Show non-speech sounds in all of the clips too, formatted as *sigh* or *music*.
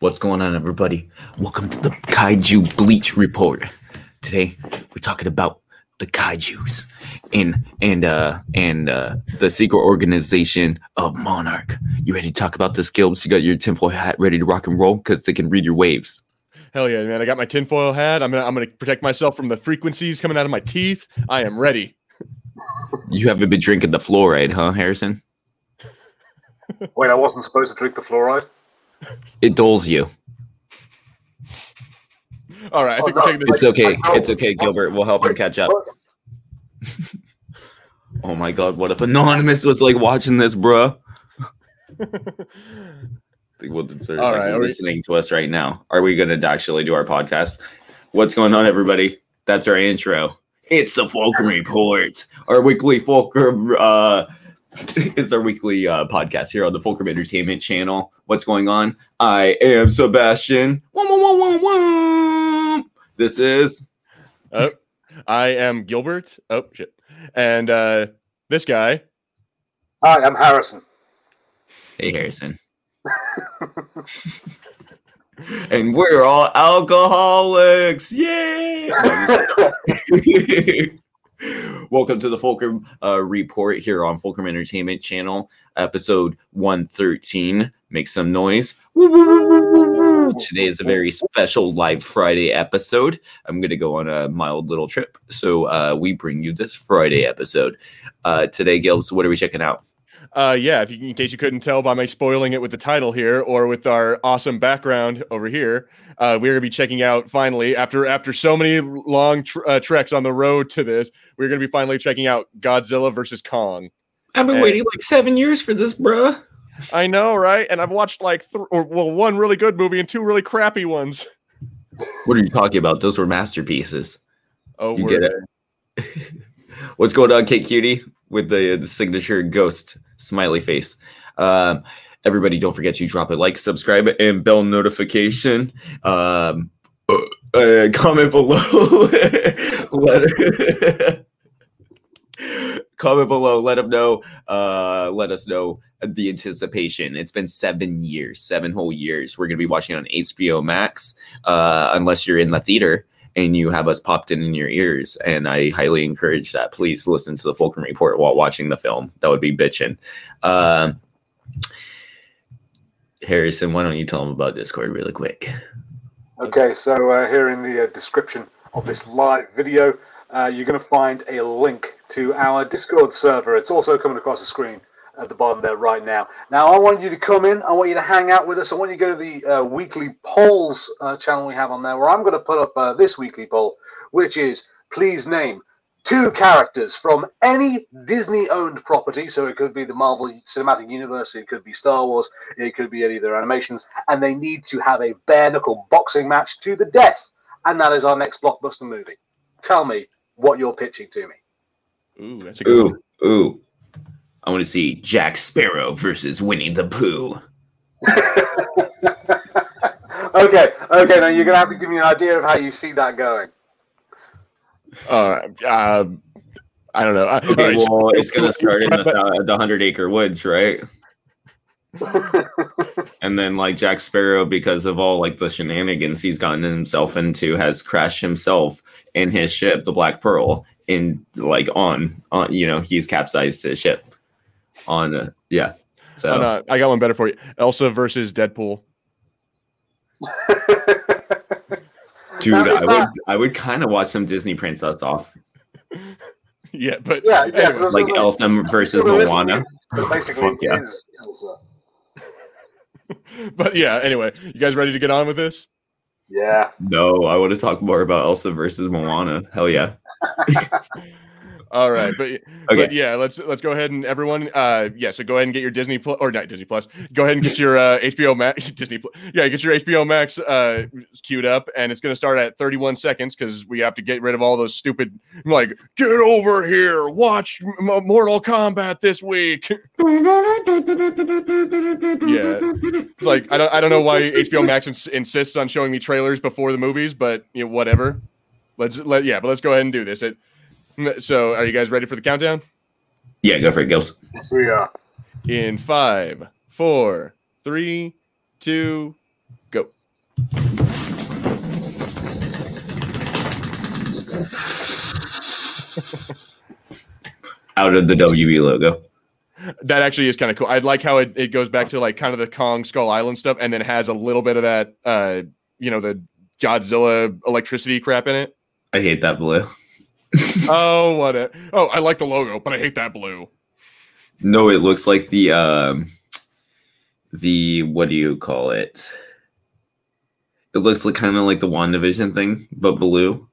What's going on, everybody? Welcome to the Kaiju Bleach Report. Today, we're talking about the Kaiju's and and uh and uh the secret organization of Monarch. You ready to talk about this, Gilbs? You got your tinfoil hat ready to rock and roll because they can read your waves. Hell yeah, man! I got my tinfoil hat. I'm gonna I'm gonna protect myself from the frequencies coming out of my teeth. I am ready. You haven't been drinking the fluoride, huh, Harrison? Wait, I wasn't supposed to drink the fluoride. It dulls you. All right, I Oh, think no, we're taking the. It's okay. It's okay, Gilbert. We'll help him catch up. *laughs* Oh my god, what if Anonymous was like watching this, bruh? *laughs* They will- They're All like, right, are we- listening to us right now. Are we going to actually do our podcast? What's going on, everybody? That's our intro. It's the Fulcrum Report, our weekly Fulcrum. Uh, *laughs* it's our weekly uh, podcast here on the Fulcrum Entertainment Channel. What's going on? I am Sebastian. Wah, wah, wah, wah, wah. This is Oh, I am Gilbert. Oh shit! And uh, this guy. Hi, I'm Harrison. Hey Harrison. *laughs* and we're all alcoholics. Yay! *laughs* Welcome to the Fulcrum uh, Report here on Fulcrum Entertainment Channel, episode 113. Make some noise. Today is a very special live Friday episode. I'm going to go on a mild little trip. So uh, we bring you this Friday episode. Uh, today, Gilbs, what are we checking out? Uh, yeah, if you, in case you couldn't tell by me spoiling it with the title here or with our awesome background over here, uh, we're gonna be checking out finally after after so many long tr- uh, treks on the road to this. We're gonna be finally checking out Godzilla versus Kong. I've been Hey. waiting like seven years for this, bruh. I know, right? And I've watched like th- or well, one really good movie and two really crappy ones. What are you talking about? Those were masterpieces. Oh, You we're- get it. *laughs* What's going on, Kate Cutie, with the, the signature ghost smiley face? Um, everybody, don't forget to drop a like, subscribe, and bell notification. Um, uh, *laughs* *laughs* comment below. let comment below. Let them know. Uh, let us know the anticipation. It's been seven years, seven whole years. We're gonna be watching on HBO Max, uh, unless you're in the theater and you have us popped in in your ears. And I highly encourage that. Please listen to the Fulcrum Report while watching the film. That would be bitching. Um, Harrison, why don't you tell them about Discord really quick? Okay, so uh, here in the uh, description of this live video, uh, you're going to find a link to our Discord server. It's also coming across the screen at the bottom there right now. Now, I want you to come in. I want you to hang out with us. I want you to go to the uh, weekly polls uh, channel we have on there, where I'm going to put up uh, this weekly poll, which is please name two characters from any Disney owned property. So it could be the Marvel Cinematic Universe, it could be Star Wars, it could be any of their animations, and they need to have a bare knuckle boxing match to the death. And that is our next blockbuster movie. Tell me what you're pitching to me. Ooh, that's a good one. Ooh, ooh. I want to see Jack Sparrow versus Winnie the Pooh. *laughs* okay, okay, now you're going to have to give me an idea of how you see that going. Uh, uh, I don't know. Uh, Okay, all right, so- well, it's gonna start in the, the Hundred Acre Woods, right? *laughs* And then, like Jack Sparrow, because of all like the shenanigans he's gotten himself into, has crashed himself in his ship, the Black Pearl, in like on on you know he's capsized his ship on uh, yeah. So Oh, no, I got one better for you. Elsa versus Deadpool. *laughs* dude, I would that- I would kind of watch some Disney princess off, *laughs* Yeah, but Yeah, yeah, anyway, but- like Elsa versus So Moana. Fuck yeah. it is Elsa. *laughs* but yeah. Anyway, you guys ready to get on with this? Yeah. No, I want to talk more about Elsa versus Moana. Hell yeah. All right, but *laughs* Okay. but yeah, let's let's go ahead and everyone, uh, yeah. So go ahead and get your Disney Plus or not Disney Plus. Go ahead and get your uh, HBO Max *laughs* Disney. Plus, yeah, get your HBO Max uh, queued up, and it's going to start at 31 seconds because we have to get rid of all those stupid like get over here, watch M- Mortal Kombat this week. *laughs* yeah, it's like I don't I don't know why HBO Max ins- insists on showing me trailers before the movies, but you know, whatever. Let's let yeah, but let's go ahead and do this. It, *laughs* So, are you guys ready for the countdown? Yeah, go for it, Gills. Yes, we are. In five, four, three, two, go. *laughs* Out of the WE logo. That actually is kind of cool. I like how it, it goes back to like kind of the Kong Skull Island stuff and then has a little bit of that, uh, you know, the Godzilla electricity crap in it. I hate that blue. *laughs* oh, what it? Oh, I like the logo, but I hate that blue. No, it looks like the um the what do you call it? It looks like kind of like the WandaVision thing, but blue.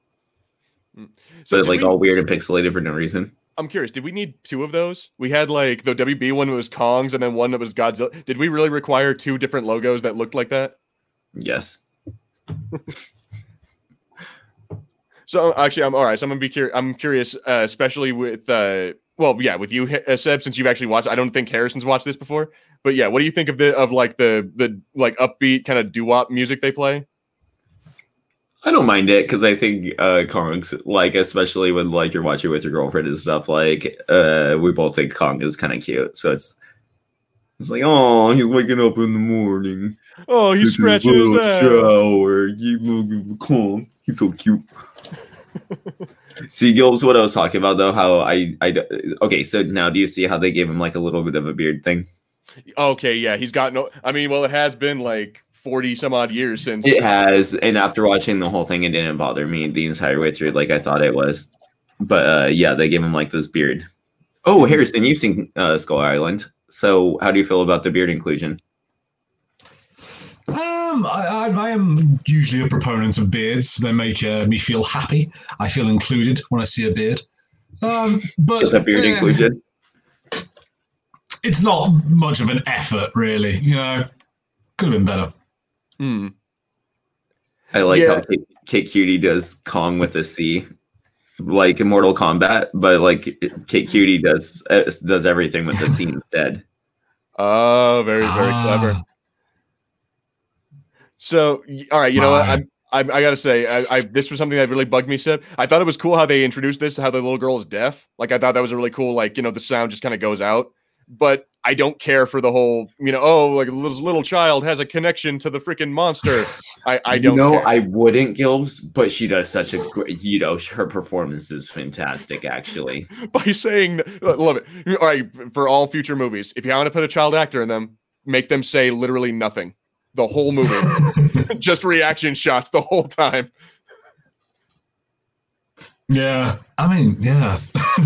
So but like we- all weird and pixelated for no reason. I'm curious, did we need two of those? We had like the WB one was Kong's and then one that was Godzilla. Did we really require two different logos that looked like that? Yes. *laughs* So actually, I'm all right. So I'm gonna be curious. I'm curious, uh, especially with uh, well, yeah, with you, uh, Seb, since you've actually watched. I don't think Harrison's watched this before, but yeah, what do you think of the of like the the like upbeat kind of doo wop music they play? I don't mind it because I think uh Kong's like especially when like you're watching with your girlfriend and stuff, like uh we both think Kong is kind of cute. So it's it's like, oh, he's waking up in the morning. Oh, he's scratching his ass. shower. You Kong. He's so cute. see, Gilbs, what I was talking about though, how I I okay, so now do you see how they gave him like a little bit of a beard thing? Okay, yeah, he's got no. I mean, well, it has been like forty some odd years since. It has, and after watching the whole thing, it didn't bother me the entire way through, like I thought it was. But uh, yeah, they gave him like this beard. Oh, Harrison, you've seen uh, Skull Island. So, how do you feel about the beard inclusion? Um, I, I, I am usually a proponent of beards. They make uh, me feel happy. I feel included when I see a beard. Um, but The beard eh, inclusion. it's not much of an effort, really. You know, could have been better. Hmm. I like Yeah. how Kate, Kate Cutie does Kong with a C, like in Mortal Kombat, but like Kate Cutie does uh, does everything with a C *laughs* instead. Oh, very very clever. So, all right, you know what? I'm, I, I gotta say, I, I this was something that really bugged me. Seb, I thought it was cool how they introduced this, how the little girl is deaf. Like, I thought that was a really cool, like, you know, the sound just kind of goes out. But I don't care for the whole, you know, oh, like this little child has a connection to the freaking monster. *sighs* I, I don't know. I wouldn't, Gilbs, but she does such a great, you know, her performance is fantastic, actually. *laughs* by saying, uh, love it. All right, for all future movies, if you want to put a child actor in them, make them say literally nothing the whole movie, *laughs* just reaction shots the whole time. yeah, I mean, yeah. *laughs*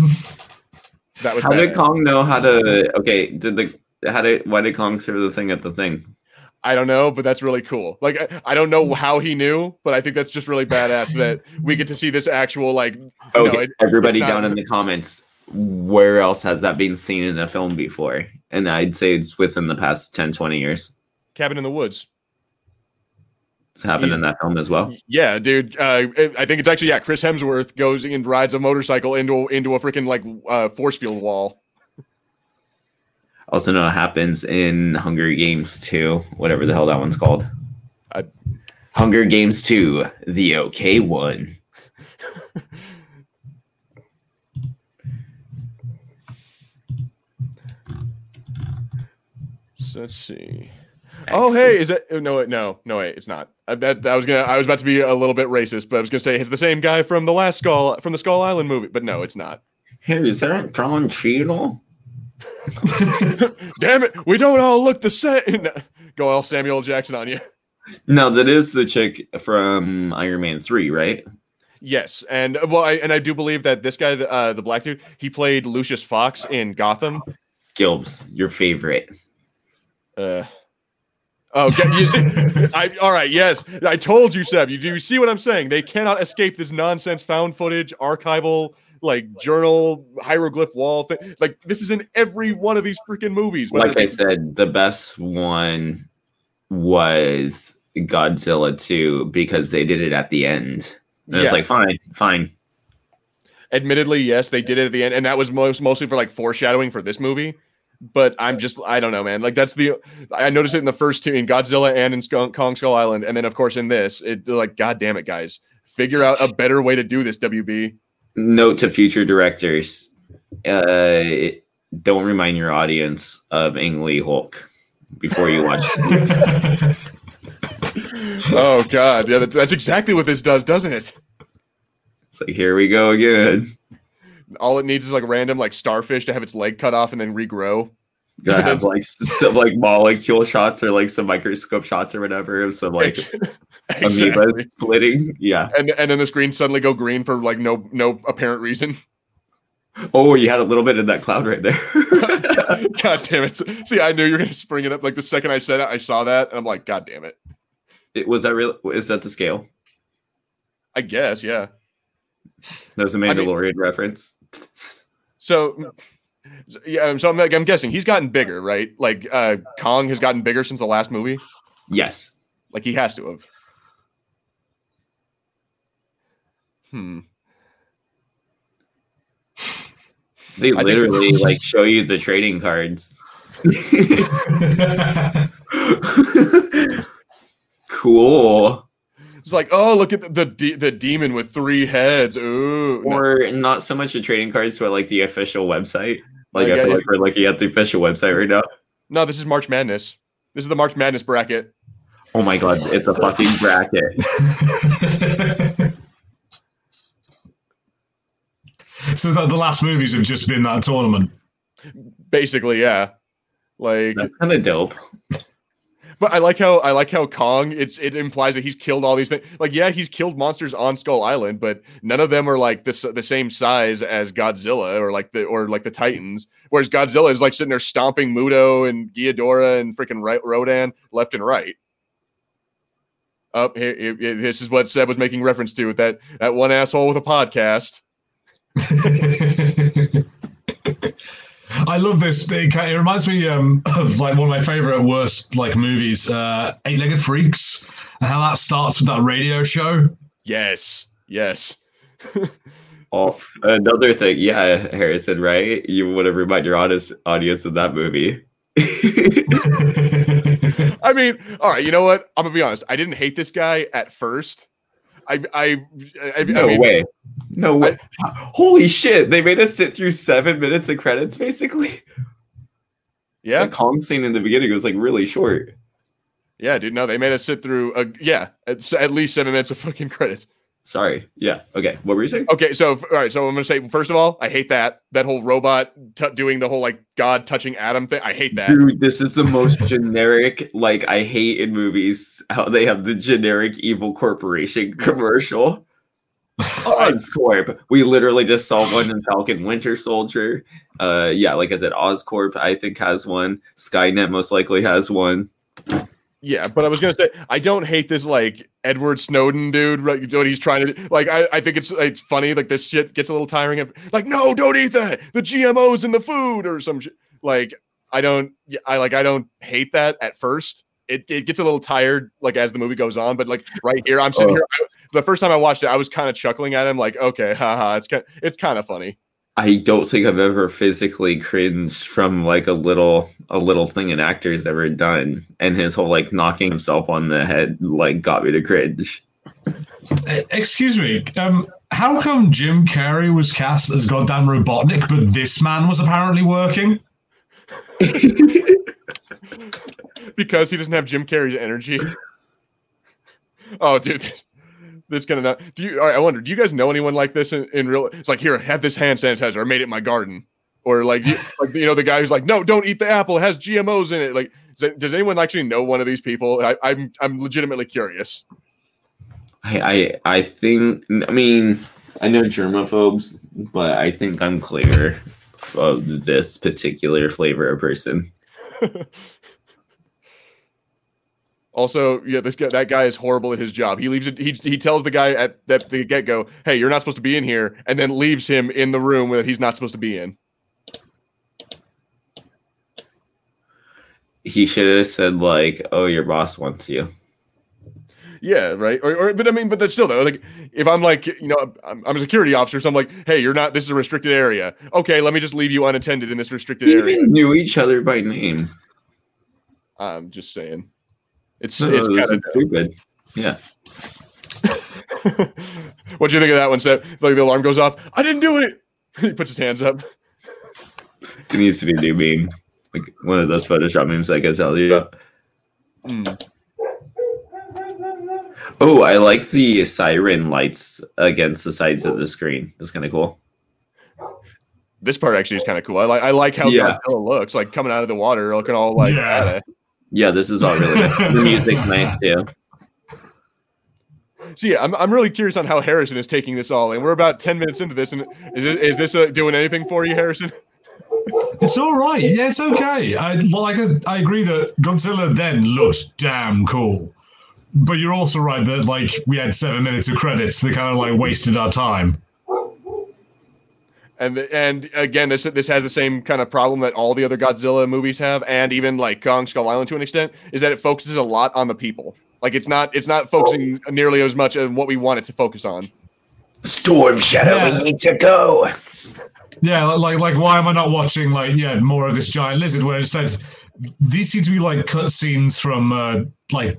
That was How did. Kong know how to? Okay, did the how did why did Kong throw the thing at the thing? I don't know, but that's really cool. Like I, I don't know how he knew, but I think that's just really badass that we get to see this actual like. you know, Okay, it- everybody not- down in the comments, where else has that been seen in a film before? And I'd say it's within the past 10, 20 years. Cabin in the Woods. It's happened Yeah. in that film as well. Yeah, dude. Uh, I think it's actually yeah. Chris Hemsworth goes and rides a motorcycle into into a freaking like uh, force field wall. Also know it happens in Hunger Games 2, whatever the hell that one's called. I- Hunger Games 2, the okay one. So *laughs* let's see. Oh, hey, is that no? No, no, wait, it's not. Uh, that I was gonna. I was about to be a little bit racist, but I was gonna say it's the same guy from the last Skull from the Skull Island movie, but no, it's not. Hey, is that Don Cheadle? *laughs* Damn it, we don't all look the same. *laughs* Go all Samuel Jackson on you. No, that is the chick from Iron Man 3, right? Yes, and uh, well, I, and I do believe that this guy, the, uh, the black dude, he played Lucius Fox in Gotham. Gilbs, your favorite. Uh, oh, you see, *laughs* I all right. Yes, I told you, Seb. You do you see what I'm saying? They cannot escape this nonsense found footage, archival, like journal, hieroglyph wall thing. Like this is in every one of these freaking movies. Like I said, the best one was Godzilla 2 because they did it at the end. And Yeah. it's like, fine, fine. admittedly, yes, they did it at the end, and that was most mostly for like foreshadowing for this movie. But I'm just, I don't know, man. Like that's the I noticed it in the first two in Godzilla and in Skull, Kong Skull Island, and then of course in this, it like, god damn it, guys, figure out a better way to do this. WB. Note to future directors uh, don't remind your audience of Ang Lee Hulk before you watch. *laughs* oh god, yeah, that, that's exactly what this does, doesn't it? It's like here we go again. All it needs is like random like starfish to have its leg cut off and then regrow. Gotta *laughs* have like some like molecule shots or like some microscope shots or whatever of some like *laughs* Exactly. amoeba splitting. Yeah. And and then the screen suddenly go green for like no no apparent reason. Oh, you had a little bit in that cloud right there. *laughs* God damn it! See, I knew you were gonna spring it up. Like the second I said it, I saw that, and I'm like, God damn it! it, was that real? Is that the scale? I guess, yeah. That was a mean- Mandalorian reference. So, so, yeah. So I'm, like, I'm guessing he's gotten bigger, right? Like uh, Kong has gotten bigger since the last movie. Yes. Like he has to have. Hmm. They I think- literally like show you the trading cards. *laughs* *laughs* cool. It's like, oh, look at the the, de- the demon with three heads. Ooh. No. Or not so much the trading cards, but like the official website. Like Oh, I feel like we're looking at the official website right now. no, this is March Madness. This is the March Madness bracket. Oh my god, it's a fucking bracket. *laughs* so the, the last movies have just been that tournament. Basically, yeah. Like, That's kind of dope. But I like how I like how Kong. It's it implies that he's killed all these things. Like, yeah, he's killed monsters on Skull Island, but none of them are like this the same size as Godzilla or like the or like the Titans. Whereas Godzilla is like sitting there stomping Muto and Ghidorah and freaking right, Rodan left and right. Oh, Up here, here- here- this is what Seb was making reference to with that that one asshole with a podcast. *laughs* I love this. It, it reminds me um, *laughs* of like one of my favorite worst like movies, uh, Eight Legged Freaks, and how that starts with that radio show. Yes, yes. *laughs* Oh, another thing, yeah, Harrison, right? You want to remind your honest audience of that movie. *laughs* I mean, all right. You know what? I'm gonna be honest. I didn't hate this guy at first. I, I, I, no I mean, way. No way. Holy shit. They made us sit through seven minutes of credits, basically. Yeah, The Kong scene in the beginning was like really short. yeah, dude. No, they made us sit through. A, yeah, at, at least seven minutes of fucking credits. Sorry. Yeah. Okay. What were you saying? Okay, so all right, so I'm gonna say first of all, I hate that that whole robot t- doing the whole like God touching Adam thing. I hate that. Dude, this is the most *laughs* generic, like, I hate in movies how they have the generic evil corporation commercial. *laughs* Oscorp. We literally just saw one in Falcon Winter Soldier. Uh, yeah, like I said, Oscorp I think has one. Skynet most likely has one. Yeah, but I was gonna say I don't hate this like Edward Snowden dude. Right, what he's trying to do. Like I, I think it's it's funny. Like this shit gets a little tiring. Of, like no, don't eat that. The GMOs in the food or some shit. Like I don't. I like I don't hate that at first. It, it gets a little tired like as the movie goes on. But like right here, I'm sitting Oh. here. I, the first time I watched it, I was kind of chuckling at him. Like okay, haha, it's kind it's kind of funny. I don't think I've ever physically cringed from like a little a little thing an actor's ever done, and his whole like knocking himself on the head like got me to cringe. Excuse me. Um, how come Jim Carrey was cast as goddamn Robotnik, but this man was apparently working? *laughs* because he doesn't have Jim Carrey's energy. Oh, dude, this, this kind of not. Do you? All right, I wonder. Do you guys know anyone like this in, in real? It's like here, have this hand sanitizer. I made it in my garden. Or like, you, *laughs* like you know, the guy who's like, no, don't eat the apple. It has GMOs in it. Like, does, it- does anyone actually know one of these people? I, I'm I'm legitimately curious. I, I I think I mean I know germaphobes, but I think I'm clear of this particular flavor of person. *laughs* Also, yeah, this guy, that guy is horrible at his job. He leaves it. He, he tells the guy at, at the get go, "Hey, you're not supposed to be in here," and then leaves him in the room that he's not supposed to be in. He should have said like, "Oh, your boss wants you." Yeah, right. Or, or but I mean, but that's still though. Like, if I'm like, you know, I'm, I'm a security officer, so I'm like, hey, you're not. This is a restricted area. Okay, let me just leave you unattended in this restricted We area. even knew each other by name. I'm just saying, it's No, it's this kind is stupid. Yeah. *laughs* what do you think of that one? Seth? It's like the alarm goes off. I didn't do it. *laughs* he puts his hands up. It needs to be a new meme. Like one of those Photoshop memes that gets out. Yeah. Mm. Oh, I like the siren lights against the sides of the screen. That's kind of cool. This part actually is kind of cool. I like I like how Yeah. Godzilla looks like coming out of the water, looking all like Yeah. Badass. Yeah, this is all really good. The music's nice too. *laughs* So yeah, I'm, I'm really curious on how Harrison is taking this all, and we're about ten minutes into this, and is it, is this uh, doing anything for you, Harrison? *laughs* It's all right. Yeah, it's okay. I like. I agree that Godzilla then looked damn cool, but you're also right that like we had seven minutes of credits that kind of like wasted our time. And the, and again, this this has the same kind of problem that all the other Godzilla movies have, and even like Kong Skull Island to an extent, is that it focuses a lot on the people. Like it's not it's not focusing nearly as much on what we want it to focus on. Storm Shadow, Yeah. we need to go. Yeah, like like why am I not watching like yeah more of this giant lizard where it says these seem to be like cutscenes from uh, like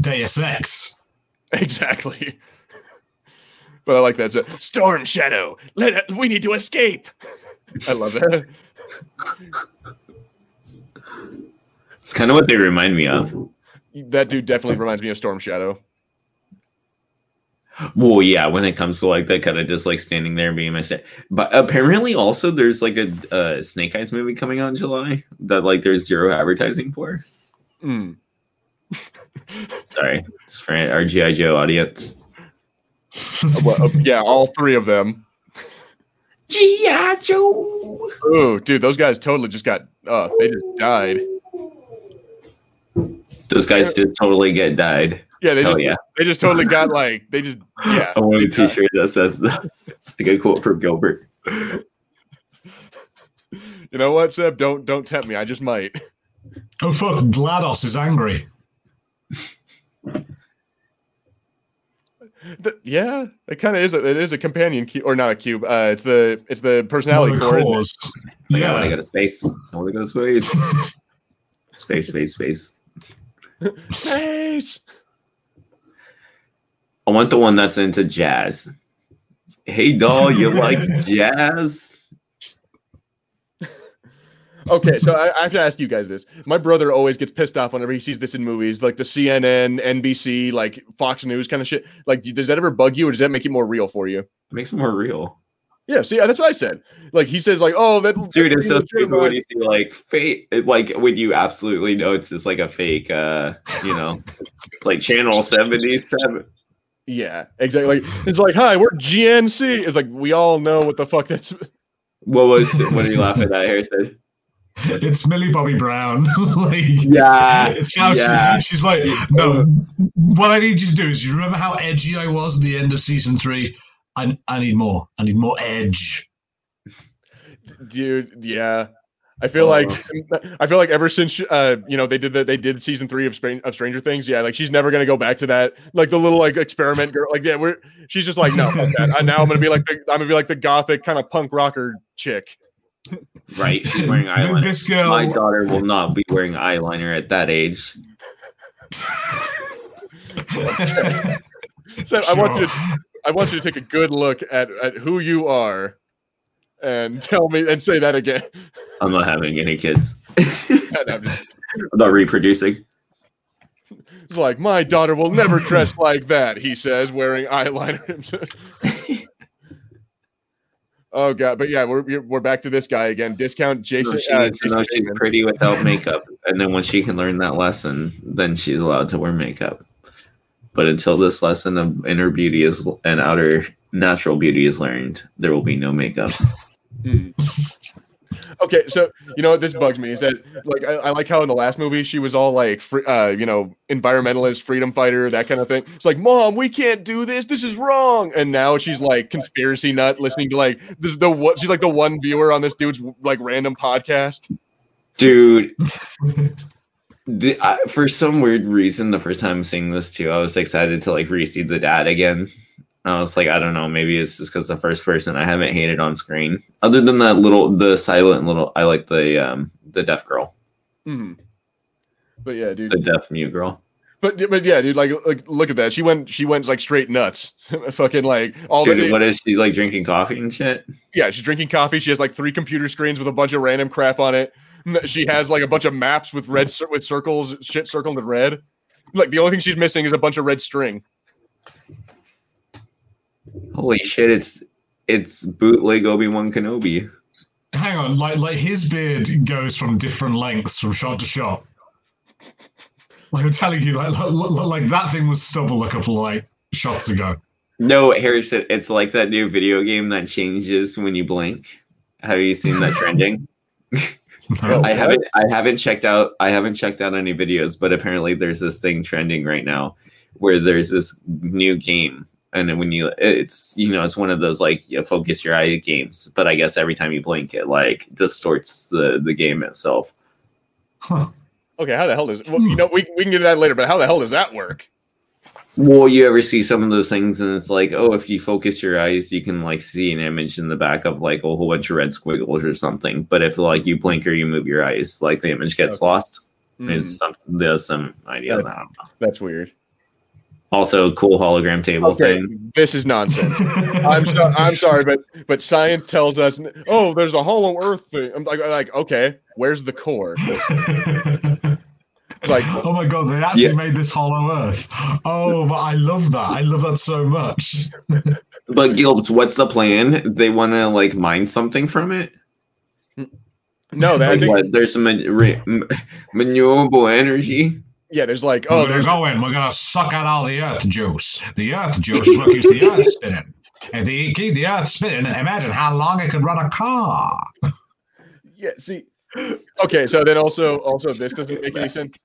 Deus Ex. *laughs* Exactly. But I like that. So, Storm Shadow, let it, we need to escape. I love that. *laughs* It's kind of what they remind me of. That dude definitely reminds me of Storm Shadow. Well, yeah, when it comes to like that kind of just like standing there and being my sta- But apparently, also there's like a uh, Snake Eyes movie coming out in July that like there's zero advertising for. Mm. Sorry, just for our GI Joe audience. Well, uh, yeah, all three of them. GI Joe. Oh, dude, those guys totally just got. Uh, they just died. Those guys just totally get died. Yeah, they Hell just yeah! they just totally got like they just yeah. *laughs* I want a T-shirt that says that. It's like a quote from Gilbert. You know what, Seb? Don't don't tempt me. I just might. Oh fuck, GLaDOS is angry. Th- yeah, it kind of is. A, it is a companion cube, or not a cube. Uh, it's the it's the personality of core. isn't it? It's like, I want to go to space. I want to go to space. *laughs* space, space, space. Space. I want the one that's into jazz. Hey, doll, you like *laughs* jazz? Okay, so I, I have to ask you guys this. My brother always gets pissed off whenever he sees this in movies, like the CNN, NBC, like Fox News kind of shit. Like, does that ever bug you, or does that make it more real for you? It makes it more real. Yeah, see, that's what I said. Like he says, like, oh, that Dude, it's so stupid when you see like fake, like when you absolutely know it's just like a fake, uh, you know, like channel 77. Yeah, exactly. Like, it's like, hi, we're GNC. It's like we all know what the fuck that's. What was, what are you laughing at, that, Harrison? *laughs* It's Millie Bobby Brown. *laughs* like, Yeah. it's how yeah. she, she's like, no. What I need you to do is, you remember how edgy I was at the end of season three? I, I need more. I need more edge. dude yeah i feel Oh. like i feel like ever since uh you know they did that they did season three of, Stran- of stranger things yeah like she's never gonna go back to that like the little like experiment girl like yeah we're she's just like no *laughs* fuck. Now i'm gonna be like the i'm gonna be like the gothic kind of punk rocker chick Right. She's *laughs* wearing eyeliner. This girl, My daughter will not be wearing eyeliner at that age. *laughs* so i want you to i want you to take a good look at, at who you are and tell me and say that again I'm not having any kids. *laughs* I'm I'm not reproducing. It's like my daughter will never dress like that, he says, wearing eyeliner himself. Oh god, but yeah, we're we're back to this guy again. Discount Jason. No, she uh, needs to know she's pretty without makeup. And then when she can learn that lesson, then she's allowed to wear makeup. But until this lesson of inner beauty is and outer natural beauty is learned, there will be no makeup. Okay, so you know what this bugs me is that like I, I like how in the last movie she was all like free, uh you know environmentalist freedom fighter that kind of thing. It's like mom, we can't do this. This is wrong. And now she's like conspiracy nut listening to like this the what she's like the one viewer on this dude's like random podcast. Dude, *laughs* the, I, for some weird reason, the first time seeing this too, I was excited to like re-see the dad again. I was like, I don't know, maybe it's just because the first person I haven't hated on screen. Other than that little, the silent little, I like the um the deaf girl, Mhm. But yeah, dude. the deaf mute girl. But but yeah, dude, like like look at that. She went she went like straight nuts. *laughs* Fucking like all Dude, the what is she like drinking coffee and shit? yeah, she's drinking coffee. She has like three computer screens with a bunch of random crap on it. *laughs* She has like a bunch of maps with red with circles, shit circled in red. Like the only thing she's missing is a bunch of red string. Holy shit! It's it's bootleg Obi Wan Kenobi. Hang on, like like his beard goes from different lengths from shot to shot. Like I'm telling you, like like, like that thing was stubble a couple of like shots ago. No, Harrison, it's like that new video game that changes when you blink. Have you seen that trending? *laughs* Oh, I haven't I haven't checked out I haven't checked out any videos, but apparently there's this thing trending right now where there's this new game and then when you it's you know it's one of those like you focus your eye games, but I guess every time you blink it like distorts the the game itself. Huh. Okay, how the hell does well, you know we, we can get to that later, but how the hell does that work? Well, you ever see some of those things and it's like, oh, if you focus your eyes, you can like see an image in the back of like a whole bunch of red squiggles or something. But if like you blink or you move your eyes, like the image gets Okay. lost. Hmm, There's some there's some idea. That- I that's weird. Also, cool hologram table Okay, thing. this is nonsense. I'm so, I'm sorry, but but science tells us, oh, there's a hollow Earth thing. I'm like, like okay, where's the core? *laughs* Like- oh my god, they actually Yeah. made this Hollow Earth. Oh, but I love that. I love that so much. *laughs* But Gilbs, what's the plan? They want to like mine something from it. No, that, I Like think, what? There's some man- re- m- renewable energy. Yeah, there's like, Oh, we're gonna there's go. We're gonna suck out all the Earth juice. The Earth juice is what keeps the Earth *laughs* spinning. If you keep the Earth spinning, imagine how long it could run a car. Yeah, see. Okay, so then also also this doesn't make any sense.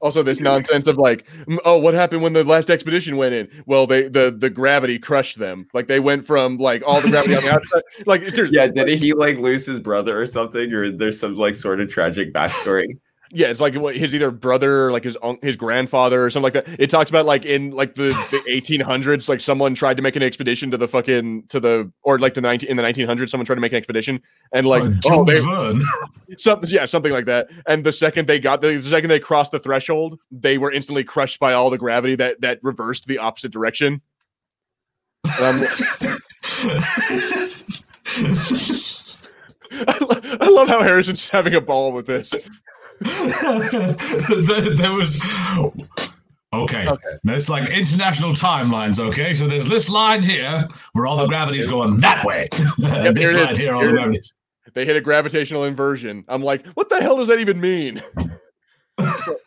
Also, this nonsense of like, oh, what happened when the last expedition went in? Well, they the the gravity crushed them. Like they went from like all the gravity on the outside. Like *laughs* seriously, Yeah, did he like lose his brother or something, or there's some like sort of tragic backstory? Yeah, it's like his either brother, or like his his grandfather, or something like that. It talks about like in like the *laughs* eighteen hundreds, like someone tried to make an expedition to the fucking to the or like the nineteen in the nineteen hundreds, someone tried to make an expedition and like Oh, oh they *laughs* something yeah something like that. And the second they got the, the second they crossed the threshold they were instantly crushed by all the gravity that that reversed the opposite direction. Um, *laughs* I, lo- I love how harrison's having a ball with this there, there was. Okay. Okay. It's like international timelines, okay? So there's this line here where all the oh, gravity's going that way. Yep, *laughs* this line is. here, all Here the gravity's. they hit a gravitational inversion i'm like what the hell does that even mean So- *laughs*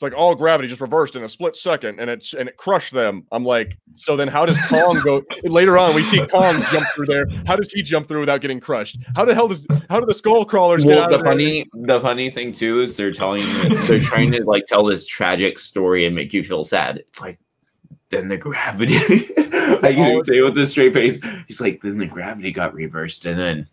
it's like all gravity just reversed in a split second and it's and it crushed them i'm like so then how does kong go *laughs* later on we see kong jump through there how does he jump through without getting crushed how the hell does how do the skull crawlers get Well, out the of there? funny the funny thing too is they're telling you they're trying to like tell this tragic story and make you feel sad. It's like then the gravity. *laughs* I can even say it with a straight face. He's like, then the gravity got reversed and then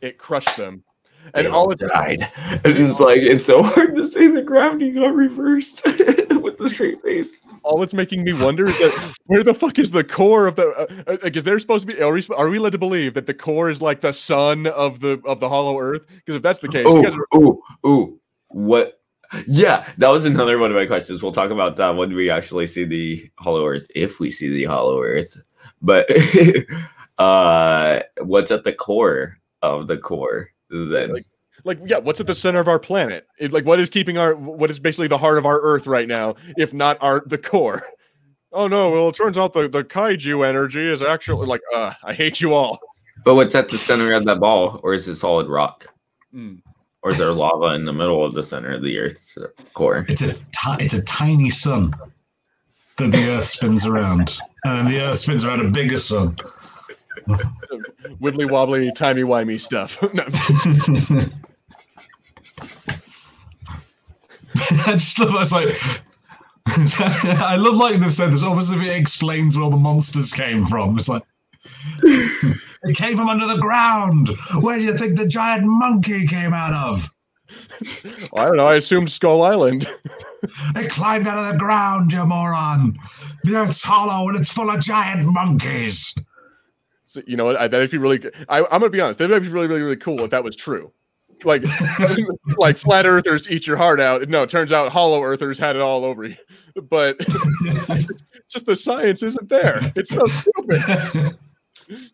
it crushed them they and all all it's died. *laughs* It's just like it's so hard to say the gravity got reversed *laughs* with the straight face. all it's making me wonder is that where the fuck is the core of the uh, uh, like is there supposed to be are we, are we led to believe that the core is like the sun of the of the hollow earth because if that's the case you Oh, guys are, oh, oh, what? Yeah, that was another one of my questions. We'll talk about that when we actually see the Hollow Earth, if we see the Hollow Earth. But *laughs* uh, what's at the core of the core then? Like- like yeah what's at the center of our planet it, like what is keeping our what is basically the heart of our earth right now if not our the core *laughs* oh no well it turns out the the kaiju energy is actually like uh i hate you all but what's at the center of that ball, or is it solid rock, Hmm. or is there lava in the middle of the center of the Earth's core? It's a it's a tiny sun that the Earth spins around, and the Earth spins around a bigger sun. *laughs* wibbly wobbly timey wimey stuff *laughs* *laughs* I just love that's like. I love like they've said this almost if it explains where all the monsters came from. It's like it came from under the ground. Where do you think the giant monkey came out of? i don't know i assumed skull island It climbed out of the ground, you moron. The earth's hollow and it's full of giant monkeys. So, you know? I, that'd be really good. I, I'm gonna be honest. That'd be really, really, really cool if that was true. Like, *laughs* like flat earthers eat your heart out. No, it turns out hollow earthers had it all over you. But *laughs* just the science isn't there. It's so stupid. *laughs*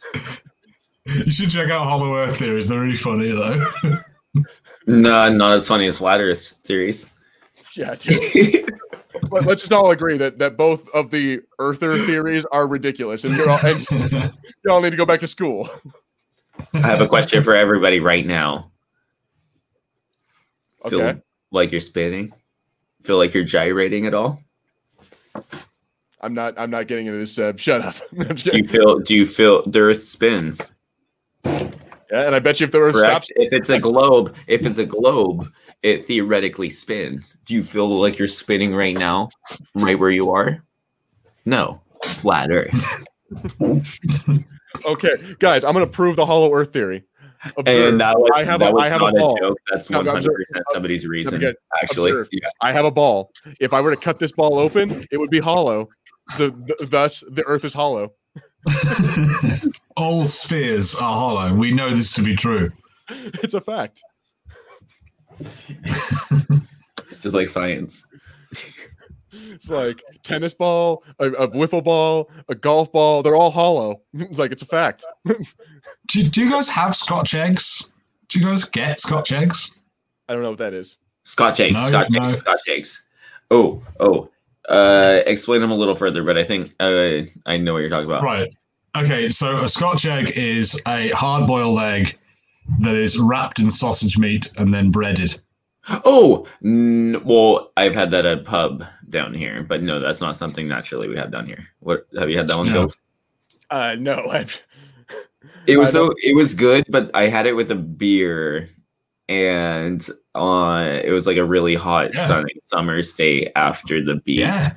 you should check out Hollow Earth theories. They're really funny though. No, not as funny as flat Earth theories. Yeah. But *laughs* let's just all agree that that both of the earther theories are ridiculous, and you're all and *laughs* you all need to go back to school. I have a question for everybody right now. Feel Okay. like you're spinning? Feel like you're gyrating at all? I'm not. I'm not getting into this. Uh, shut up. *laughs* Do you feel do you feel the earth spins? Yeah, and I bet you if the Earth Correct. stops, If it's a globe, if it's a globe, it theoretically spins. Do you feel like you're spinning right now, right where you are? No. Flat earth. *laughs* okay, guys, I'm gonna prove the hollow Earth theory. Observe. And that was I have that a- was I have not a, ball. joke. That's No, one no, hundred observe. percent somebody's reason. again, Actually, yeah. I have a ball. If I were to cut this ball open, it would be hollow. The, the thus the Earth is hollow. *laughs* All spheres are hollow. We know this to be true. *laughs* It's a fact. Just like science. It's like tennis ball, a, a wiffle ball, a golf ball. They're all hollow. *laughs* It's like it's a fact. *laughs* Do, do you guys have Scotch eggs? Do you guys get Scotch eggs? I don't know what that is. Scotch eggs, No, Scotch no. eggs, Scotch eggs. Oh, oh. Uh, explain them a little further, but I think uh, I know what you're talking about. Right. Okay, so a Scotch egg is a hard boiled egg that is wrapped in sausage meat and then breaded. Oh, n- well, I've had that at a pub down here, but no, that's not something naturally we have down here. What have you had that one, No. Uh, no, I've, It was so it was good, but I had it with a beer, and uh, it was like a really hot, Yeah. sunny summer's day after the beach. Yeah.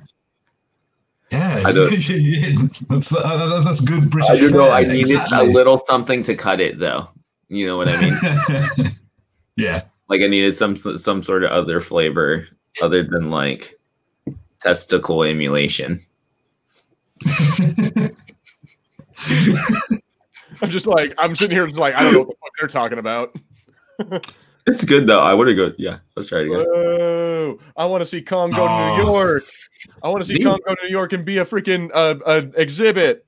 Yeah, *laughs* that's, uh, that's good British. I don't know. I fare, needed a little something to cut it, though. You know what I mean? *laughs* yeah. like I needed some some sort of other flavor other than like testicle emulation. *laughs* I'm just like I'm sitting here just like I don't know what the fuck they're talking about. *laughs* It's good though. I would have go. Yeah, let's try it again. Whoa! I want to see Kong go to New Oh. York. I want to see Me? Kong go to New York and be a freaking uh, uh, exhibit.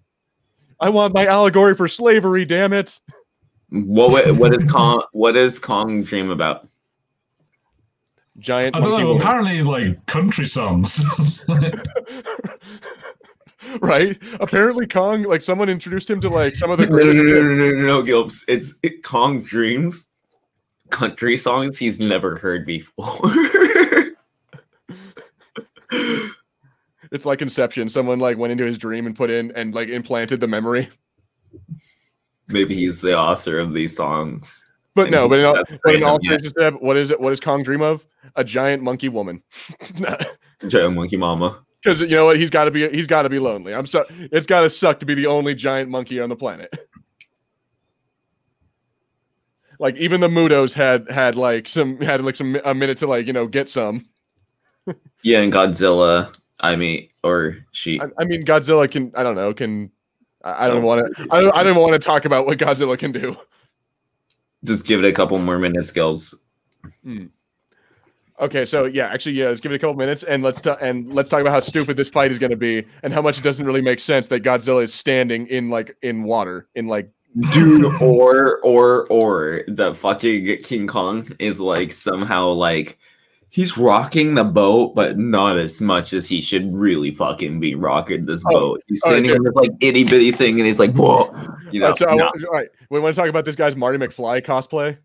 I want my allegory for slavery. Damn it! What what is *laughs* Kong? What does Kong dream about? Giant I don't know. woman. Apparently, like country songs. *laughs* right? Apparently, Kong like someone introduced him to like some of the No, no, no, no, no, no, no, no, Gilbs. It's it, Kong dreams country songs he's never heard before. *laughs* It's like Inception. Someone like went into his dream and put in and like implanted the memory. Maybe he's the author of these songs. But no, but in all, but in all seriousness, Deb, what is it? What does Kong dream of? A giant monkey woman. *laughs* Giant Monkey Mama. Because you know what, he's got to be he's got to be lonely. I'm so it's got to suck to be the only giant monkey on the planet. *laughs* like even the Mutos had had like some had like some a minute to like you know get some. Yeah, and Godzilla. I mean, or she. I, I mean, Godzilla can I don't know can I, I don't want to I don't, I don't want to talk about what Godzilla can do. Just give it a couple more minutes, Gilbs. Hmm. Okay, so yeah, actually, yeah, let's give it a couple minutes and let's ta- and let's talk about how stupid this fight is going to be and how much it doesn't really make sense that Godzilla is standing in like in water in like dude or or or the fucking king kong is like somehow like he's rocking the boat but not as much as he should really fucking be rocking this Oh, boat he's standing on this like itty bitty thing and he's like whoa you know Uh, so I no. want- all right, we want to talk about this guy's Marty McFly cosplay.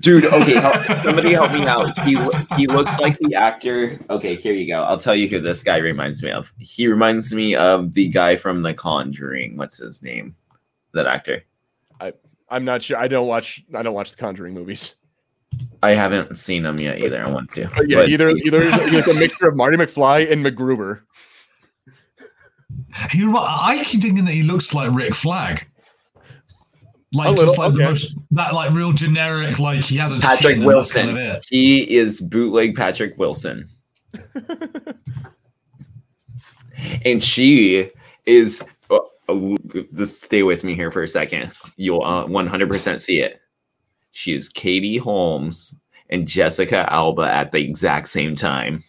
dude okay help, *laughs* somebody help me out he he looks like the actor okay here you go i'll tell you who this guy reminds me of he reminds me of the guy from the conjuring what's his name that actor I I'm not sure. I don't watch. I don't watch the Conjuring movies. I haven't seen him yet either. I want to. But yeah, But either either like a mixture of Marty McFly and MacGruber. He, I keep thinking that he looks like Rick Flag. Like A just little, like the most that like real generic like he has a Patrick chin and that's Wilson. kind of. He is bootleg Patrick Wilson. *laughs* and she is. Uh, uh, just stay with me here for a second. You'll uh, 100% see it. She is Katie Holmes and Jessica Alba at the exact same time.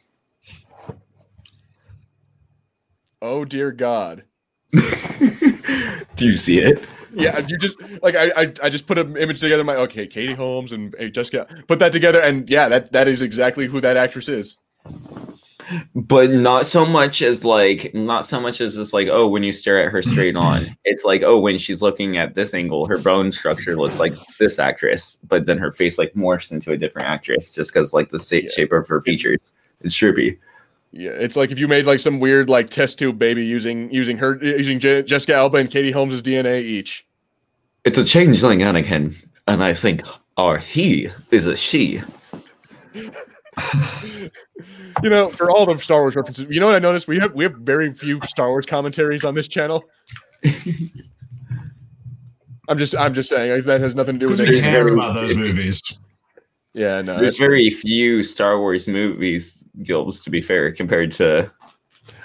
Oh dear God. *laughs* Do you see it? Yeah, you just like I I, I just put an image together. My okay, Katie Holmes and Jessica. Put that together, and yeah, that that is exactly who that actress is. But not so much as like not so much as just like oh when you stare at her straight *clears throat* on it's like oh when she's looking at this angle her bone structure looks like this actress but then her face like morphs into a different actress just because like the sa- Yeah. shape of her features it's trippy Yeah, it's like if you made like some weird like test tube baby using using her uh, using Je- Jessica Alba and Katie Holmes' DNA each. it's a changeling anakin and i think our he is a she *laughs* *laughs* You know, for all the Star Wars references, you know what I noticed? We have we have very few Star Wars commentaries on this channel. *laughs* I'm just I'm just saying that has nothing to do with Because we care about those movies. Yeah, no. there's very few star wars movies gilbs to be fair compared to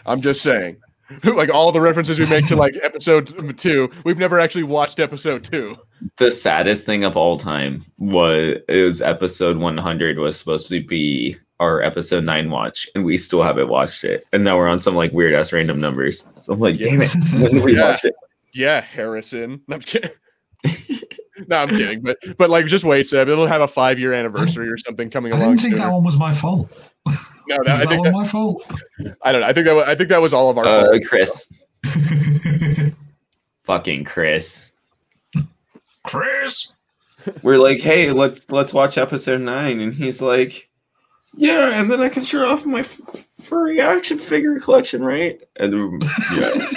I'm just saying. *laughs* Like all the references we make to like episode two, we've never actually watched episode two. the saddest thing of all time was is episode 100 was supposed to be our episode 9 watch and we still haven't watched it and now we're on some like weird ass random numbers so i'm like Yeah. damn it when do we Yeah. watch it Yeah, Harrison. No, I'm kidding. *laughs* no, I'm kidding. But but like just wait, Seb. It'll have a five year anniversary or something coming I along. didn't think sooner. that one was my fault. No, Was that, I think that, my fault? I don't know. I think that was, I think that was all of our uh fault. chris *laughs* fucking chris Chris. we're like hey let's let's watch episode 9 and he's like yeah and then i can show off my f- furry action figure collection right and yeah *laughs*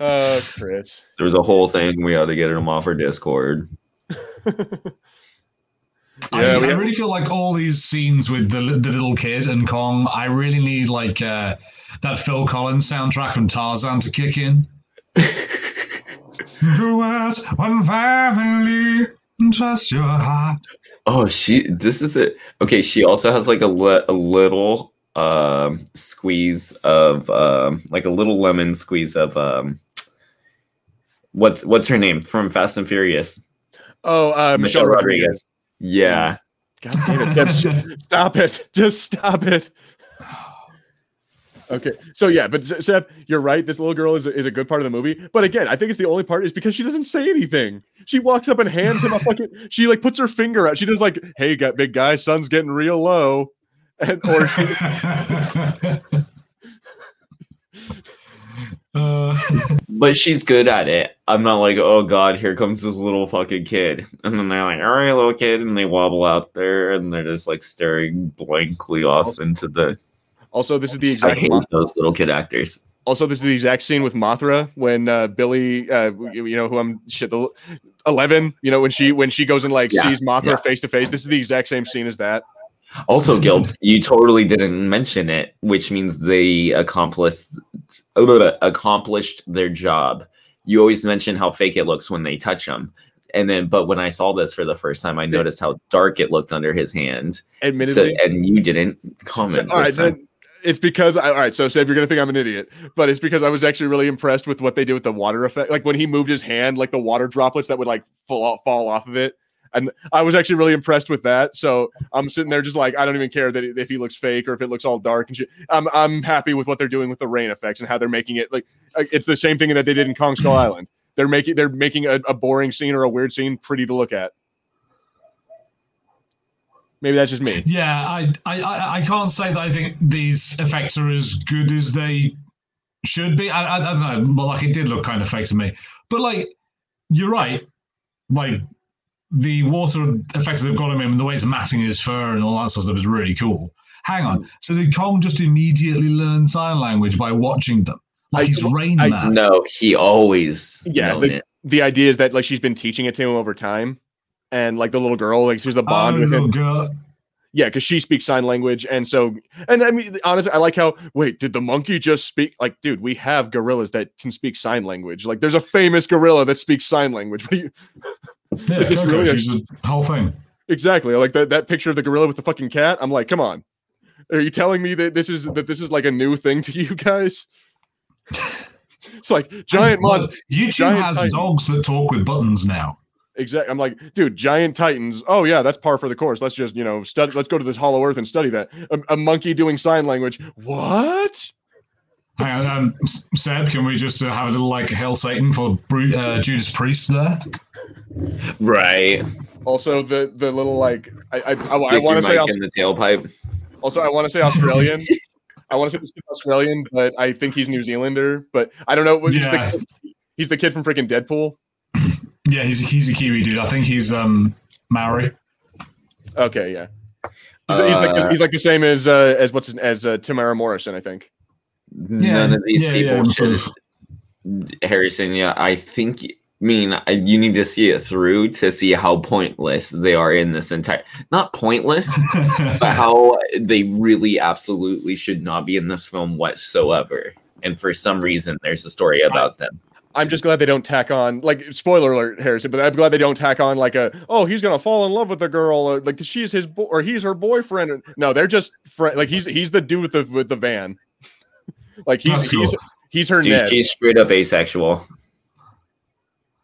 Uh, Chris. there was a whole thing we had to get him off our discord I, *laughs* Yeah, I we- really feel like all these scenes with the, the little kid and Kong, I really need like uh, that Phil Collins soundtrack from Tarzan to kick in. *laughs* Do as one family, trust your heart. Oh, she. This is it. Okay, she also has like a, li- a little um squeeze of um like a little lemon squeeze of um what's what's her name from Fast and Furious? Oh, uh, Michelle Rodriguez. Yeah. God damn it. Deb, *laughs* stop it. Just stop it. Okay. So yeah, but Se- Seb, you're right. This little girl is a, is a good part of the movie. But again, I think it's the only part is because she doesn't say anything. She walks up and hands him a fucking. She like puts her finger out. She does like, "Hey, got big guy, sun's getting real low," and or she, *laughs* *laughs* uh, *laughs* But she's good at it. I'm not like, oh god, here comes this little fucking kid. And then they're like, all right, little kid, and they wobble out there and they're just like staring blankly off into the also this is the exact. I hate those little kid actors. Also, this is the exact scene with Mothra when uh, Billy, uh, you know, who I'm shit the eleven. You know, when she when she goes and like Yeah, sees. Mothra face to face. This is the exact same scene as that. Also, Gilbs, you totally didn't mention it, which means they accomplished accomplished their job. You always mention how fake it looks when they touch them, and then, but when I saw this for the first time, I noticed how dark it looked under his hands. So, Admittedly, and you didn't comment. all right, then it's because I, all right. So, Seb, you're gonna think I'm an idiot, but it's because I was actually really impressed with what they did with the water effect. Like when he moved his hand, like the water droplets that would like fall fall off of it. And I was actually really impressed with that. So I'm sitting there just like I don't even care that if he looks fake or if it looks all dark and shit. I'm I'm happy with what they're doing with the rain effects and how they're making it like it's the same thing that they did in Kong Skull Island. They're making they're making a, a boring scene or a weird scene pretty to look at. Maybe that's just me. yeah, I, I, I, I can't say that I think these effects are as good as they should be. I, I, I don't know, but like it did look kind of fake to me. But like, you're right. Like the water effects they've got him in, and the way it's matting his fur and all that sort of stuff is really cool. Hang on, so did Kong just immediately learn sign language by watching them? Like I- he's Rain I- Man. No, he always Yeah, known the- it. the idea is that like she's been teaching it to him over time and like the little girl like she's the oh, bond Oh, with him girl. yeah because she speaks sign language and so and i mean honestly i like how wait did the monkey just speak like dude we have gorillas that can speak sign language like there's a famous gorilla that speaks sign language *laughs* what do you Yeah, Is this okay, really a- whole thing? exactly like that, that picture of the gorilla with the fucking cat i'm like come on are you telling me that this is that this is like a new thing to you guys *laughs* it's like giant mon YouTube giant has titans. dogs that talk with buttons now. Exactly. I'm like, dude, giant titans. Oh yeah, that's par for the course. Let's just you know study. Let's go to this Hollow Earth and study that. A, a monkey doing sign language. What? Hang on, um, Seb, can we just uh, have a little like hail Satan for Bru- uh, Judas Priest there? Right. Also, the the little like I I, I, Stick your want to say mic I'll, in the tailpipe. Also, I want to say Australian. *laughs* I want to say this kid's Australian, but I think he's New Zealander. But I don't know. He's, Yeah. the, he's the kid from freaking Deadpool. Yeah, he's he's a Kiwi dude. I think he's um Maori. Okay, yeah. He's, he's, like, Uh, he's like the same as uh, as what's his, as uh, Temuera Morrison, I think. None of these yeah, people yeah, I'm should. sort Harrison, yeah, I think. I mean, I, you need to see it through to see how pointless they are in this entire. Not pointless, *laughs* but how they really absolutely should not be in this film whatsoever. And for some reason, there's a story about them. I'm just glad they don't tack on like spoiler alert, Harrison. But I'm glad they don't tack on like a oh he's gonna fall in love with the girl or like she's his bo- or he's her boyfriend. No, they're just friend. Like he's he's the dude with the with the van. Like he's That's cool. he's he's her Dude, Ned. she's straight up asexual.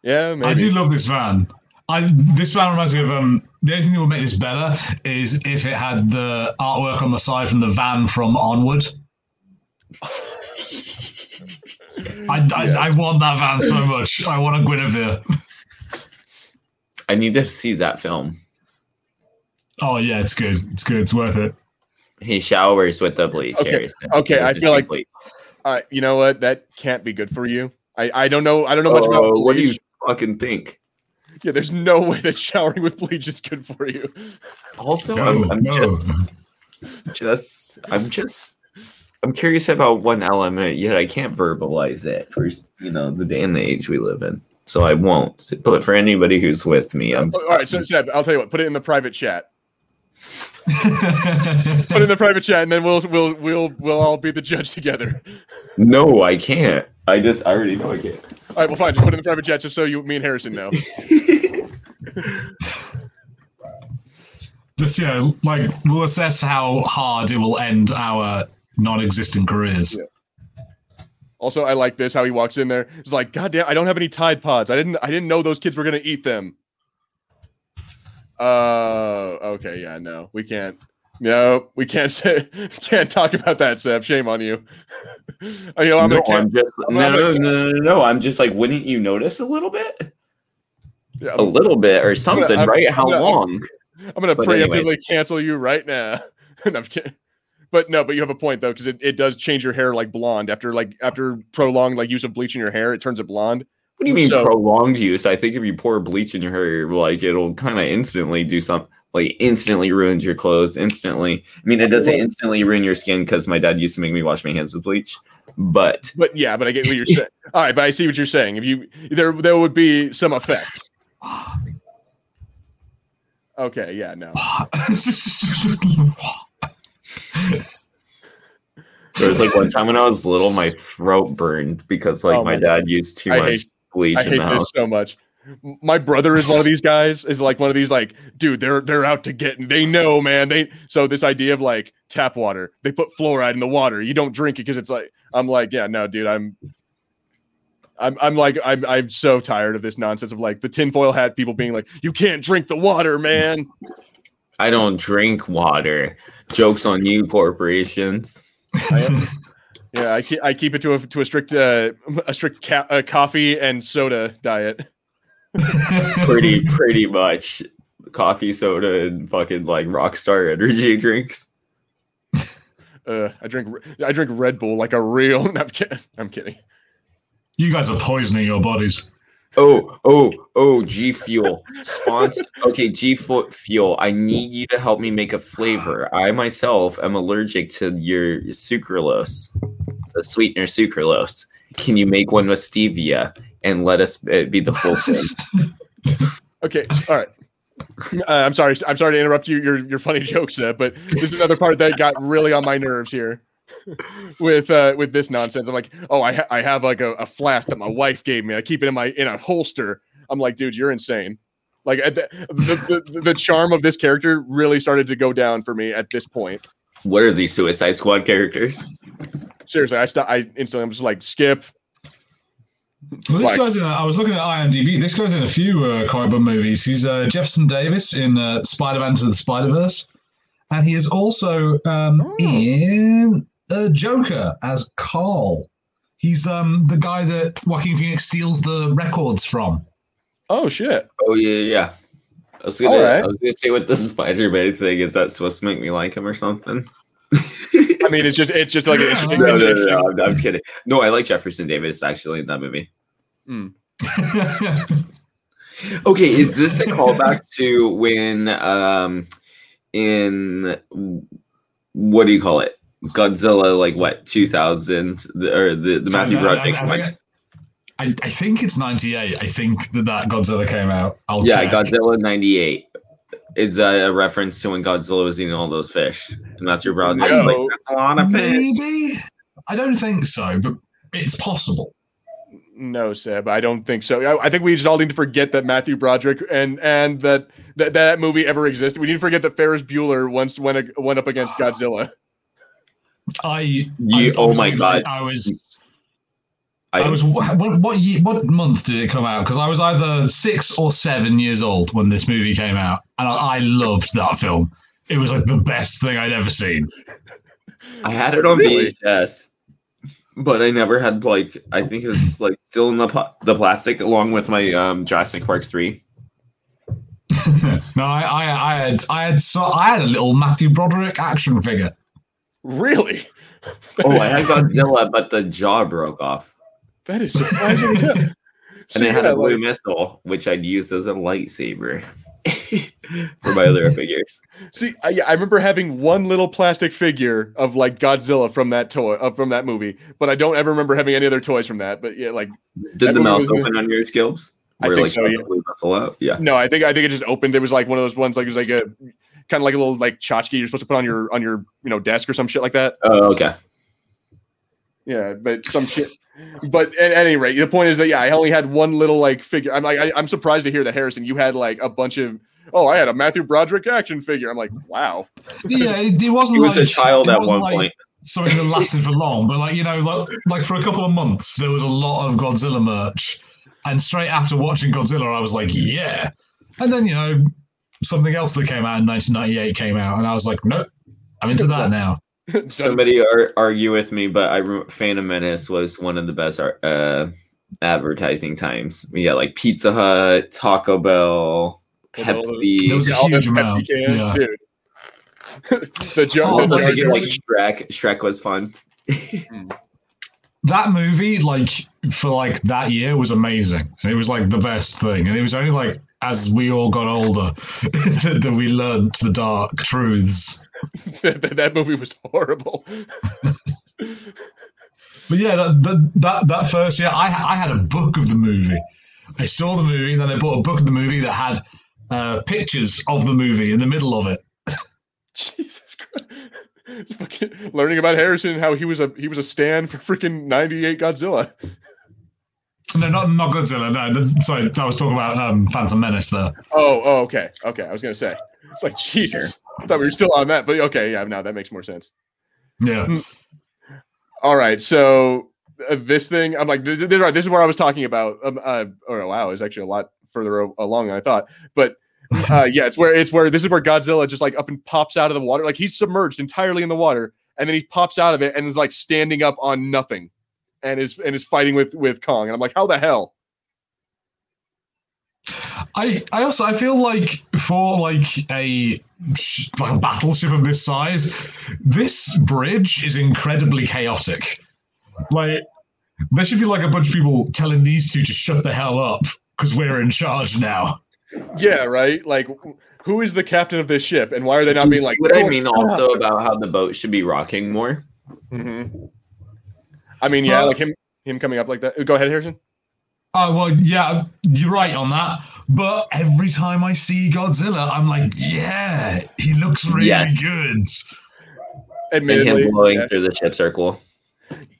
Yeah, I do love this van. I this van reminds me of um the only thing that would make this better is if it had the artwork on the side from the van from Onward. I, I, *laughs* I want that van so much. I want a Guinevere. I need to see that film. Oh yeah, it's good. It's good. It's worth it. He showers with the bleach. Okay, Harrison. okay, He I feel like- Uh, you know what? That can't be good for you. I I don't know. I don't know much about Oh, what do you fucking think? Yeah, there's no way that showering with bleach is good for you. Also, No, I'm, I'm no. just just I'm just I'm curious about one element yet I can't verbalize it for you know the day and the age we live in. So I won't. But for anybody who's with me, I'm All right, so Seb, I'll tell you what. Put it in the private chat. *laughs* Put in the private chat, and then we'll we'll we'll we'll all be the judge together. no, I can't. I just I already know I can't. All right, well, fine. Just put in the private chat, just so you, me and Harrison know. Just you know, like we'll assess how hard it will end our non-existent careers. Yeah. Also, I like this how he walks in there. He's like, "God damn, I don't have any Tide Pods. I didn't I didn't know those kids were gonna eat them." Uh, okay, yeah, no, we can't. No, we can't say *laughs* can't talk about that, Seb. Shame on you. *laughs* you know, I'm no, gonna I'm just I'm no, no, no, no, no. I'm just like, wouldn't you notice a little bit, yeah, a I'm, little bit, or something, I'm- right? I'm How gonna- long? I'm gonna but preemptively anyway. cancel you right now. *laughs* No, I'm. But no, but you have a point though, because it, it does change your hair like blonde after like after prolonged like use of bleach in your hair, it turns it blonde. What do you mean So- prolonged use? I think if you pour bleach in your hair, like it'll kind of instantly do something. Like instantly ruins your clothes. Instantly. I mean, it doesn't instantly ruin your skin because my dad used to make me wash my hands with bleach. But But yeah, but I get what you're saying. *laughs* All right, but I see what you're saying. If you there there would be some effect. Okay, yeah, no. there was like one time when I was little, my throat burned because like Oh my my dad used too I much bleach I hate the this house. so much. My brother is one of these guys. Is like one of these like, dude, they're they're out to get. They know, man. They so this idea of like tap water. They put fluoride in the water. You don't drink it because it's like. I'm like, yeah, no, dude. I'm. I'm, I'm like I'm I'm so tired of this nonsense of like the tinfoil hat people being like you can't drink the water man I don't drink water. Jokes on you, corporations. *laughs* yeah I keep, I keep it to a to a strict uh, a strict ca- uh, coffee and soda diet *laughs* Pretty, pretty much. Coffee, soda, and fucking like Rockstar energy *laughs* drinks. uh, I drink I drink Red Bull like a real *laughs* no, I'm kidding I'm kidding You guys are poisoning your bodies. Oh, oh, oh, G Fuel. Sponsor. Okay, G Fu- Fuel. I need you to help me make a flavor. I myself am allergic to your sucralose, the sweetener sucralose. Can you make one with stevia and let us uh, be the full thing? *laughs* Okay, all right. Uh, I'm sorry. I'm sorry to interrupt you. Your your funny *laughs* jokes, uh, but this is another part that got really on my nerves here. *laughs* with uh with this nonsense, I'm like, oh, I ha- I have like a, a flask that my wife gave me. I keep it in my in a holster. I'm like, dude, you're insane. Like the, the, the the charm of this character really started to go down for me at this point. What are these Suicide Squad characters? Seriously, I st- I instantly I'm just like skip. Well, this Like- guy's in. A, I was looking at IMDb. This guy's in a few uh, comic book movies. He's uh, Jefferson Davis in uh, Spider-Man to the Spider-Verse, and he is also um, Oh. in uh, Joker as Carl. He's um, the guy that Joaquin Phoenix steals the records from. Oh shit. Oh yeah, yeah. I was gonna, All right. I was gonna say with the *laughs* Spider-Man thing, is that supposed to make me like him or something? *laughs* I mean, it's just it's just like it's, *laughs* No, no, no, no, no, I'm, I'm kidding. No, I like Jefferson Davis actually in that movie. *laughs* Okay, is this a callback to when um in what do you call it? Godzilla like what 2000 or the the Matthew I, Broderick I, one. I, I, I think it's 98. I think that that Godzilla came out. I'll Yeah, check. Godzilla 98 is a, a reference to when Godzilla was eating all those fish. And Matthew Broderick's No. like that's a lot of fish. Maybe. I don't think so, but it's possible. No, Seb, I don't think so. I, I think we just all need to forget that Matthew Broderick and and that that, that movie ever existed. We need to forget that Ferris Bueller once went went up against Godzilla. I. You- I oh my God. I was. I, I was. What, what year? What month did it come out? Because I was either six or seven years old when this movie came out, and I, I loved that film. It was like the best thing I'd ever seen. I had it on Really? VHS, but I never had like I think it was like still in the pla- the plastic along with my um Jurassic Park three. *laughs* no, I, I, I had, I had, so I had a little Matthew Broderick action figure. Really? Oh, I had Godzilla, but the jaw broke off, That is surprising. hell. and So, it had yeah, a blue like- missile, which I'd use as a lightsaber *laughs* for my other *laughs* figures. See, I, I remember having one little plastic figure of like Godzilla from that toy, uh, from that movie, but I don't ever remember having any other toys from that. But yeah, like Did the mouth open on your skills? I think like so, yeah. the blue missile out? Yeah. no, I think I think it just opened. It was like one of those ones, like it was like a kind of like a little like tchotchke you're supposed to put on your on your you know desk or some shit like that. Oh, okay. Yeah, but some shit. But at any rate, the point is that yeah, I only had one little like figure. I'm like, I, I'm surprised to hear that Harrison, you had like a bunch of. Oh, I had a Matthew Broderick action figure. I'm like, wow. Yeah, it, it wasn't. He was like, a child at wasn't one like point. Something that lasted for long, but like you know, like, like for a couple of months, there was a lot of Godzilla merch, and straight after watching Godzilla, I was like, yeah. And then you know, something else that came out in 1998 came out, and I was like, nope, I'm into that now. *laughs* Somebody ar- argue with me, but I re- Phantom Menace was one of the best ar- uh, advertising times. We got like Pizza Hut, Taco Bell, With all the- Pepsi. There was a all the huge amount, Pepsi cans, yeah. dude. *laughs* the joke. also the thinking like Shrek. Shrek was fun. That movie, like for like that year, was amazing, and it was like the best thing. And it was only like as we all got older that, *laughs* that we learned the dark truths. *laughs* that, that movie was horrible. *laughs* But yeah, that, that that that first year, I I had a book of the movie. I saw the movie, then I bought a book of the movie that had uh, pictures of the movie in the middle of it. *laughs* Jesus Christ. Fucking learning about Harrison and how he was a he was a stand for freaking 98 Godzilla. No, not not Godzilla. No, the, sorry, I was talking about um, Phantom Menace there. Oh, oh, okay. Okay. I was gonna say. Like Jesus. I thought we were still on that, but okay, yeah, now that makes more sense. Yeah, All right, so uh, this thing, I'm like, this, this, right, this is where I was talking about. Um, uh, oh wow, it's actually a lot further along than I thought. But uh, *laughs* yeah, it's where it's where this is where Godzilla just like up and pops out of the water, like he's submerged entirely in the water, and then he pops out of it and is like standing up on nothing, and is and is fighting with with Kong, and I'm like, how the hell? I I also I feel like for like a like a battleship of this size, this bridge is incredibly chaotic. Like there should be like a bunch of people telling these two to shut the hell up because we're in charge now. Yeah, right. Like, who is the captain of this ship, and why are they not being like? what I "Oh, mean also up." about how the boat should be rocking more. Mhm. I mean, yeah, Well- like him him coming up like that. Go ahead, Harrison. Oh well, yeah, you're right on that. But every time I see Godzilla, I'm like, yeah, he looks really Yes. good. And him blowing yeah. through the ship circle.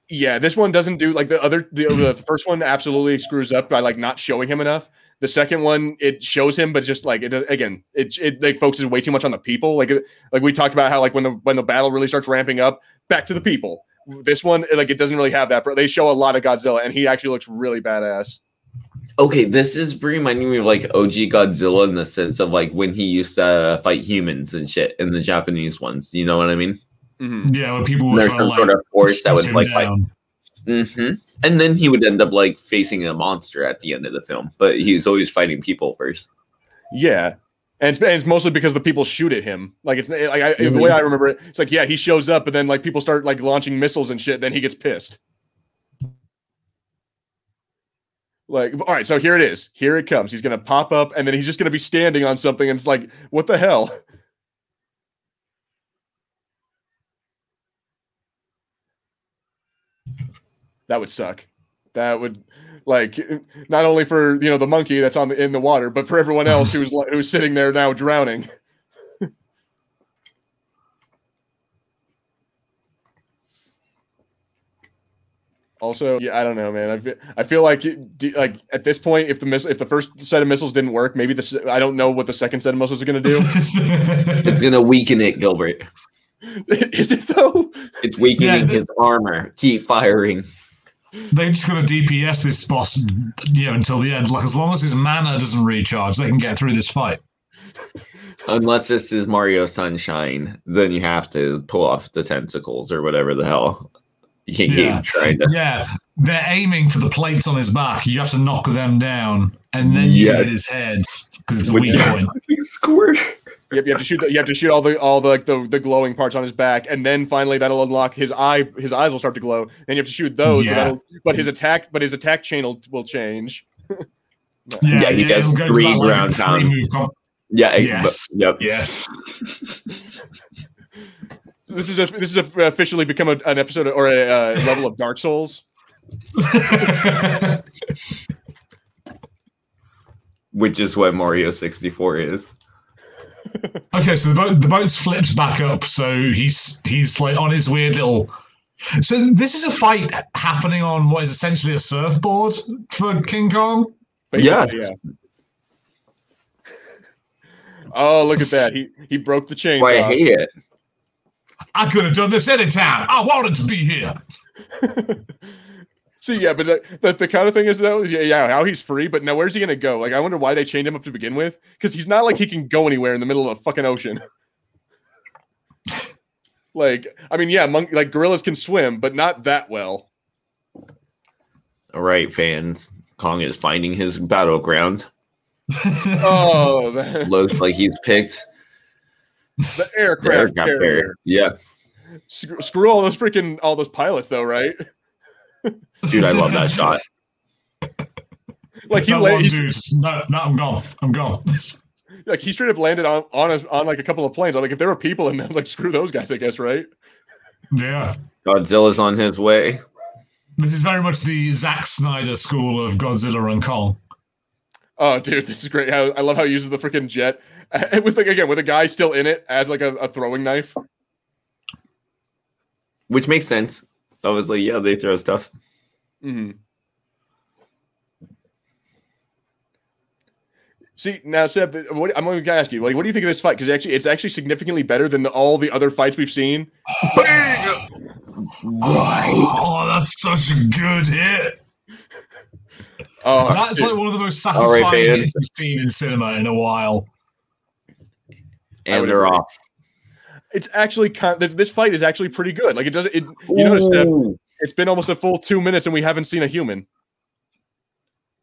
Yeah, this one doesn't do like the other. The, the first one absolutely screws up by like not showing him enough. The second one it shows him, but just like it does- again, it it like focuses way too much on the people. Like it- like we talked about how like when the when the battle really starts ramping up, back to the people. This one like it doesn't really have that. But they show a lot of Godzilla, and he actually looks really badass. Okay, this is reminding me of like OG Godzilla in the sense of like when he used to fight humans and shit in the Japanese ones. You know what I mean? Mhm. Yeah, when people were There's some to, like, sort of force that would like fight. down. hmm And then he would end up like facing a monster at the end of the film, but he's always fighting people first. Yeah, And it's, and it's mostly because the people shoot at him. Like it's like I, the way mm-hmm. I remember it, it's like yeah, he shows up, but then like people start like launching missiles and shit. Then he gets pissed. Like all right, so here it is. Here it comes. He's gonna pop up, and then he's just gonna be standing on something, and it's like what the hell. *laughs* That would suck. That would like not only for you know the monkey that's on the in the water, but for everyone else who's *laughs* li- who's sitting there now drowning. *laughs* also, yeah, I don't know, man. I feel, I feel like d- like at this point, if the miss if the first set of missiles didn't work, maybe the I don't know what the second set of missiles are going to do. *laughs* It's gonna weaken it, Gilbert. Is it though? It's weakening Yeah, his armor. Keep firing. They just going to DPS this boss, you know, until the end. Like as long as his mana doesn't recharge, they can get through this fight. Unless this is Mario Sunshine, then you have to pull off the tentacles or whatever the hell. *laughs* You can't Yeah. keep trying to. Yeah, they're aiming for the plates on his back. You have to knock them down, and then you Yes. hit his head because it's a weak point. fucking Squirt. Yep, you have to shoot. The, you have to shoot all the all the like the, the glowing parts on his back, and then finally that'll unlock his eye. His eyes will start to glow. Then you have to shoot those. Yeah. But, but his attack, but his attack chain will, will change. *laughs* Yeah, he gets it'll go three that, like, ground three pounds. Yeah. Yes. but- yep. Yes. *laughs* So this is a, this is a, officially become a, an episode or a uh, level of Dark Souls. *laughs* Which is what Mario 64 is. Okay, so the boat the boat's flipped back up, so he's he's like on his weird little. So this is a fight happening on what is essentially a surfboard for King Kong. basically, Yes. yeah. Oh, look at that! He he broke the chain. Why I hate it. I could have done this anytime. I wanted to be here. *laughs* See, yeah, but the, the, the kind of thing is though, is, yeah, yeah, how he's free, but now where's he gonna go? Like, I wonder why they chained him up to begin with, because he's not like he can go anywhere in the middle of the fucking ocean. *laughs* like, I mean, yeah, monk, like gorillas can swim, but not that well. All right, fans. Kong is finding his battleground. *laughs* Oh, man. Looks like he's picked the the aircraft aircraft carrier. carrier. Yeah. Screw, screw all those freaking all those pilots, though, right? Dude, I love that shot. *laughs* Like he, that la- one. No, no, I'm gone. I'm gone. *laughs* like he straight up landed on on a, on like a couple of planes. I'm like, if there were people in them, *laughs* like screw those guys, I guess, right? yeah. Godzilla's on his way. This is very much the Zack Snyder school of Godzilla and Kong. Oh, dude, this is great. How I love how he uses the freaking jet and with like again with a guy still in it as like a, a throwing knife. Which makes sense. I was like, yeah, they throw stuff. hmm See now, Seb, what, I'm going to ask you, like, what do you think of this fight? Because actually, it's actually significantly better than the, all the other fights we've seen. Right. Oh, that's such a good hit. Oh, That's dude. like one of the most satisfying fans. hits we've seen in cinema in a while. And they're agree. off. It's actually kind. This, this fight is actually pretty good. Like it doesn't. It, you notice that it's been almost a full two minutes and we haven't seen a human.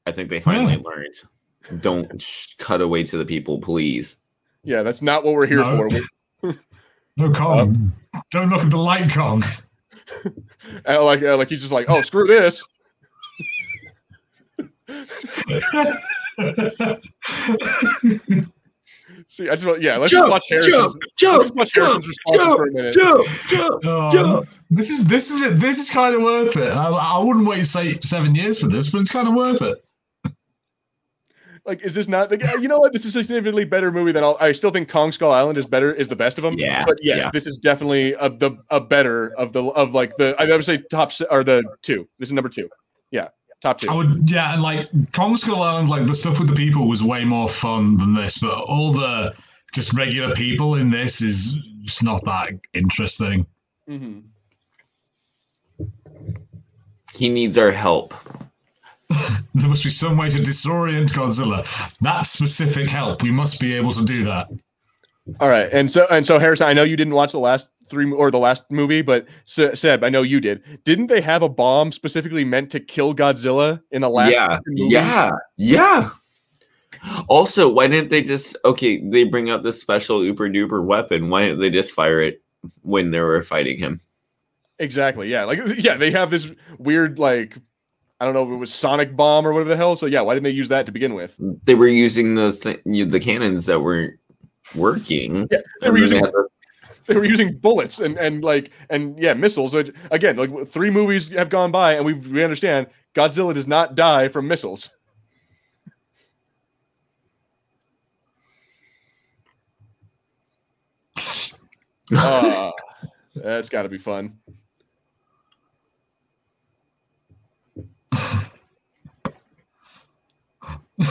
I think they finally learned. Don't cut away to the people, please. Yeah, that's not what we're here No. for. No, Kong. Don't look at the light, Kong. *laughs* like, uh, like he's just like, oh, screw this. *laughs* *laughs* See, I just want, yeah, let's just watch Harrison's. let's just watch Harrison's responses for a minute. jump, jump, Oh, jump. this is this is it. This is kind of worth it. I, I wouldn't wait say seven years for this, but it's kind of worth it. Like, is this not? Like, you know what? This is a significantly better movie than I'll, I still think Kong Skull Island is better, is the best of them. Yeah, But yes, yeah. this is definitely a, the a better of the of like the I would say top se- or the two. This is number two. Yeah, top two. I would, yeah, and like Kong Skull Island, like the stuff with the people was way more fun than this, but all the just regular people in this is just not that interesting. Mhm. He needs our help. *laughs* There must be some way to disorient Godzilla. That specific help, we must be able to do that. All right, and so and so Harrison, I know you didn't watch the last three or the last movie, but Se- Seb, I know you did. Didn't they have a bomb specifically meant to kill Godzilla in the last yeah, movie? yeah, yeah. Also, why didn't they just okay? They bring out this special uber duper weapon. Why didn't they just fire it when they were fighting him? Exactly. Yeah. Like *laughs* yeah, they have this weird like I don't know if it was sonic bomb or whatever the hell. So yeah, why didn't they use that to begin with? They were using those th- the cannons that weren't working. Yeah, they were using had the- they were using bullets and and like and yeah missiles. Again, like three movies have gone by and we we understand Godzilla does not die from missiles. Uh, *laughs* that's got to be fun. *laughs*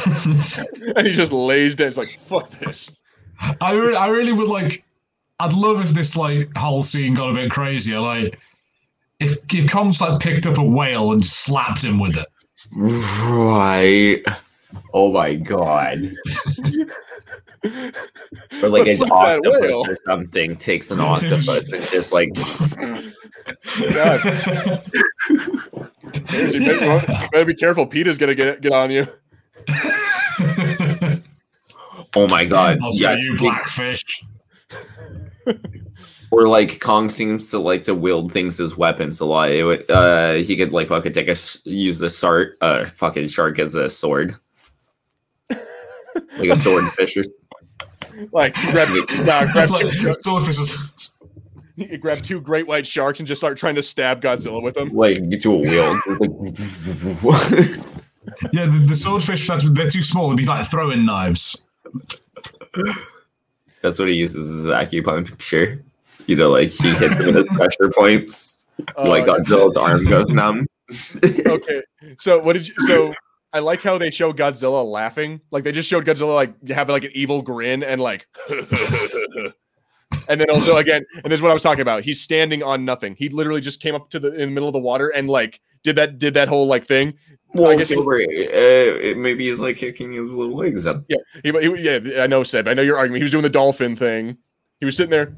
And he just lays down. It's like fuck this. I really, I really would like. I'd love if this like whole scene got a bit crazier. Like, if if Combs like picked up a whale and slapped him with it. right. Oh my god. Or like an But fuck that octopus whale. or something takes an octopus and just like God, seriously, *laughs* you better, better be careful. PETA's gonna get get on you. *laughs* oh my god. I'll Yeah, say you speak- blackfish. *laughs* or like Kong seems to like to wield things as weapons a lot. It would, uh, he could like fucking take a s- use the shark, uh, fucking shark as a sword, like a swordfish or Like grab, nah, grab Like, two, *laughs* swordfish is- *laughs* you grab two great white sharks and just start trying to stab Godzilla with them. like get to a wheel. Yeah, the, the swordfish that's, they're too small. It'd be like throwing knives. That's what he uses as acupuncture. You know, like he hits him with his pressure points. *laughs* like Uh, Godzilla's arm goes numb. *laughs* okay, so what did you? So I like how they show Godzilla laughing. Like they just showed Godzilla like having like an evil grin and like. *laughs* And then also again, and this is what I was talking about. He's standing on nothing. He literally just came up to the in the middle of the water and like did that did that whole like thing. Well, I guess he- don't. Uh, it, maybe he's like kicking his little legs up. He, he yeah, I know Seb. I know your argument. He was doing the dolphin thing. He was sitting there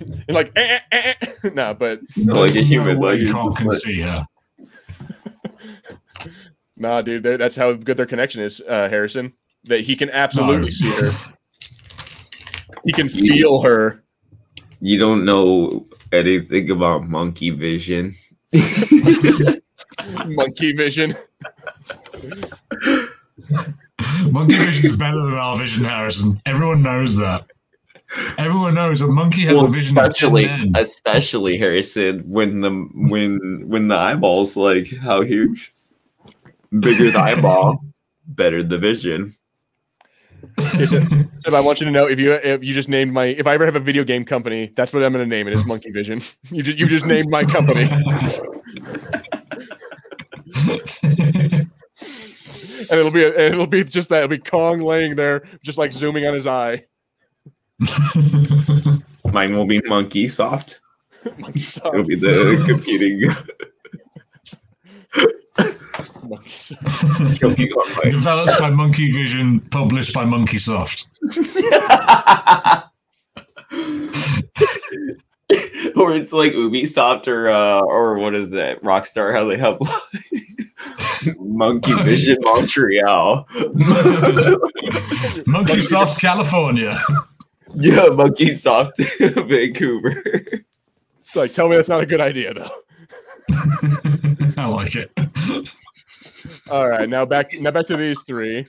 and *laughs* like eh, eh, eh, eh. *laughs* no, but like a human. No way Like, Kong can but- see her. nah, dude. That's how good their connection is, uh, Harrison. That he can absolutely No. see her. He can feel her. you don't know anything about monkey vision. Monkey vision. Monkey vision is better than our vision, Harrison. Everyone knows that. Everyone knows a monkey has well, a vision especially, men. especially Harrison, when the when when the eyeballs like how huge, bigger the eyeball, better the vision. Seb, *laughs* I want you to know if you if you just named my if I ever have a video game company, that's what I'm going to name it is Monkey Vision. *laughs* You just you just named my company, *laughs* and it'll be and it'll be just that it'll be Kong laying there, just like zooming on his eye. Mine will be monkey soft. Monkey It'll soft. be the competing. Monkey soft. joking on my- Developed by Monkey Vision, published by Monkey Soft. *laughs* or it's like Ubisoft or uh, or what is that? Rockstar how they have *laughs* Monkey *laughs* Vision Montreal. Monkey Soft, California. yeah, Monkey Soft Vancouver. It's like tell me that's not a good idea though. I like it. All right, now back now back to these three.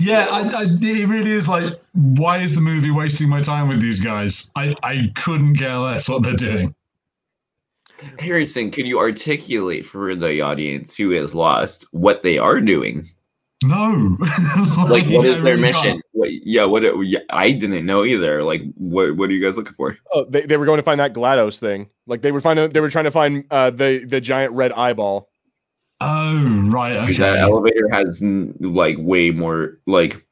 Yeah, I, I, it really is like, why is the movie wasting my time with these guys? I, I couldn't care less what they're doing. Harrison, can you articulate for the audience who is lost what they are doing? No. *laughs* Like, what is their really mission? What, yeah, what? It, yeah, I didn't know either. Like, what? What are you guys looking for? Oh, they, they were going to find that Glados thing. Like they were finding they were trying to find uh, the the giant red eyeball. Oh, right. Okay. That elevator has like way more. Like,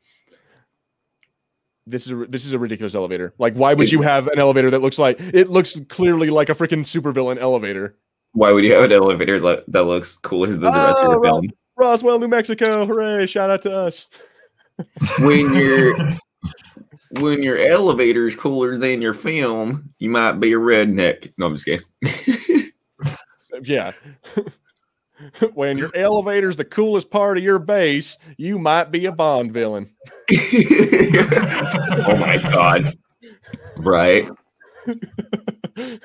This is a, this is a ridiculous elevator. Like, why would you have an elevator that looks like it looks clearly like a freaking supervillain elevator? why would you have an elevator that, that looks cooler than the rest of Oh, the right. film? Roswell, New Mexico! Hooray! Shout out to us. *laughs* When your when your elevator is cooler than your film, you might be a redneck. No, I'm just kidding. *laughs* Yeah. *laughs* *laughs* when your elevator's the coolest part of your base, you might be a Bond villain. *laughs* oh my god! Right. The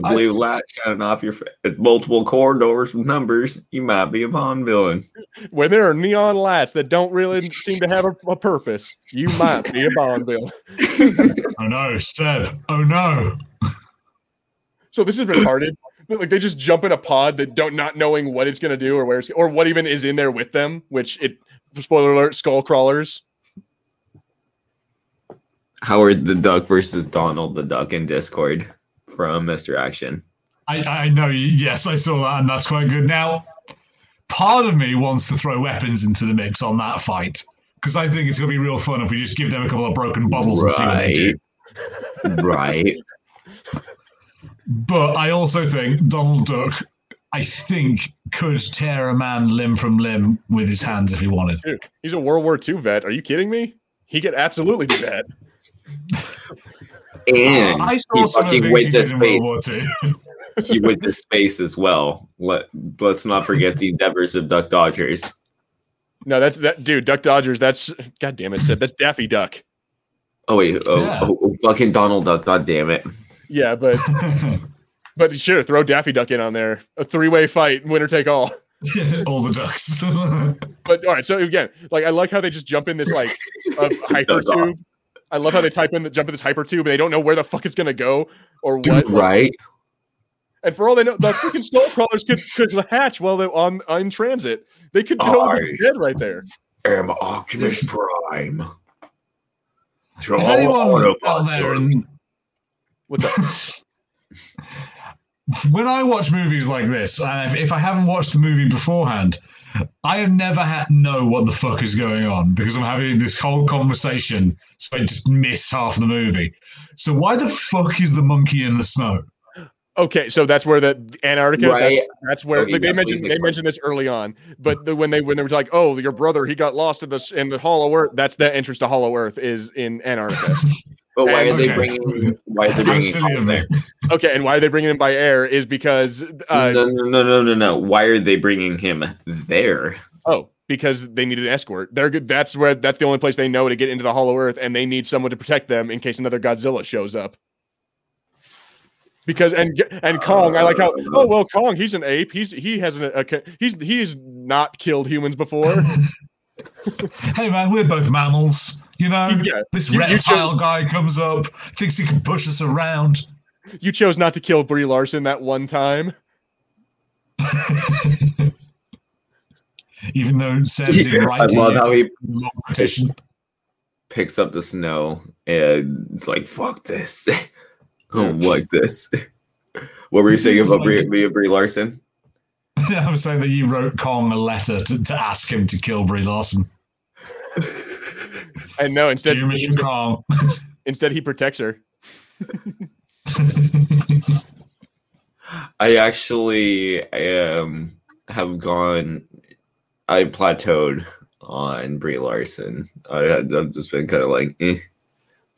*laughs* blue light shining off your fa- multiple corridors with numbers. You might be a Bond villain. When there are neon lights that don't really seem to have a, a purpose, you might be a Bond villain. Oh no, Seb. Oh no. So this is *clears throat* retarded. Like they just jump in a pod that don't not knowing what it's gonna do or where it's or what even is in there with them. Which it spoiler alert, skull crawlers. Howard the Duck versus Donald the Duck in Discord from Mr. Action. I, I know. Yes, I saw that, and that's quite good. Now, part of me wants to throw weapons into the mix on that fight because I think it's going to be real fun if we just give them a couple of broken bottles and see what they do. Right. But I also think Donald Duck, I think, could tear a man limb from limb with his hands if he wanted. Dude, he's a World War II vet. Are you kidding me? He could absolutely do that. And I he saw some of the fucking things went he to did in space. World War II. *laughs* he went to space as well. Let let's not forget the endeavors of Duck Dodgers. No, that's that dude, Duck Dodgers. That's god damn it, Seth. That's Daffy Duck. Oh wait, oh, Yeah. oh, oh, fucking Donald Duck, god damn it. Yeah, but *laughs* but sure, throw Daffy Duck in on there. A three-way fight, winner take all. *laughs* All the ducks. *laughs* But all right, so again, like I like how they just jump in this like uh, hyper Duck off. tube. I love how they type in the jump in this hyper tube, and they don't know where the fuck it's gonna go or what. Right? And for all they know, the freaking skull crawlers could could hatch while they're on on transit. They could go Aye. dead right there. am Optimus Prime. To Is all anyone Autobots out there are- in What's up? *laughs* when I watch movies like this, and if I haven't watched the movie beforehand, I have never had know what the fuck is going on because I'm having this whole conversation, so I just miss half the movie. So why the fuck is the monkey in the snow? Okay, so that's where the Antarctica. Right. That's, that's where Okay, like, they mentioned. They mentioned this early on, but the, when they when they were like, "Oh, your brother, he got lost in the in the Hollow Earth." That's the entrance to Hollow Earth is in Antarctica. *laughs* But why are they Okay. bringing? Why are they bringing? silly of me. okay, and why are they bringing him by air? Is because uh, no, no, no, no, no, no. Why are they bringing him there? oh, because they need an escort. They're good. That's where that's the only place they know to get into the Hollow Earth, and they need someone to protect them in case another Godzilla shows up. Because and and Kong, I like how oh well Kong, he's an ape. He's he has an, a he's he's not killed humans before. *laughs* Hey man, we're both mammals. You know, Yeah, this you- you reptile guy comes up, thinks he can push us around. You chose not to kill Brie Larson that one time. *laughs* Even though Seb did I right love how he long petition. picks up the snow and it's like, "Fuck this." *laughs* Oh, I don't like this. What were you saying about Brie, Brie, Brie Larson? *laughs* I was saying that you wrote Kong a letter to, to ask him to kill Brie Larson. And no, instead Dear Mr. Kong. instead he protects her. *laughs* I actually um have gone. I plateaued on Brie Larson. I, I've just been kind of like, eh,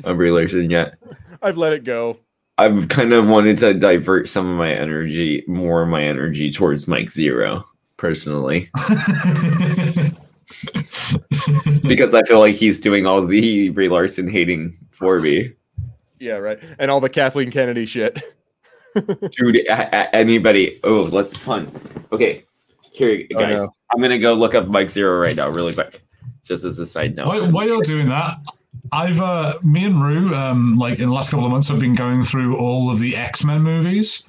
on Brie Larson yet. I've let it go. I've kind of wanted to divert some of my energy, more of my energy towards Mike Zeroh, personally, *laughs* because I feel like he's doing all the Brie Larson hating for me. Yeah, right. And all the Kathleen Kennedy shit. Dude, a- a- anybody? Oh, let's fun. Okay, here, Oh, guys. no. I'm gonna go look up Mike Zeroh right now, really quick, just as a side note. while, while you're doing that, I've uh, me and Rue, um, like in the last couple of months, have been going through all of the X Men movies,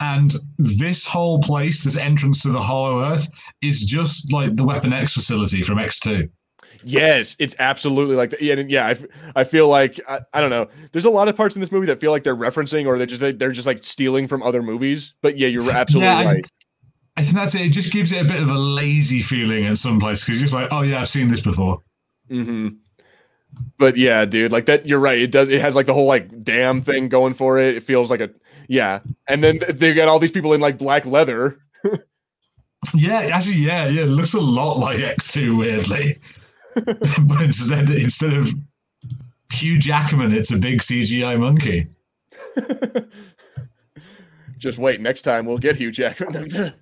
and this whole place, this entrance to the Hollow Earth, is just like the Weapon X facility from X Two. Yes, it's absolutely like that. Yeah, yeah. I, I feel like I, I don't know. There's a lot of parts in this movie that feel like they're referencing or they're just they're just like stealing from other movies. But yeah, you're absolutely Yeah, right. I think that's it. It just gives it a bit of a lazy feeling at some place because you're just like, oh yeah, I've seen this before. hmm But yeah, dude, like that. You're right. It does. It has like the whole like damn thing going for it. It feels like a yeah. And then they got all these people in like black leather. *laughs* Yeah, actually, yeah, yeah. It looks a lot like X2, weirdly. *laughs* but instead, instead of Hugh Jackman, it's a big CGI monkey. *laughs* Just wait. Next time we'll get Hugh Jackman.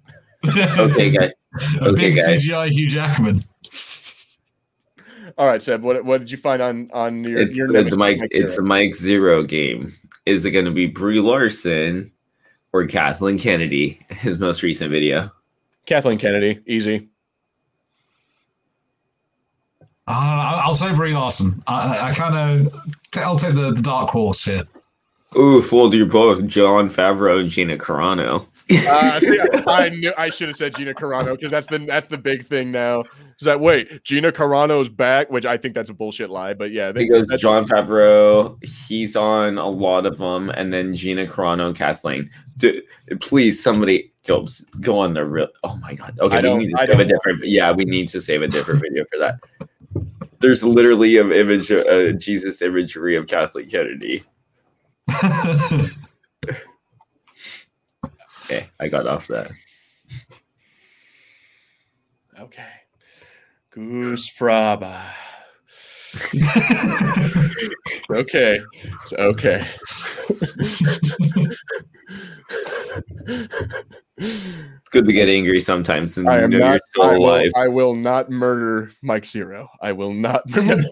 Okay, guys. A Okay, big guys. CGI Hugh Jackman. All right, Seb. What what did you find on on your It's your the, the Mike. Mike It's the Mike Zeroh game. Is it going to be Brie Larson or Kathleen Kennedy? His most recent video. Kathleen Kennedy. Easy. Uh, I'll say Brie Larson. I, I kind of, I'll take the, the dark horse here. Ooh, fooled you both, Jon Favreau and Gina Carano. Uh, see, I, *laughs* I knew I should have said Gina Carano because that's the that's the big thing now. Is that wait, Gina Carano's back, which I think that's a bullshit lie, but yeah, He goes Jon Favreau. He's on a lot of them, and then Gina Carano and Kathleen. D- please, somebody go go on the real. Oh my god. I Okay, we need to I save a different. Yeah, we need to save a different video for that. There's literally an image, uh, Jesus imagery of Kathleen Kennedy. *laughs* Okay, I got off that. okay. Goose Fraba. *laughs* Okay, it's okay. It's good to get angry sometimes, and I you am know not. you're still I will. I will not murder Mike Zeroh. I will not. *laughs* Murder.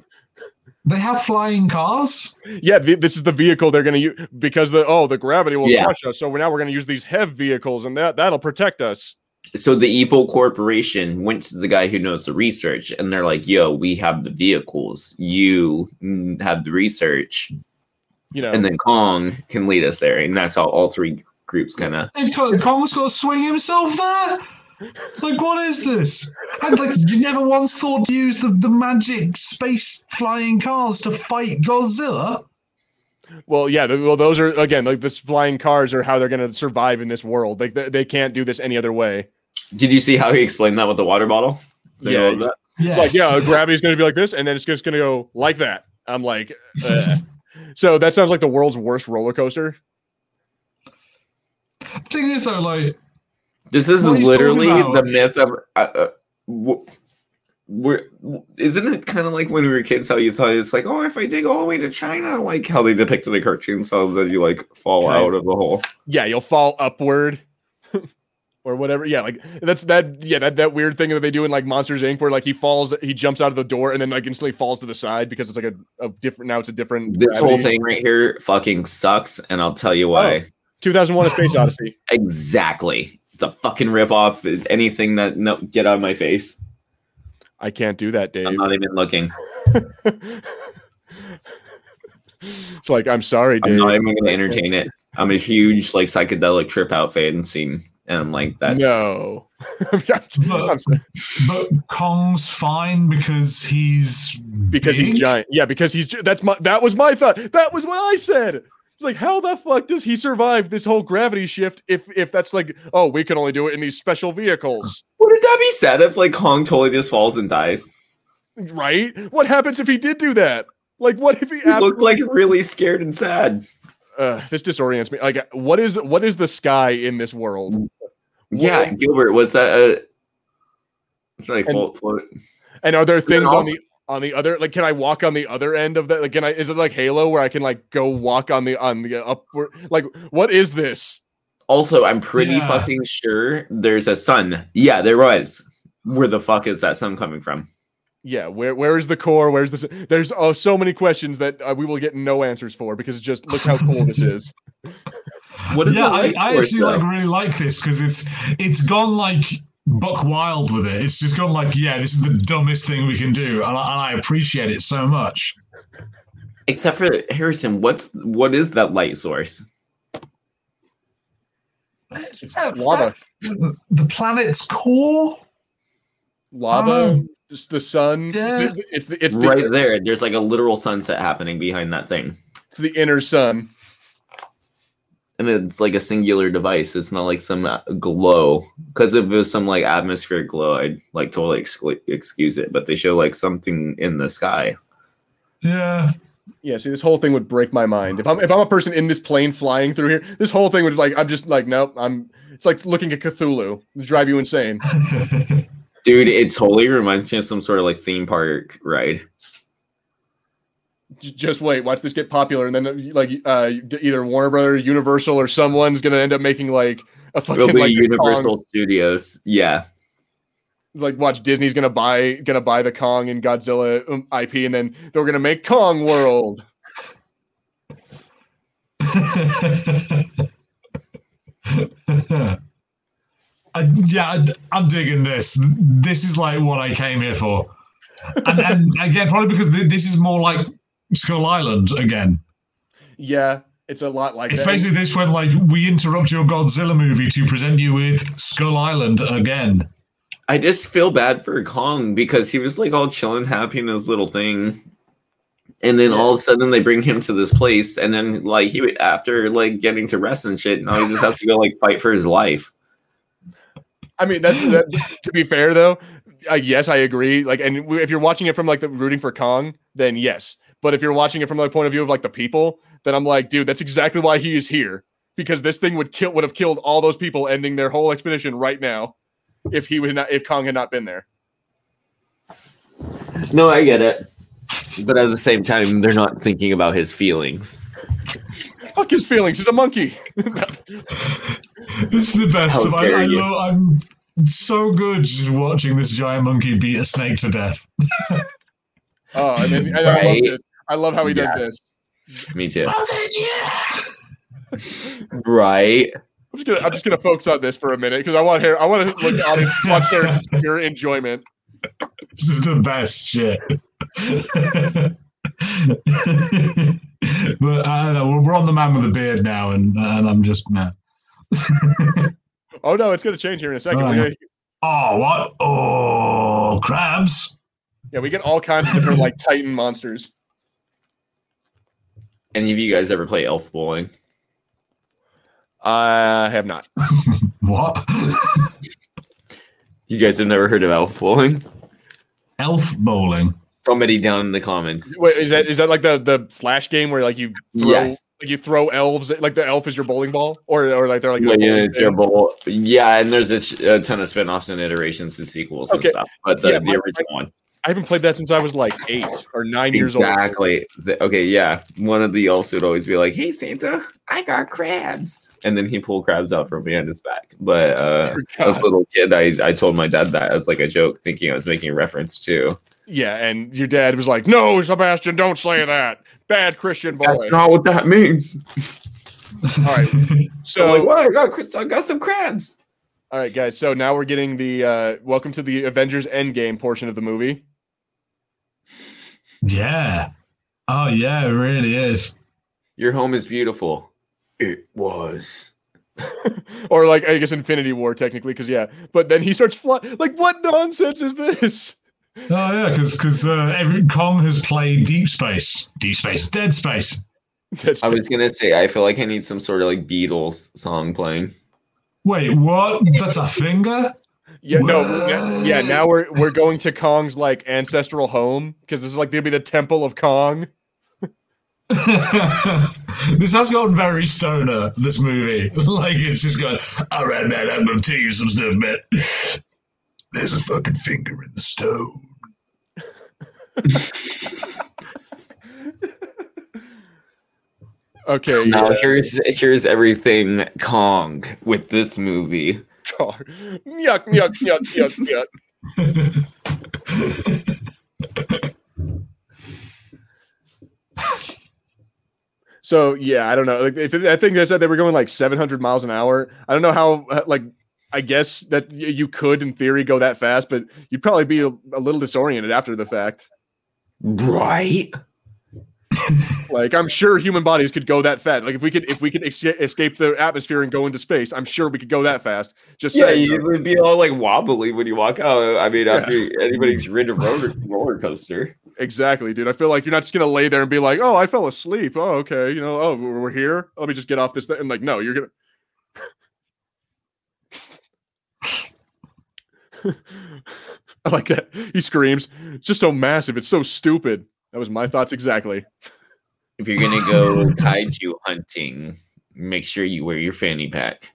They have flying cars. yeah, th- this is the vehicle they're going to use because the oh the gravity will Yeah. crush us. So now we're going to use these HEV vehicles, and that that'll protect us. so the evil corporation went to the guy who knows the research and they're like yo we have the vehicles you have the research You know, and then kong can lead us there and that's how all three groups kind of And Kong- Kong's got to swing himself there. Like, what is this? And like, you never once thought to use the, the magic space flying cars to fight Godzilla. Well, yeah. th- Well, those are again like this flying cars are how they're going to survive in this world. Like they, they can't do this any other way. did you see how he explained that with the water bottle They Yeah, love. Yes. It's like yeah, gravity's going to be like this, and then it's just going to go like that. I'm like, uh. so that sounds like the world's worst roller coaster. thing is though, like, this is literally the myth of Uh, uh, we're, isn't it kind of like when we were kids how you thought it's like oh if i dig all the way to china like how they depicted the cartoons so that you like fall Kind out of the hole Yeah, you'll fall upward. *laughs* Or whatever, yeah, like that's that, yeah, that that weird thing that they do in like Monsters Inc., where like he falls, he jumps out of the door and then like instantly falls to the side because it's like a, a different. Now it's a different. This whole thing right here fucking sucks, and I'll tell you why. 2001: A Space Odyssey. Exactly. It's a fucking ripoff. Anything that no get out of my face. I can't do that, Dave. I'm not even looking. *laughs* it's like I'm sorry, I'm not even gonna entertain it. I'm a huge like psychedelic trip out fan scene, and I'm like that's no. *laughs* I'm sorry. but Kong's fine because he's because he's giant. Yeah, because he's that's my that was my thought. That was what I said. It's like how the fuck does he survive this whole gravity shift if if that's like oh we can only do it in these special vehicles, *laughs* Wouldn't that be sad if like Kong totally just falls and dies? right? What happens if he did do that? Like what if he He looked like really scared and sad. uh, this disorients me. Like what is what is the sky in this world? Yeah, What- Gilbert, was that a it's like And- float, float. And are there things off? on the on the other like can I walk on the other end of that? Like can I is it like Halo where I can like go walk on the on the upward like what is this? Also, I'm pretty Yeah. fucking sure there's a sun. Yeah, there was. Where the fuck is that sun coming from? Yeah, where where is the core? Where's this? There's oh so many questions that uh, we will get no answers for because it's just look how cool this is. *laughs* What is yeah, the I, I actually though? like really like this because it's it's gone like buck wild with it. It's just gone like, yeah, this is the dumbest thing we can do, and I, and I appreciate it so much. Except for Harrison, what's what is that light source? It's lava, The planet's core. lava, Oh. just the sun. Yeah. th- It's the it's the right there. There's like a literal sunset happening behind that thing. it's the inner sun. And it's like a singular device. It's not like some uh, glow. Because if it was some like atmospheric glow, I'd like totally exclu- excuse it. But they show like something in the sky. Yeah. Yeah, see, this whole thing would break my mind. If I'm if I'm a person in this plane flying through here, this whole thing would like I'm just like nope. I'm. It's like looking at Cthulhu. It'd drive you insane. *laughs* Dude, it totally reminds me of some sort of like theme park ride. J- just wait, watch this get popular, and then like uh, either Warner Brothers, Universal, or someone's gonna end up making like a fucking It'll be like Universal Kong- Studios. Yeah. like watch Disney's gonna buy gonna buy the Kong and Godzilla um, IP, and then they're gonna make Kong World. *laughs* I, yeah, I- I'm digging this. This is like what I came here for. And, and again, probably because thi- this is more like Skull Island again. Yeah, it's a lot like It's that. basically this when like we interrupt your Godzilla movie to present you with Skull Island again. I just feel bad for Kong because he was like all chilling, happy in his little thing. And then all of a sudden they bring him to this place, and then like he would after like getting to rest and shit, now he just has to go like fight for his life. I mean, that's that, to be fair though. Uh, yes, I agree. Like, and if you're watching it from like the rooting for Kong, then yes. But if you're watching it from the point of view of like the people, then I'm like, dude, that's exactly why he is here because this thing would kill would have killed all those people, ending their whole expedition right now if he would not if Kong had not been there. No, I get it, but at the same time, they're not thinking about his feelings. Fuck his feelings. He's a monkey. This is the best. How I, dare I you. lo- I'm so good just watching this giant monkey beat a snake to death. *laughs* oh, and, then, and I love this. I love how he does this. Me too. Right? I'm just gonna I'm just gonna focus on this for a minute because I want here I want to look at audience watch Harrison's *laughs* pure enjoyment. This is the best shit. *laughs* but uh, I don't know. We're, we're on the man with the beard now, and and I'm just no. *laughs* Oh no, it's gonna change here in a second. Oh, gonna- Oh what? Oh crabs! yeah, we get all kinds of different like Titan monsters. Any of you guys ever play Elf Bowling? I have not. *laughs* What? You guys have never heard of Elf Bowling? Elf bowling. Somebody down in the comments. Wait, is that is that like the the flash game where like you throw, Yes. like you throw elves like the elf is your bowling ball or or like they're like Yeah, yeah, it's your pin? bowl. Yeah, and there's a, sh- a ton of spin-offs and iterations and sequels and stuff. But the, Yeah, the my- original one. I haven't played that since I was like eight or nine years old. Exactly. The- okay, yeah. One of the elves would always be like, "Hey Santa, I got crabs," and then he pulled crabs out from behind his back. But uh, *laughs* as a little kid, I I told my dad that as like a joke, thinking I was making a reference to. Yeah, and your dad was like, "No, Sebastian, don't say that. Bad Christian boy." That's not what that means. all right, *laughs* So so like, what? I got I got some crabs. all right, guys. So now we're getting the uh, welcome to the Avengers Endgame portion of the movie. Yeah. Oh yeah, it really is. Your home is beautiful. It was. *laughs* or like I guess Infinity War technically, because yeah. But then he starts flying. Like, what nonsense is this? Oh yeah, because because uh, every Kong has played Deep Space, Deep Space, Dead Space. That's I was gonna say I feel like I need some sort of like Beatles song playing. Wait, what? That's a finger? Yeah, no, yeah, yeah. Now we're we're going to Kong's like ancestral home because this is like gonna be the temple of Kong. *laughs* this has gotten very stoner. This movie, *laughs* like it's just going. All right, man, I'm gonna tell you some stuff, man. *laughs* There's a fucking finger in the stone. Okay, Now yeah. here's here's everything Kong with this movie. So yeah, I don't know. Like, if I think they said they were going like 700 miles an hour. I don't know how. uh, Like, I guess that you could, in theory, go that fast, but you'd probably be a, a little disoriented after the fact. Right? Like, I'm sure human bodies could go that fast. Like, if we could, if we could escape, escape the atmosphere and go into space, I'm sure we could go that fast. Just Yeah, saying. you would be all like wobbly when you walk out. I mean, after anybody's ridden a roller, roller coaster. Exactly, dude. I feel like you're not just gonna lay there and be like, "Oh, I fell asleep." Oh, okay. You know, oh, we're we're here. Let me just get off this. Thing. And like, no, you're gonna. *laughs* I like that. He screams. It's just so massive. It's so stupid. That was my thoughts exactly. If you're gonna go *laughs* kaiju hunting, make sure you wear your fanny pack.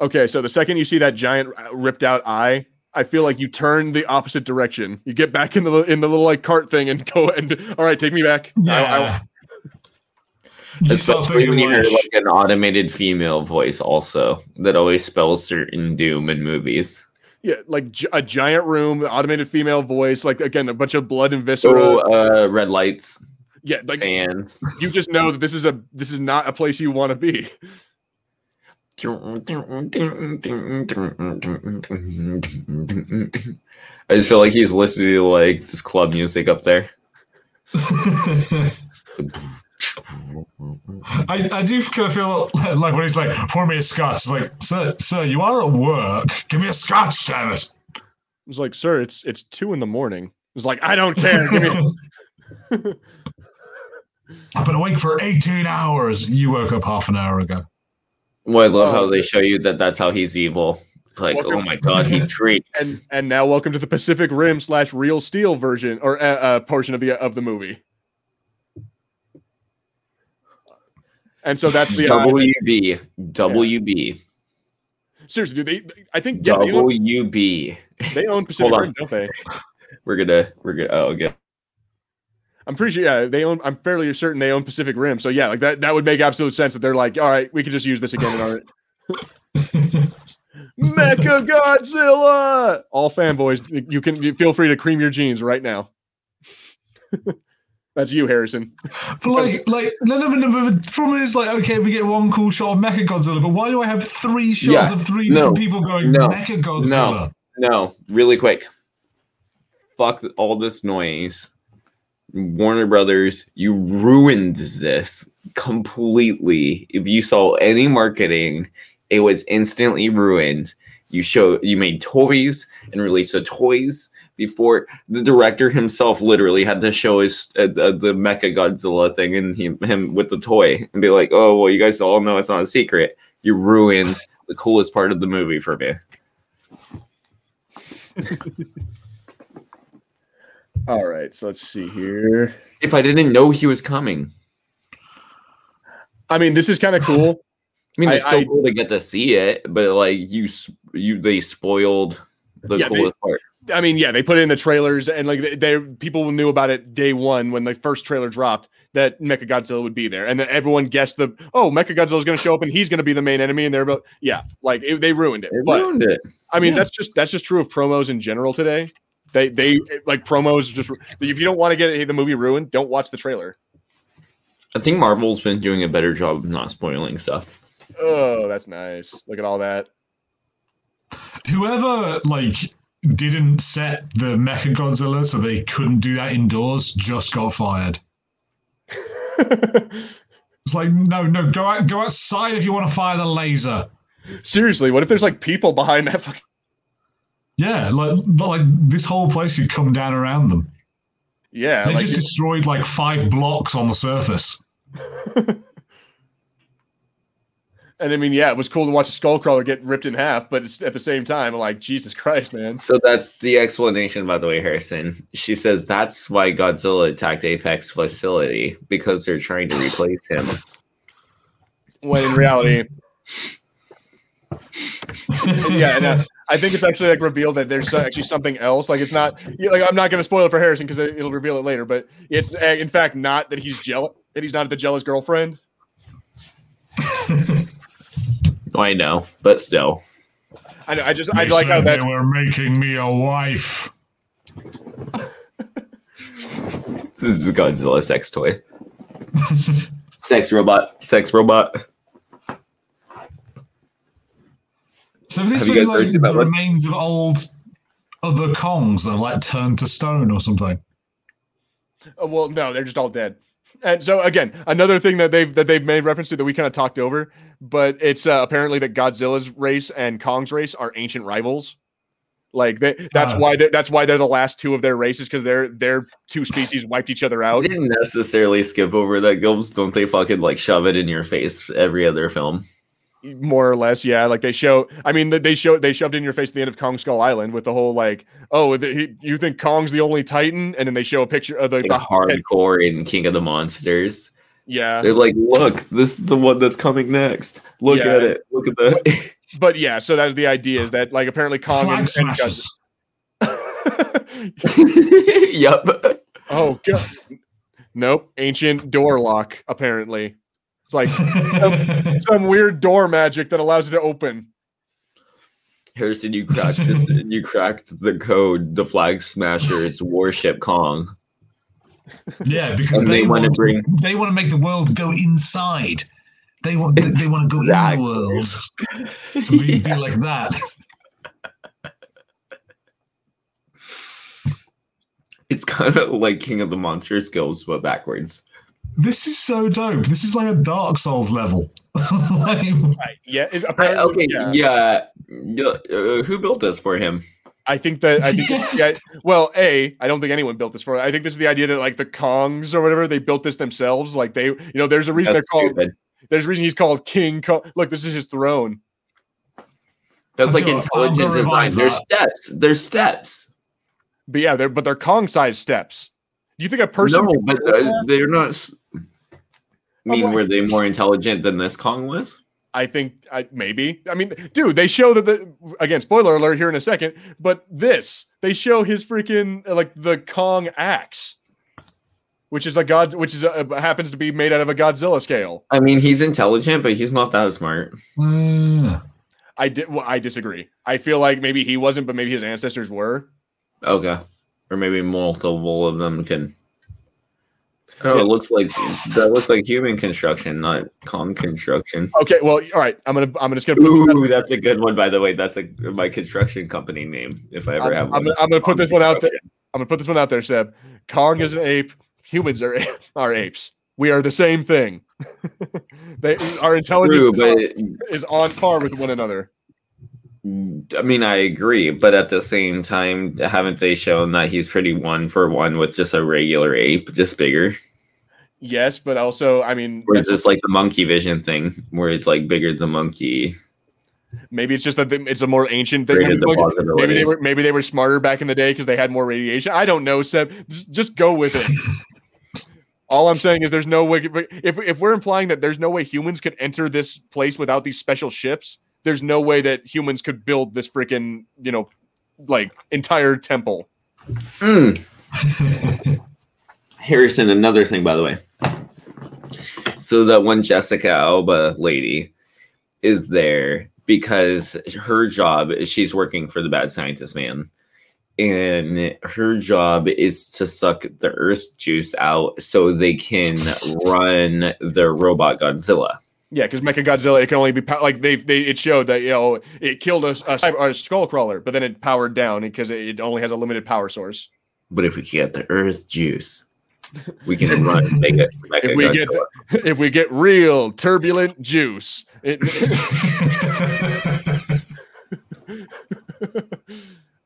Okay, so the second you see that giant uh, ripped out eye, I feel like you turn the opposite direction. You get back in the in the little like cart thing and *laughs* go and all right, take me back. I- I- Yeah. You start Especially when you hear like, like an automated female voice, also that always spells certain doom in movies. Yeah, like gi- a giant room, automated female voice, like again a bunch of blood and viscera. So, uh, red lights, yeah, like fans. you just know that this is a this is not a place you want to be. I just feel like he's listening to like this club music up there. *laughs* *laughs* I, I do kind of feel like when he's like, pour me a scotch, it's like, sir, sir, you are at work. Give me a scotch, damn it. It's like, sir, it's it's two in the morning. It's like, I don't care. Give me *laughs* I've been awake for 18 hours. You woke up half an hour ago. Well, I love how they show you that that's how he's evil. It's like, Welcome- oh my god, he *laughs* treats. and and now welcome to the Pacific Rim slash Real Steel version or uh, uh, portion of the of the movie. And so that's the WB, WB, seriously, do they? I think yeah, they, own, WB. they own Pacific Rim, don't they? We're gonna, we're gonna. Oh, okay. I'm pretty sure. Yeah, they own. I'm fairly certain they own Pacific Rim. So yeah, like that. That would make absolute sense that they're like, all right, we could just use this again in our *laughs* Mecha Godzilla. All fanboys, you can you feel free to cream your jeans right now. *laughs* That's you, Harrison. *laughs* But like, *laughs* like none of it. The problem is like, okay, we get one cool shot of Mecha Godzilla, but why do I have three shots Yeah, of three no, different people going no, Mecha Godzilla? No, really quick. Fuck all this noise. Warner Brothers, you ruined this completely. If you saw any marketing, it was instantly ruined. You show you made toys and released the toys before the director himself literally had to show his uh, the, the Mecha Godzilla thing and he, him with the toy and be like, "Oh, well, you guys all know it's not a secret." You ruined the coolest part of the movie for me. *laughs* All right, so let's see here. If I didn't know he was coming, I mean, this is kind of cool. *sighs* I mean, it's I- still I- cool to get to see it, but like you, you they spoiled the Yeah, coolest part. I mean, yeah, they put it in the trailers, and like they, they people knew about it day one when the first trailer dropped that Mecha Godzilla would be there, and then everyone guessed the oh Mecha Godzilla is going to show up and he's going to be the main enemy, and they're about yeah, like it, they ruined it. They But ruined it. I mean, Yeah. that's just that's just true of promos in general today. They they like promos just if you don't want to get the movie ruined, don't watch the trailer. I think Marvel's been doing a better job of not spoiling stuff. Oh, that's nice. Look at all that. Whoever like didn't set the Mecha Godzilla so they couldn't do that indoors just got fired. *laughs* It's like no, no, go out, go outside if you want to fire the laser. Seriously, what if there's like people behind that fucking Yeah, like like this whole place should come down around them. yeah, They like just destroyed like five blocks on the surface. *laughs* and I mean, yeah, it was cool to watch a skullcrawler get ripped in half, but it's, at the same time, like Jesus Christ, man. So that's the explanation, by the way, Harrison. She says that's why Godzilla attacked Apex facility because they're trying to replace him. When in reality, yeah, and, uh, I think it's actually like revealed that there's actually something else. Like it's not like I'm not going to spoil it for Harrison because it'll reveal it later. But it's uh, in fact not that he's jealous that he's not the jealous girlfriend. *laughs* Oh, I know, but still. I know. I just I like how that's they were making me a wife. *laughs* This is a Godzilla sex toy. *laughs* Sex robot. Sex robot. So this Have you is guys like ever seen the one? remains of old other Kongs that are like turned to stone or something. Oh, well, no, they're just all dead. And so again, another thing that they've that they've made reference to that we kind of talked over, but it's uh, apparently that Godzilla's race and Kong's race are ancient rivals. Like they, that's Ah. why they, that's why they're the last two of their races because their their two species wiped each other out. They didn't necessarily skip over that, Gilbs. Don't they fucking like shove it in your face every other film? More or less yeah like they show i mean they show they shoved in your face at the end of kong skull island with the whole like oh the, he, you think kong's the only titan and then they show a picture of the, Like the hardcore in King of the Monsters. yeah They're like, look, this is the one that's coming next. Look Yeah. at it. Look at that. *laughs* but yeah so that's the idea is that like apparently kong Flag and, and Godzilla, yep. oh god. Nope. Ancient door lock, apparently. It's like some, *laughs* some weird door magic that allows it to open. Harrison, you cracked the, *laughs* you cracked the code. The flag smashers warship Kong. yeah, because And they, they wanna bring- they want to make the world go inside. They want they, they want to go in Exactly. the world *laughs* to be, be like that. It's kind of like King of the Monsters Gilbs, but backwards. This is so dope. This is like a Dark Souls level. *laughs* Like, Right. Yeah. I- apparently, okay, yeah. yeah, uh, who built this for him? I think that I think this, yeah. *laughs* Well, a I don't think anyone built this for. it. I think this is the idea that like the Kongs or whatever they built this themselves. Like they, you know, there's a reason That's they're called. stupid. There's a reason he's called King Kong. Look, this is his throne. That's like gonna- intelligent design. There's that. steps. There's steps. But yeah, they're but they're Kong sized steps. Do you think a person? no, but build uh, that? they're not. I mean, were they more intelligent than this Kong was? I think I maybe. I mean, dude, they show that the again, spoiler alert here in a second, but this they show his freaking like the Kong axe, which is a god, which is a, happens to be made out of a Godzilla scale. I mean, he's intelligent, but he's not that smart. uh, I did. Well, I disagree. I feel like maybe he wasn't, but maybe his ancestors were. Okay, or maybe multiple of them can. Oh, Yeah. it looks like that looks like human construction, not Kong construction. Okay, well, all right. I'm gonna. I'm just gonna. Put, Ooh, that's a good one, by the way. That's a my construction company name. If I ever I'm, have I'm one. I'm gonna put this one out there. I'm gonna put this one out there, Seb. Kong is an ape. Humans are *laughs* are apes. We are the same thing. *laughs* they our True, intelligence but is on par with one another. I mean, I agree, but at the same time, haven't they shown that he's pretty one for one with just a regular ape, just bigger? Yes, but also, I mean, Or is this like the monkey vision thing, where it's like bigger than monkey? maybe it's just that it's a more ancient thing. Maybe, the maybe they were maybe they were smarter back in the day because they had more radiation. I don't know, Seb. Just, just go with it. *laughs* All I'm saying is there's no way if if we're implying that there's no way humans could enter this place without these special ships, there's no way that humans could build this freaking, you know, like entire temple. Mm. *laughs* Harrison, another thing, by the way. So that one Jessica Alba lady is there because her job is she's working for the bad scientist man. And her job is to suck the earth juice out so they can run their robot Godzilla. Yeah, because Mecha Godzilla, it can only be pow- like they they it showed that you know it killed a, a, a skull crawler, but then it powered down because it, it only has a limited power source. But if we get the earth juice, we can run Mega, Mecha If we get if we get real turbulent juice, it, *laughs* *laughs*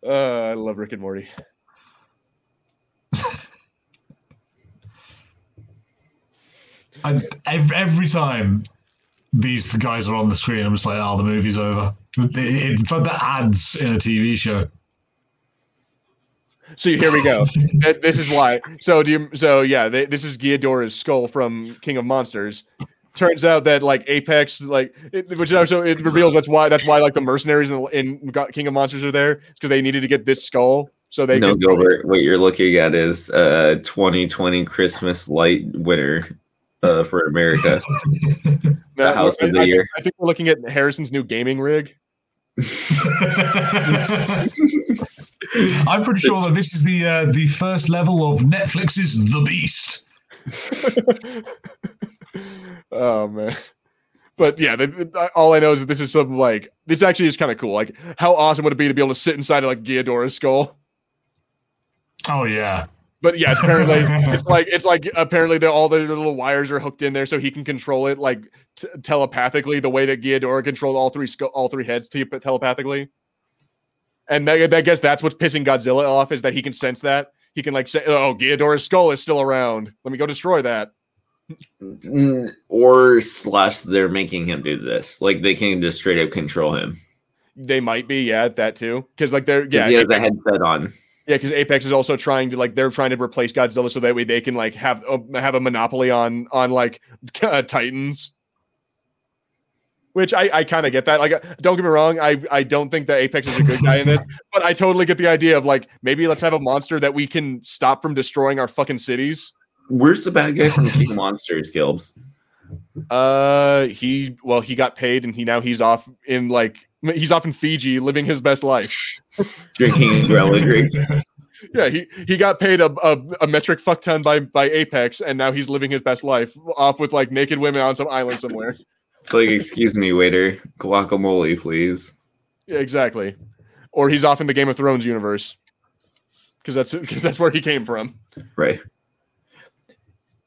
uh, I love Rick and Morty. *laughs* I, every, every time these guys are on the screen, I'm just like, oh, the movie's over. It- It's like the ads in a TV show. So here we go. *laughs* This is why. So do you? So yeah, they, this is Ghidorah's skull from King of Monsters. Turns out that like Apex, like it, which also it reveals that's why that's why like the mercenaries in, in King of Monsters are there because they needed to get this skull so they no, could. Gilbert, what you're looking at is uh 2020 Christmas light winner uh, for America. *laughs* No, the house I, of the I year. Think, I think we're looking at Harrison's new gaming rig. I'm pretty sure that this is the uh, the first level of Netflix's The Beast. *laughs* oh man. But yeah, the, the- all I know is that this is some like this actually is kind of cool. Like, how awesome would it be to be able to sit inside of like Ghidorah's skull? Oh yeah. But yeah, it's apparently *laughs* it's like it's like apparently they're all the little wires are hooked in there, so he can control it like t- telepathically, the way that Ghidorah controlled all three skull, all three heads te- telepathically. And I, I guess that's what's pissing Godzilla off is that he can sense that he can like say, "Oh, Ghidorah's skull is still around. Let me go destroy that." Mm, or slash they're making him do this. Like they can just straight up control him. They might be, yeah, that too, because like they're yeah, he has a headset on. Yeah, because Apex is also trying to like they're trying to replace Godzilla so that way they can like have uh, have a monopoly on on like *laughs* uh, Titans. Which I, I kind of get that. Like, uh, don't get me wrong, I, I don't think that Apex is a good guy in this, *laughs* but I totally get the idea of like maybe let's have a monster that we can stop from destroying our fucking cities. Where's the bad guy from King of Monsters, Gilbs? Uh, he well, he got paid, and he now he's off in like he's off in Fiji living his best life. *laughs* Drinking Gorilla *laughs* drink. Yeah, he he got paid a, a, a metric fuck ton by by Apex, and now he's living his best life off with like naked women on some island somewhere. *laughs* It's like, excuse me, waiter, guacamole, please. Yeah, exactly. Or he's off in the Game of Thrones universe because that's because that's where he came from. Right.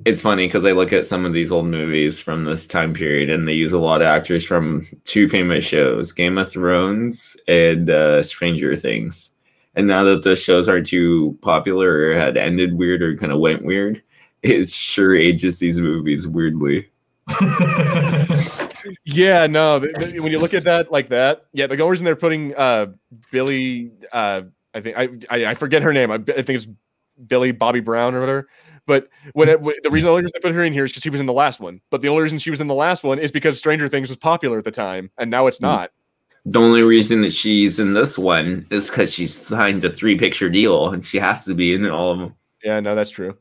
It's funny because I look at some of these old movies from this time period, and they use a lot of actors from two famous shows, Game of Thrones and uh, Stranger Things. And now that the shows aren't too popular or had ended weird or kind of went weird, it sure ages these movies weirdly. *laughs* Yeah, no. when you look at that like that, yeah, the reason they're putting uh Billy, uh, I think I, I I forget her name. I think it's Billy Bobby Brown or whatever. But when it, the reason the only reason they put her in here is because she was in the last one. But the only reason she was in the last one is because Stranger Things was popular at the time, and now it's Hmm. not. The only reason that she's in this one is because she's signed a three picture deal and she has to be in all of them. Yeah, no, that's true.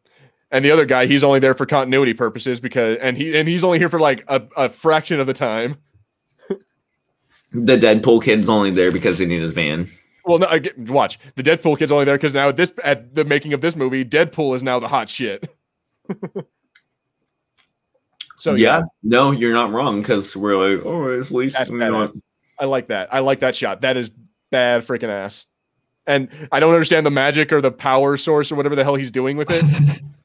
And the other guy, he's only there for continuity purposes because, and he and he's only here for like a, a fraction of the time. The Deadpool kid's only there because they need his van. Well, no, I get, watch the Deadpool kid's only there because now at this at the making of this movie, Deadpool is now the hot shit. *laughs* so yeah, no, you're not wrong because we're like, oh, at least That's we badass. I like that. I like that shot. That is bad freaking ass. And I don't understand the magic or the power source or whatever the hell he's doing with it,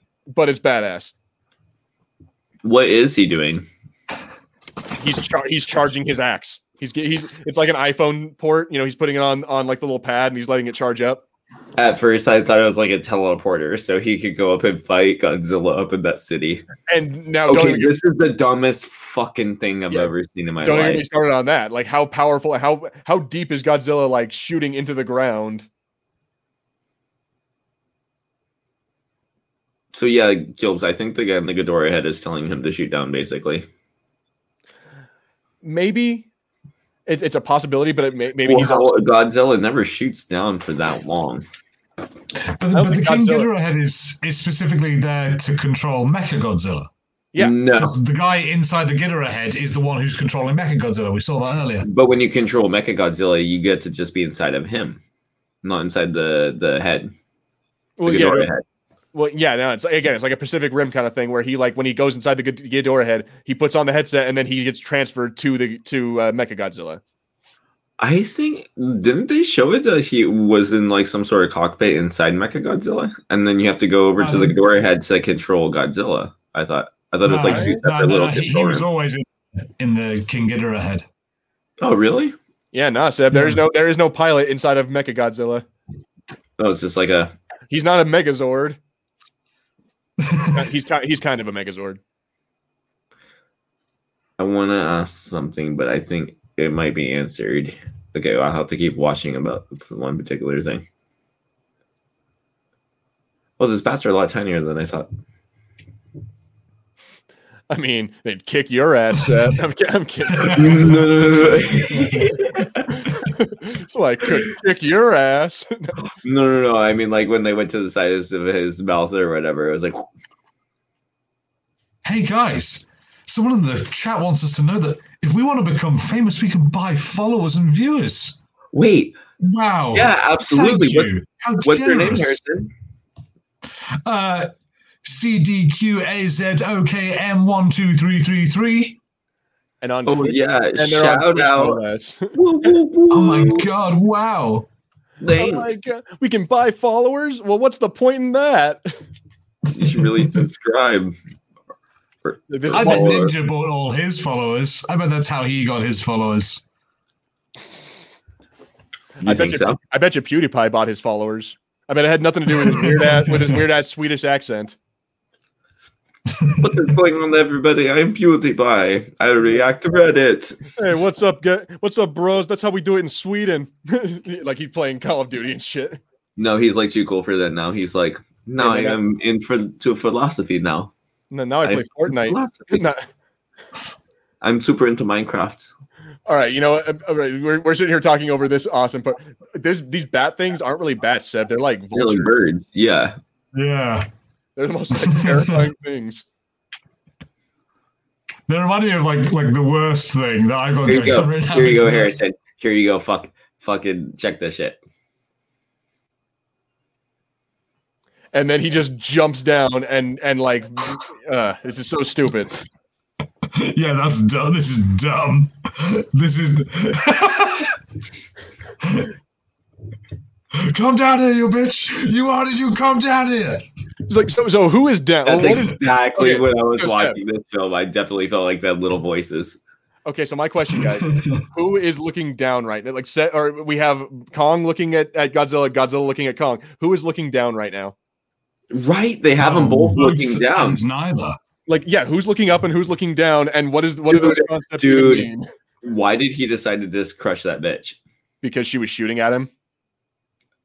*laughs* but it's badass. What is he doing? He's char- he's charging his axe. He's he's it's like an iPhone port. You know, he's putting it on on like the little pad and he's letting it charge up. At first, I thought it was like a teleporter, so he could go up and fight Godzilla up in that city. And now don't Okay, even, this is the dumbest fucking thing I've Yeah. ever seen in my life. don't even get started on that. Like how powerful, how how deep is Godzilla like shooting into the ground? So yeah, Gilbs, I think the guy in the Ghidorah head is telling him to shoot down, basically. Maybe it, it's a possibility, but it may, maybe Well, he's how- also, Godzilla never shoots down for that long. But, but the King Godzilla- Ghidorah head is, is specifically there to control Mecha Godzilla. Yeah. No, The guy inside the Ghidorah head is the one who's controlling Mecha Godzilla. We saw that earlier. but when you control Mecha Godzilla, you get to just be inside of him, not inside the the head. The well, yeah, head. Well, yeah, no, it's again, it's like a Pacific Rim kind of thing where he like when he goes inside the Ghid- Ghidorah head, he puts on the headset and then he gets transferred to the to uh, Mecha Godzilla. I think didn't they show it that he was in like some sort of cockpit inside Mecha Godzilla, and then you have to go over to the Um, Ghidorah head to control Godzilla. I thought I thought it was like two separate no, little he, he was always in, in the King Ghidorah head. Oh really? Yeah, no, Seb, there is no there is no pilot inside of Mecha Godzilla. Oh, it's just like a He's not a Megazord. He's kind he's kind of a Megazord. I want to ask something, but I think it might be answered. Okay, well, I'll have to keep watching about one particular thing. Well, these bats are a lot tinier than I thought. I mean, they'd kick your ass, Seb. I'm, I'm kidding. *laughs* no, no, no, no. *laughs* *laughs* it's like could kick your ass. *laughs* no, no, no. I mean, like when they went to the sides of his mouth or whatever, it was like, Hey guys, someone in the chat wants us to know that if we want to become famous, we can buy followers and viewers. wait, Wow. yeah, absolutely. Thank What, you. How what's your name, generous. Harrison? Uh, CDQAZOKM12333. And on Oh Twitch- yeah, and they're on shout out. *laughs* Woo, woo, woo. Oh my god, wow. Oh my god, we can buy followers. Well, what's the point in that? You should really subscribe. This is I bet follower. Ninja bought all his followers. I bet that's how he got his followers. You I bet you, so? I bet you PewDiePie bought his followers. I bet it had nothing to do with his weird *laughs* ass with his weird ass Swedish accent. What is going on, everybody? I'm PewDiePie. I react to Reddit. Hey, what's up, guy? What's up, bros? That's how we do it in Sweden. *laughs* like he's playing Call of Duty and shit. No, he's like too cool for that now. He's like, no, Yeah, I but am in for to philosophy now. No, now I play Fortnite. *laughs* I'm super into Minecraft. All right, you know, uh, all right, we're, we're sitting here talking over this awesome but There's these bat things aren't really bats, Seb. They're like They're like birds. Yeah. Yeah. They're the most like, terrifying *laughs* things. They remind me of like like the worst thing that I got Here you go. right Here you go, that- Harrison. Here you go. Fuck. Fucking check this shit. And then he just jumps down and and like, uh, this is so stupid. *laughs* Yeah, that's dumb. This is dumb. *laughs* This is. Come down here, you bitch! You wanted you come down here. It's like, so so who is down? That's what is- exactly okay, when I was so Seb. watching this film. I definitely felt like that little voices. okay, so my question, guys, *laughs* who is looking down right now? Like, set or we have Kong looking at, at Godzilla, Godzilla looking at Kong. Who is looking down right now? Right? They have them um, both looking down. Neither. Like, yeah, who's looking up and who's looking down, and what is what are those Dude, concepts dude. mean? Why did he decide to just crush that bitch? Because she was shooting at him.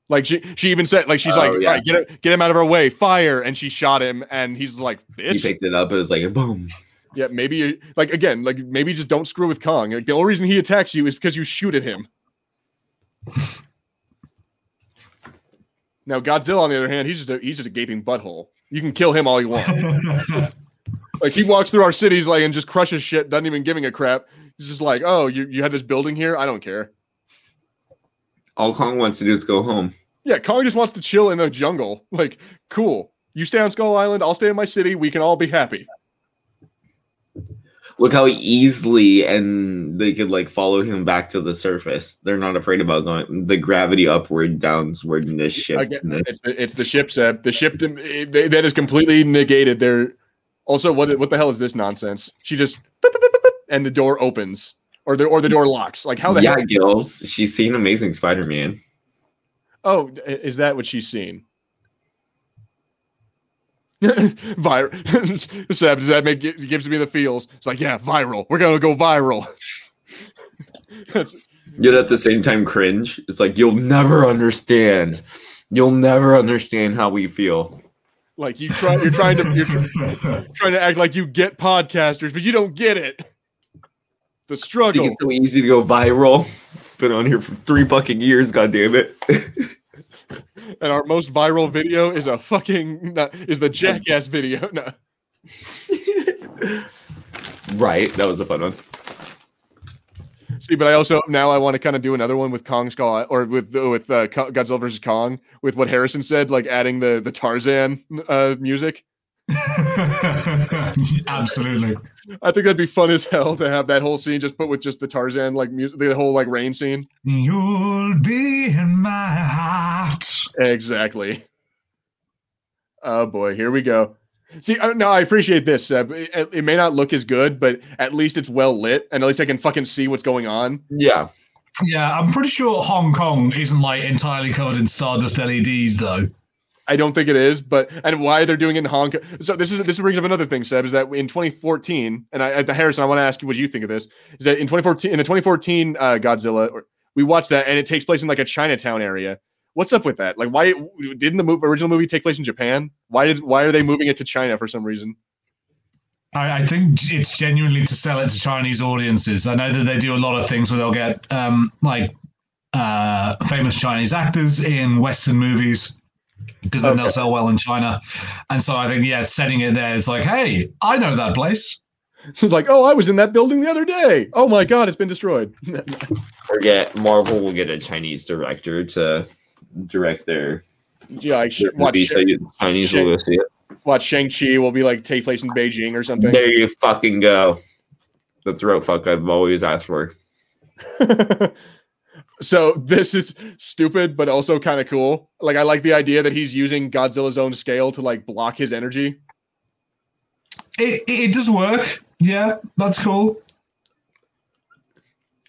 Like she, she even said, like she's Oh, like, yeah. "All right, get it, get him out of our way, fire!" And she shot him, and he's like, He picked it up. It was like boom. yeah, maybe like again, like maybe just don't screw with Kong. Like the only reason he attacks you is because you shoot at him." Now Godzilla, on the other hand, he's just a, he's just a gaping butthole. You can kill him all you want. *laughs* like he walks through our cities like and just crushes shit, doesn't even giving a crap. He's just like, "Oh, you you had this building here? I don't care." All Kong wants to do is go home. Yeah, Kong just wants to chill in the jungle. Like, cool. You stay on Skull Island, I'll stay in my city. We can all be happy. Look how easily and they could like follow him back to the surface. They're not afraid about going the gravity upward, downward, and this shift. It's the, it's the ship set. The ship they, that is completely negated. There. Also, what what the hell is this nonsense? She just and the door opens, or the or the door locks. Like how the yeah, hell? Gilbs. She's seen Amazing Spider-Man. Oh, is that what she's seen? *laughs* viral. *laughs* Seb, does that make it gives me the feels? It's like, yeah, viral. We're gonna go viral. *laughs* Yet at the same time, cringe. It's like you'll never understand. You'll never understand how we feel. like you try. You're trying to. You're trying to act like you get podcasters, but you don't get it. The struggle. it's so easy to go viral. *laughs* Been on here for three fucking years. God damn it. *laughs* And our most viral video is a fucking is the jackass video. *laughs* No. right. That was a fun one. See, but I also now I want to kind of do another one with Kong Skull or with with uh, Godzilla versus Kong with what Harrison said, like adding the the Tarzan uh, music. *laughs* Absolutely. I think that'd be fun as hell to have that whole scene just put with just the Tarzan like music, the whole like rain scene. You'll be in my heart. Exactly. Oh boy, here we go. See, uh, no, I appreciate this. Seb. It, it may not look as good, but at least it's well lit, and at least I can fucking see what's going on. Yeah. Yeah, I'm pretty sure Hong Kong isn't like entirely covered in stardust LEDs though. I don't think it is, but and why they're doing it in Hong Kong. So this is this brings up another thing, Seb, is that in 2014, and I, the Harrison, I want to ask you what you think of this. Is that in 2014, in the 2014 uh, Godzilla, we watched that, and it takes place in like a Chinatown area. What's up with that? Like, why didn't the original movie take place in Japan? Why did why are they moving it to China for some reason? I, I think it's genuinely to sell it to Chinese audiences. I know that they do a lot of things where they'll get um, like uh, famous Chinese actors in Western movies because then Okay. they'll sell well in China. And so I think, yeah, setting it there, it's like, hey, I know that place. So it's like, oh, I was in that building the other day. Oh my god, it's been destroyed. *laughs* Forget Marvel will get a Chinese director to direct their, yeah, I sh- their watch movie, so you- Chinese Shit. will go see it. watch Shang Chi will be like take place in Beijing or something. There you fucking go. The throat fuck I've always asked for. *laughs* so this is stupid, but also kind of cool. Like I like the idea that he's using Godzilla's own scale to like block his energy. It, it, it does work. Yeah, that's cool.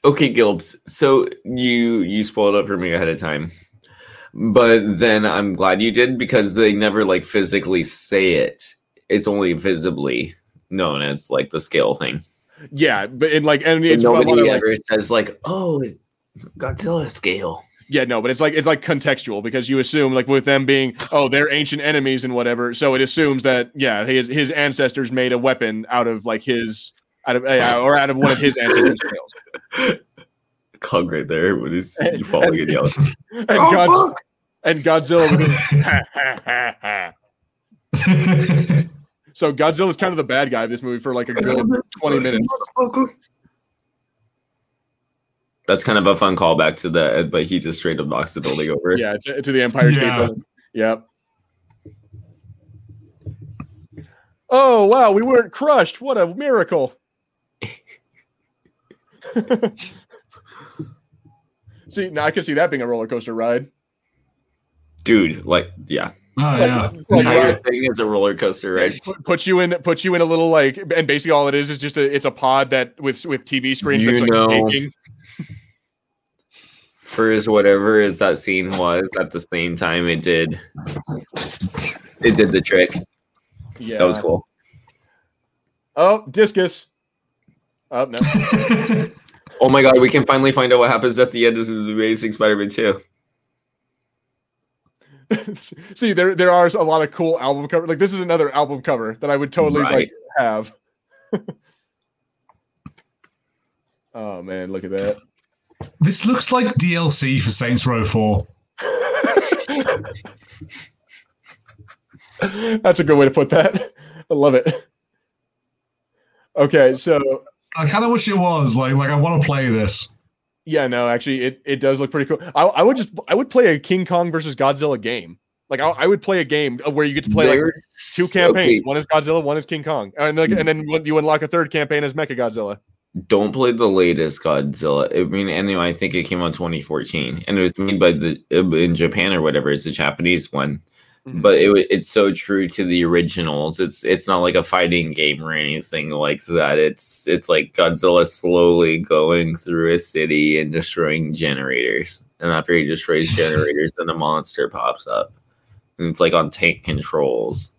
Okay, Gilbs. So you you spoiled it for me ahead of time, but then I'm glad you did because they never like physically say it. It's only visibly known as like the scale thing. Yeah, but in like and And it's a lot nobody of, like, ever says like, "Oh, it's Godzilla scale." yeah, no, but it's like it's like contextual because you assume like with them being oh they're ancient enemies and whatever, so it assumes that yeah his his ancestors made a weapon out of like his out of uh, or out of one of his ancestors' scales. Kong right there when he's And- you falling and yelling. *laughs* and, Oh, Godz- fuck! and Godzilla with his ha, ha, ha, ha. So Godzilla's kind of the bad guy of this movie for like a good *laughs* 20 minutes. That's kind of a fun callback to that, but he just straight up knocks the building over. Yeah, to, to the Empire State Yeah. Building. Yep. Oh wow, we weren't crushed. What a miracle. *laughs* see, now I can see that being a roller coaster ride. Dude, like, yeah. Oh yeah. It's The like, entire right, thing is a roller coaster, right? put, put you in put you in a little like and basically all it is is just a it's a pod that with with TV screens You that's like know. shaking. For as whatever as that scene was, at the same time it did it did the trick. Yeah. That was cool. Oh, discus. Oh no. *laughs* Oh my god, we can finally find out what happens at the end of the Amazing Spider-Man 2. *laughs* See, there there are a lot of cool album cover. Like this is another album cover that I would totally Right. like have. *laughs* oh man, look at that. This looks like DLC for Saints Row 4. That's a good way to put that. I love it. Okay, so I kind of wish it was like like I want to play this. yeah, no, actually, it, it does look pretty cool. I, I would just I would play a King Kong versus Godzilla game. Like I, I would play a game where you get to play like two campaigns. okay, One is Godzilla, one is King Kong, and like, and then you unlock a third campaign as Mecha Godzilla. Don't play the latest Godzilla. I mean, anyway, I think it came out 2014, and it was made by the in Japan or whatever. It's a Japanese one, Mhm. but it it's so true to the originals. It's it's not like a fighting game or anything like that. It's it's like Godzilla slowly going through a city and destroying generators, and after he destroys *laughs* generators, then a monster pops up, and it's like on tank controls.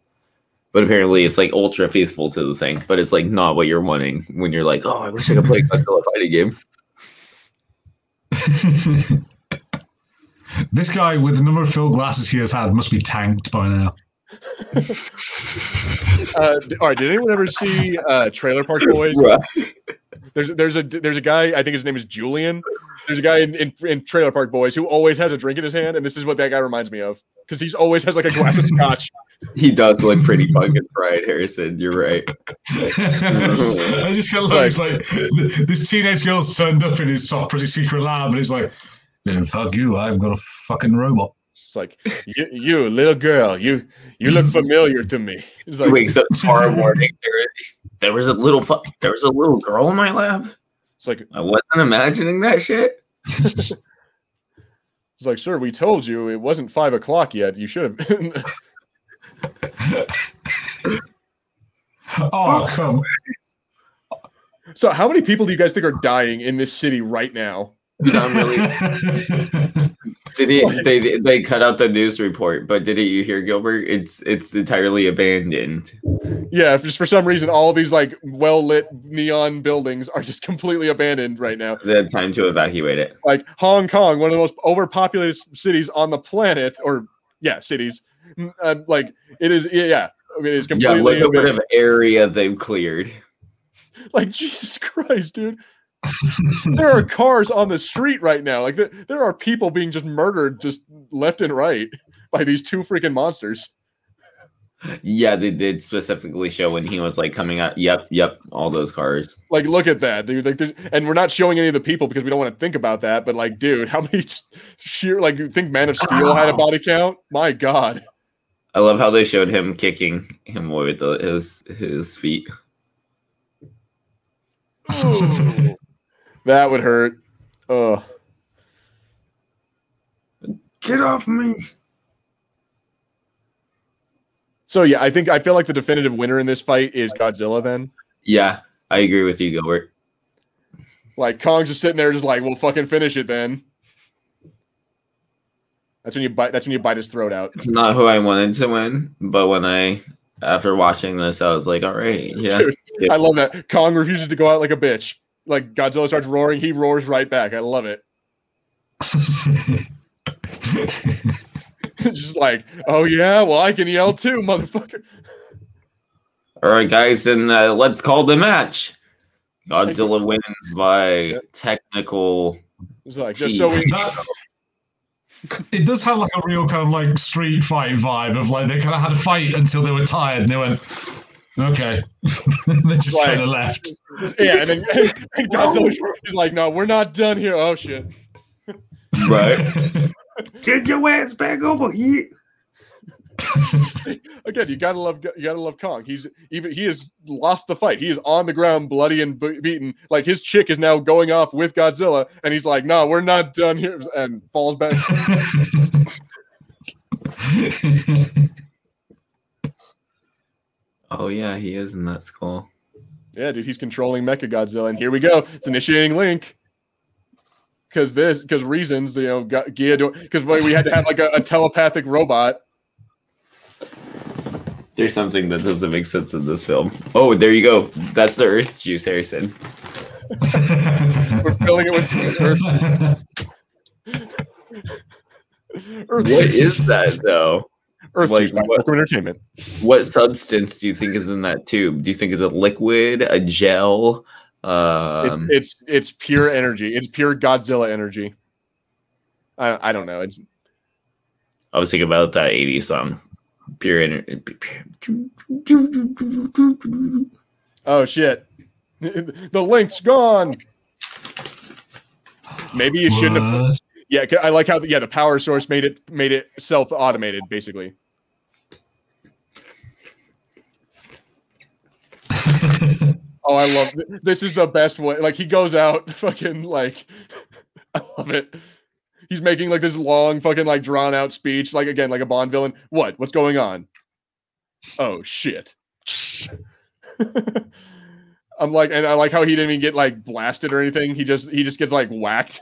But apparently, it's like ultra faithful to the thing. But it's like not what you're wanting when you're like, oh, I wish I could play a Godzilla *laughs* fighting game. *laughs* this guy with the number of filled glasses he has had must be tanked by now. *laughs* Uh, all right, did anyone ever see uh, Trailer Park Boys? There's there's a there's a guy I think his name is Julian. There's a guy in, in, in Trailer Park Boys who always has a drink in his hand, and this is what that guy reminds me of because he's always has like a glass of *laughs* scotch. He does look pretty fucking fried, Harrison. You're right. *laughs* *laughs* I just feel like, it's like this teenage girl's turned up in his soft, pretty secret lab, and he's like, "Man, fuck you! I've got a fucking robot." It's like you, you little girl, you you look mm-hmm. familiar to me. It's He like wakes up tomorrow morning. There, there was a little fu- there was a little girl in my lab. It's like I wasn't imagining that shit. *laughs* it's like, sir, we told you it wasn't five o'clock yet. You should have. *laughs* Oh, come! so, how many people do you guys think are dying in this city right now? Not really. *laughs* Did it, they they cut out the news report, but didn't you hear Gilbert? It's it's entirely abandoned. Yeah, just for some reason, all these like well lit neon buildings are just *laughs* completely abandoned right now. They had time to evacuate it. Like Hong Kong, one of the most overpopulated cities on the planet, or yeah, cities. Mm, Uh, like it is, yeah. I mean, it's Yeah, look at what area they've cleared. *laughs* like Jesus Christ, dude. There are cars on the street right now. Like th- there are people being just murdered just left and right by these two freaking monsters. Yeah, they did specifically show when he was like coming out. Yep, yep, all those cars. Like, look at that, dude. Like, and we're not showing any of the people because we don't want to think about that. But like, dude, how many sheer like you think Man of Steel had a *laughs* body count? My God, I love how they showed him kicking him with the, his his feet. *laughs* Oh. That would hurt. Oh, Get off me! so yeah, I think I feel like the definitive winner in this fight is Godzilla. Then, Yeah, I agree with you, Gilbert. like, Kong's just sitting there, just like, "We'll fucking finish it." Then that's when you bite. That's when you bite his throat out. It's not who I wanted to win, but when I after watching this, I was like, all right, yeah. Dude, I love that. Kong refuses to go out like a bitch. Like Godzilla starts roaring, he roars right back. I love it. *laughs* It's just like, oh yeah, well I can yell too, motherfucker. All right, guys, then uh, let's call the match. Godzilla wins by technical It's like just so we That, it does have like a real kind of like street fight vibe of like they kind of had a fight until they were tired and they went, okay, *laughs* they just Like- kind of left. yeah, and then and *laughs* Godzilla is like, no, we're not done here. Oh shit. Right. *laughs* Get your ass back over here. Again, you gotta love you gotta love Kong. He's even he has lost the fight. He is on the ground, bloody and beaten. Like his chick is now going off with Godzilla, and he's like, "No, we're not done here," and falls back. Oh yeah, he is in that skull. Yeah, dude, he's controlling Mecha Godzilla, and here we go. It's initiating Link. Because this, because reasons, you know, Gia, because we had to have like a, a telepathic robot. There's something that doesn't make sense in this film. Oh, there you go. That's the Earth juice, Harrison. We're filling it with Earth. *laughs* Earth What is that though? Earth like, juice what- Entertainment. What substance do you think is in that tube? Do you think it's a liquid, a gel? Um, it's, it's it's pure energy. It's pure Godzilla energy. I I don't know. It's I was thinking about that 80s song. Pure energy. oh shit. *laughs* the link's gone. Maybe you shouldn't have. What? Yeah, 'cause I like how yeah the power source made it made it self automated basically. Oh, I love th- this. Is the best way. Like he goes out, *laughs* fucking like, *laughs* I love it. He's making like this long, fucking like drawn out speech, like again, like a Bond villain. What? What's going on? Oh shit. *laughs* I'm like, and I like how he didn't even get like blasted or anything. He just he just gets like whacked.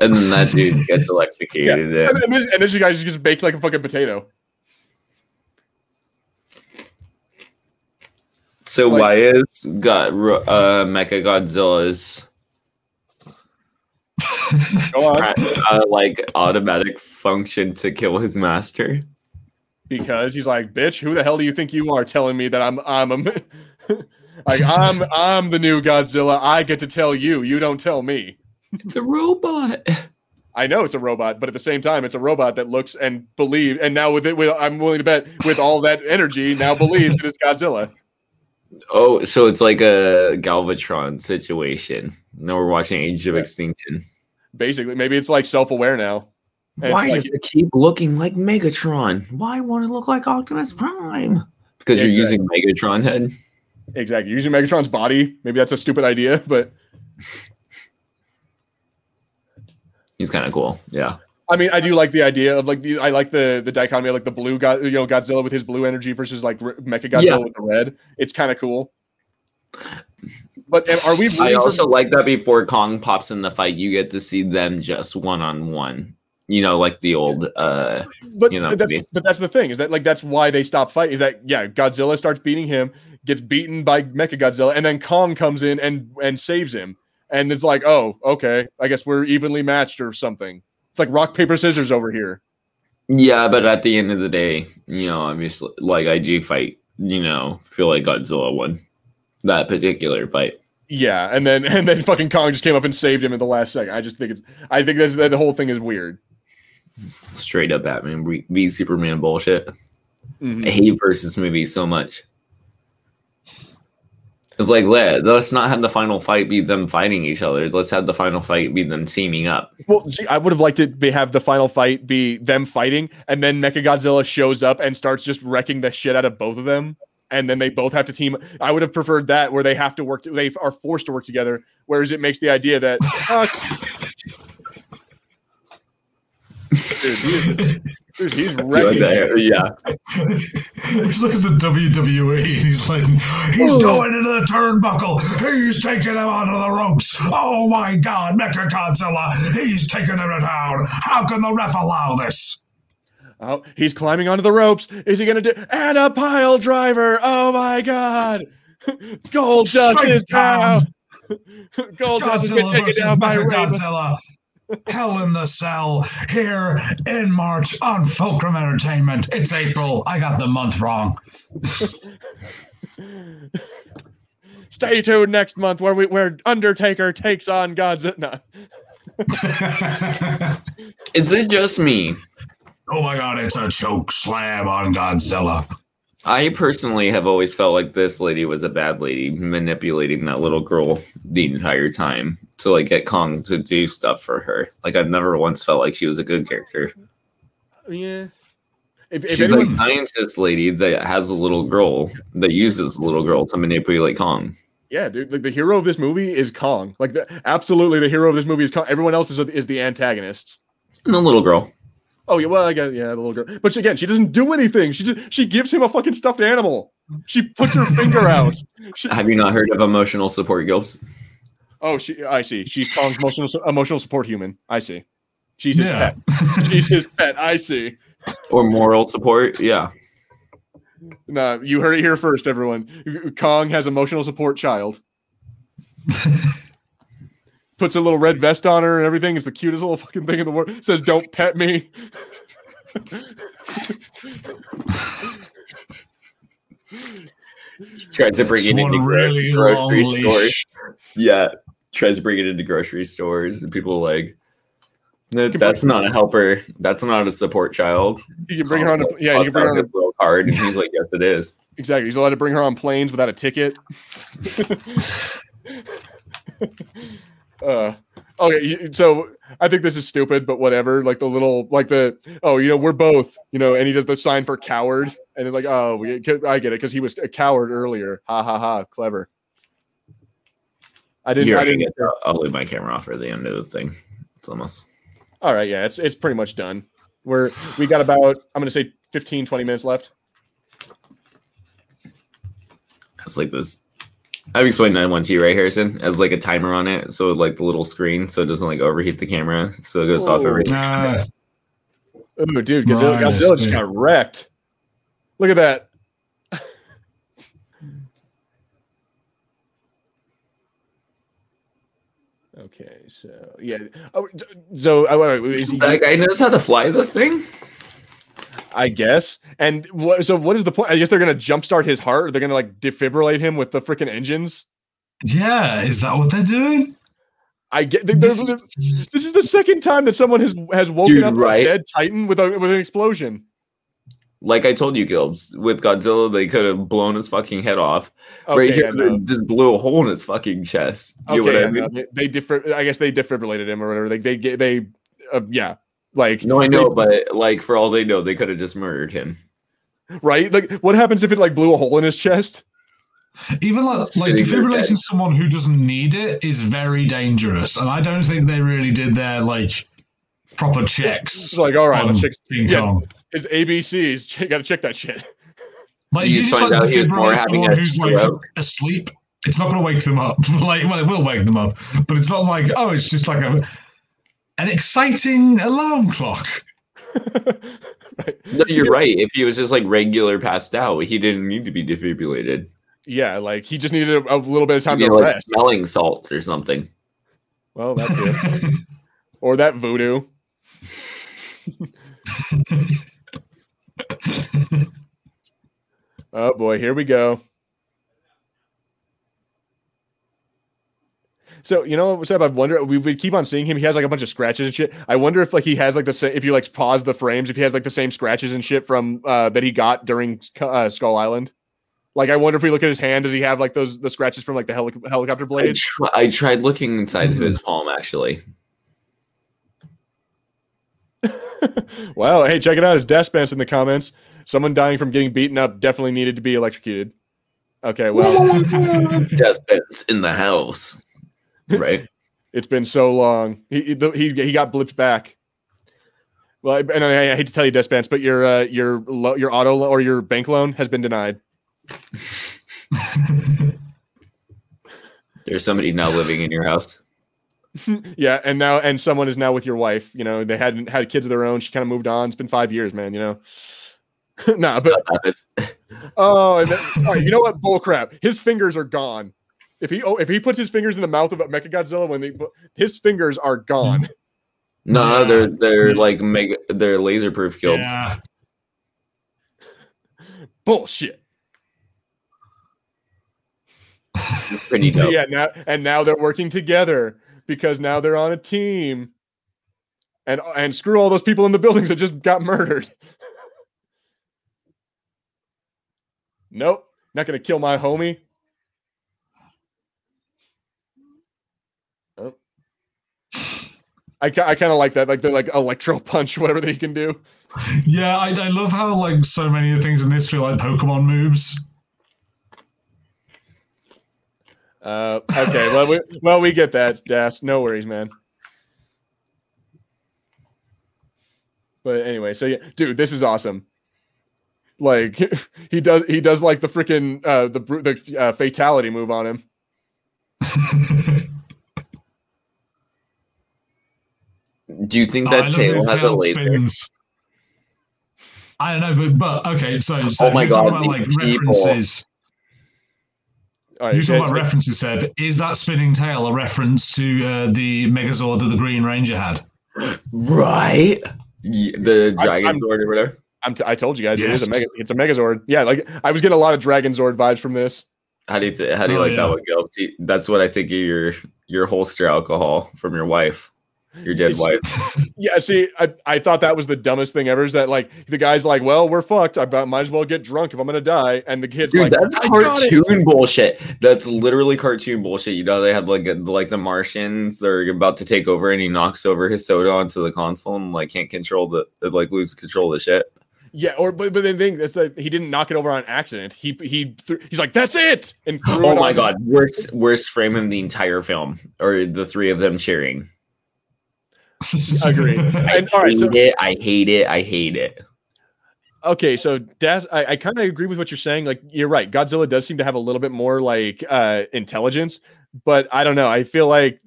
And then that dude gets electrocuted. And, and- then this, and this guy just gets baked like a fucking potato. So Like- why is God, uh, Mecha Godzilla's uh, like automatic function to kill his master? because he's like, "Bitch, who the hell do you think you are telling me that I'm I'm a *laughs* like I'm I'm the new Godzilla. I get to tell you. You don't tell me." It's a robot. I know it's a robot, but at the same time, it's a robot that looks and believes, And now with it, with I'm willing to bet with all that energy, now believes it is Godzilla. Oh, so it's like a Galvatron situation. Now we're watching Age of Extinction. Basically, maybe it's like self-aware now. And Why does it keep looking like Megatron? Why won't it look like Optimus Prime? Because Yeah, you're using Megatron head. like, exactly using Megatron's body. Maybe that's a stupid idea, but *laughs* He's kind of cool. Yeah. I mean, I do like the idea of like the I like the the dichotomy of like the blue God, you know, Godzilla with his blue energy versus like R- Mecha Godzilla Yeah. with the red. It's kind of cool. But are we? I rooting for- also like that before Kong pops in the fight, you get to see them just one on one. You know, like the old uh but you know, that's the- but that's the thing is that like that's why they stop fight is that yeah Godzilla starts beating him gets beaten by Mecha Godzilla and then Kong comes in and and saves him and it's like oh okay I guess we're evenly matched or something it's like rock paper scissors over here Yeah, but at the end of the day, you know, obviously like I do fight, you know, feel like Godzilla won that particular fight. yeah and then *laughs* and then fucking Kong just came up and saved him in the last second I just think it's I think that's that the whole thing is weird Straight up Batman v- Superman bullshit. Mhm. I hate versus movies so much. It's like let let's not have the final fight be them fighting each other. Let's have the final fight be them teaming up. Well, see, I would have liked it to be, have the final fight be them fighting, and then Mechagodzilla shows up and starts just wrecking the shit out of both of them, and then they both have to team. I would have preferred that where they have to work. They are forced to work together. Whereas it makes the idea that *laughs* uh, *laughs* dude, he's *laughs* You like wrecking. that? Yeah. *laughs* He's like the WWE. and He's like, he's going into the turnbuckle. He's taking him onto the ropes. Oh my God, Mecha Godzilla. He's taking him down. How can the ref allow this? Oh, he's climbing onto the ropes. Is he gonna do? And a pile driver. Oh my god! *laughs* Goldust Straight is down. down. Goldust has been taken down by Mecha Raven. Godzilla. Hell in the Cell here in March on Fulcrum Entertainment. It's April. I got the month wrong. *laughs* Stay tuned next month where we where Undertaker takes on Godzilla. No. *laughs* Is it just me? oh my god, it's a choke slam on Godzilla. I personally have always felt like this lady was a bad lady manipulating that little girl the entire time to like get Kong to do stuff for her. Like I've never once felt like she was a good character. Yeah. If, if She's anyone, like scientist lady that has a little girl that uses little girl to manipulate Kong. yeah, dude, like the hero of this movie is Kong. Like, the, absolutely, the hero of this movie is Kong. Everyone else is is the antagonist. And the little girl. Oh yeah, well I guess yeah, the little girl. But she, again, she doesn't do anything. She just she gives him a fucking stuffed animal. She puts her finger out. *laughs* She, Have you not heard of emotional support gilps? Oh, she. I see. She's Kong's *laughs* emotional emotional support human. I see. She's his Yeah. pet. *laughs* She's his pet. I see. Or moral support? Yeah. No, you heard it here first, everyone. Kong has emotional support child. *laughs* Puts a little red vest on her and everything. It's the cutest little fucking thing in the world. Says, "Don't pet me." Tried to bring it It's into one gro- really long grocery stores. leash. Yeah. Tries to bring it into grocery stores and people are like "No, that's not a helper. That's not a support child. You can bring her on. A, yeah, you can bring her on. A, little card, and he's like, "Yes, it is." exactly. He's allowed to bring her on planes without a ticket. *laughs* uh, okay, so I think this is stupid, but whatever. Like the little, like the oh, you know, we're both, you know, and he does the sign for coward, and it's like, oh, we, I get it because he was a coward earlier. Ha ha ha, clever. I didn't. Here, I I didn't. get, I'll leave my camera off for the end of the thing. It's almost. All right, yeah, it's it's pretty much done. We're we got about I'm gonna say 15, 20 minutes left. It's like this. I've explained that one to you, right, Harrison? As like a timer on it, so like the little screen, so it doesn't like overheat the camera, so it goes off Oh. every. Nah, Ooh, dude, Godzilla, Godzilla just got wrecked. Look at that. okay, so yeah. Oh, so uh, wait, wait, is he, That guy knows how to fly the thing. I guess. And what? So what is the point? I guess they're gonna jumpstart his heart. Or they're gonna like defibrillate him with the freaking engines. yeah, is that what they're doing? I get. They're, they're, This- this is the second time that someone has has woken Dude, up right? a dead Titan with a with an explosion. Like I told you, Gilbs, with Godzilla, they could have blown his fucking head off. right Okay, here, they just blew a hole in his fucking chest. You know Okay, what I yeah, mean? no, they, they defib- I guess they defibrillated him or whatever. They they they, they uh, yeah, like No, I know, they- but like for all they know, they could have just murdered him. right. Like, what happens if it like blew a hole in his chest? Even like, like defibrillating someone who doesn't need it is very dangerous, and I don't think they really did their like proper checks. It's like, all right, on let's check. King yeah. Kong. His ABCs. You got to check that shit. Like You you just just find like out he was more defibrillate having someone a who's like asleep. It's not going to wake them up. *laughs* like, well, it will wake them up, but it's not like oh, it's just like a an exciting alarm clock. *laughs* right. No, you're right. If he was just like regular passed out, he didn't need to be defibrillated. Yeah, like he just needed a, a little bit of time He'd to like rest. smelling salts or something. Well, that's it. *laughs* or that voodoo. *laughs* Oh boy, here we go. So you know, what Seb, I wonder. We, we keep on seeing him. He has like a bunch of scratches and shit. I wonder if like he has like the same. If you like pause the frames, if he has like the same scratches and shit from uh, that he got during uh, Skull Island. Like, I wonder if we look at his hand, does he have like those the scratches from like the heli- helicopter I, blades? tr- I tried looking inside of his palm actually. *laughs* wow. Hey, check it out. His death spans in the comments. Someone dying from getting beaten up definitely needed to be electrocuted. Okay, well, *laughs* beds in the house, right? *laughs* it's been so long. He he he, got blipped back. Well, and I, I hate to tell you, Despance, but your uh, your lo- your auto lo- or your bank loan has been denied. There's somebody now living in your house. *laughs* yeah, and now and someone is now with your wife. You know, they hadn't had kids of their own. She kind of moved on. It's been five years, man. You know. *laughs* nah, but That's- *laughs* oh, and then, all right, you know what? Bull crap. His fingers are gone. If he oh, if he puts his fingers in the mouth of a Mechagodzilla, when they his fingers are gone. Mm. no, no, Yeah. they're they're like mega, they're laser proof kills. yeah. Bullshit. It's pretty dope. Yeah, now and now they're working together. Because now they're on a team. And and screw all those people in the buildings that just got murdered. *laughs* nope, not gonna kill my homie. Oh. I, I kind of like that, like the like electro punch, *laughs* whatever they can do. Yeah, I, I love how like so many of the things in this feel like Pokemon moves. Uh, okay, well, we, well, we get that, Das. No worries, man. But anyway, so yeah, dude, this is awesome. Like *laughs* he does, he does like the freaking uh, the the uh, fatality move on him. *laughs* Do you think Oh, that love tail has a tail laser? spins. I don't know, but but okay. So, so Oh my if you're talking God, about, these like people. references. All right, You're talking about references, Seb. Is that spinning tail a reference to uh, the Megazord that the Green Ranger had? Right? The dragon I'm- sword or whatever. I'm t- I told you guys it is a mega. It's a Megazord. Yeah, like I was getting a lot of Dragonzord vibes from this. How do you th- how do you Oh, like yeah. that one go? See, that's what I think of your your holster alcohol from your wife, your dead wife. *laughs* Yeah, see, I, I thought that was the dumbest thing ever. Is that like the guy's like, well, we're fucked. I might as well get drunk if I'm gonna die. And the kid's Dude, like, that's "I got it." cartoon bullshit. That's literally cartoon bullshit. You know, they have like a, like the Martians. They're about to take over, and he knocks over his soda onto the console, and like can't control the like lose control of the shit. Yeah, or but, but the thing that's that he didn't knock it over on accident. He he th- he's like, that's it, and threw Oh my god, worst worst frame in the entire film, or the three of them cheering. *laughs* Agree. And all right, hate so it. I hate it. I hate it. okay, so Daz, I, I kind of agree with what you're saying. Like, you're right. Godzilla does seem to have a little bit more like uh intelligence, but I don't know. I feel like.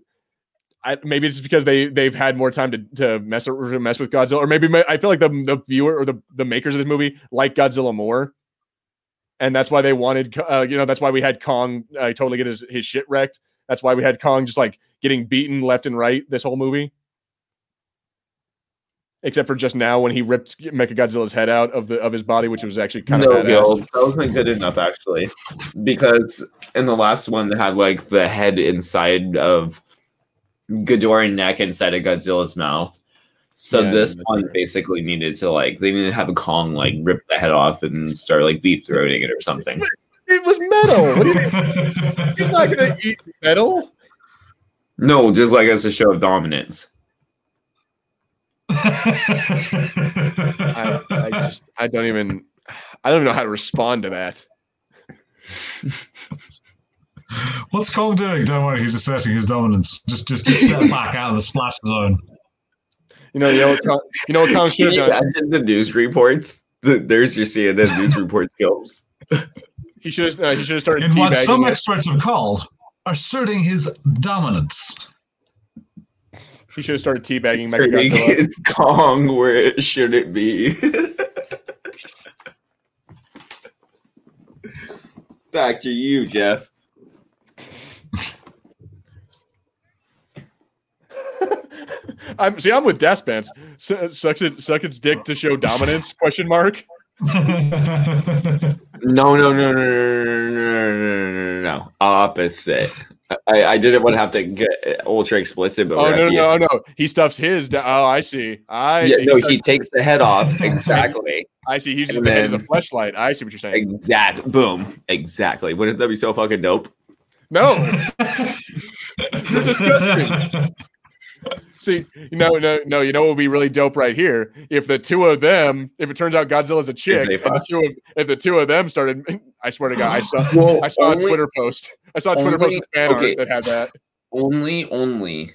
I, maybe it's because they they've had more time to, to mess to mess with Godzilla, or maybe I feel like the the viewer or the, the makers of this movie like Godzilla more, and that's why they wanted uh, you know that's why we had Kong uh, totally get his, his shit wrecked. That's why we had Kong just like getting beaten left and right this whole movie. Except for just now when he ripped Mechagodzilla's head out of the of his body, which was actually kind of no, badass. Gil, that wasn't good enough actually, because in the last one they had like the head inside of Ghidorah neck inside of Godzilla's mouth. So Yeah, this one right. basically needed to like they needed to have a Kong like rip the head off and start like deep throating it or something. It was metal. What do you mean? *laughs* He's not gonna eat metal. No, just like as a show of dominance. I, I just I don't even I don't even know how to respond to that. *laughs* What's Kong doing? Don't worry, he's asserting his dominance. Just, just, just step *laughs* back out of the splash zone. You know, you know what Kong, you know what Kong should have done. imagine the news reports? The, there's your CNN news report skills. *laughs* He should have uh, he should have started In what some teabagging. it. experts have called asserting his dominance. He should have started teabagging Turning Mechagodzilla. his Kong where it shouldn't be. Back to you, Jeff. I'm see. I'm with Das Pants. Sucks it, suck its dick to show dominance? Question mark. No, no, no, no, no, no, no, no, no, no, no. Opposite. I, I didn't want to have to get uh, ultra explicit, but Oh no, no, end. no, no. He stuffs his. Da- oh, I see. I Yeah, see. no, He he takes the head off. *laughs* Exactly. I see. He's just and the head as a flashlight. I see what you're saying. Exact. Boom. Exactly. Wouldn't that be so fucking dope? No, *laughs* you're disgusting. See, no, no, no. You know what would be really dope right here if the two of them, if it turns out Godzilla's a chick, they and the two of, if the two of them started, I swear to God, I *gasps* saw, Well, I saw a Twitter post. I saw a Twitter post only- with fan okay. art that had that. only only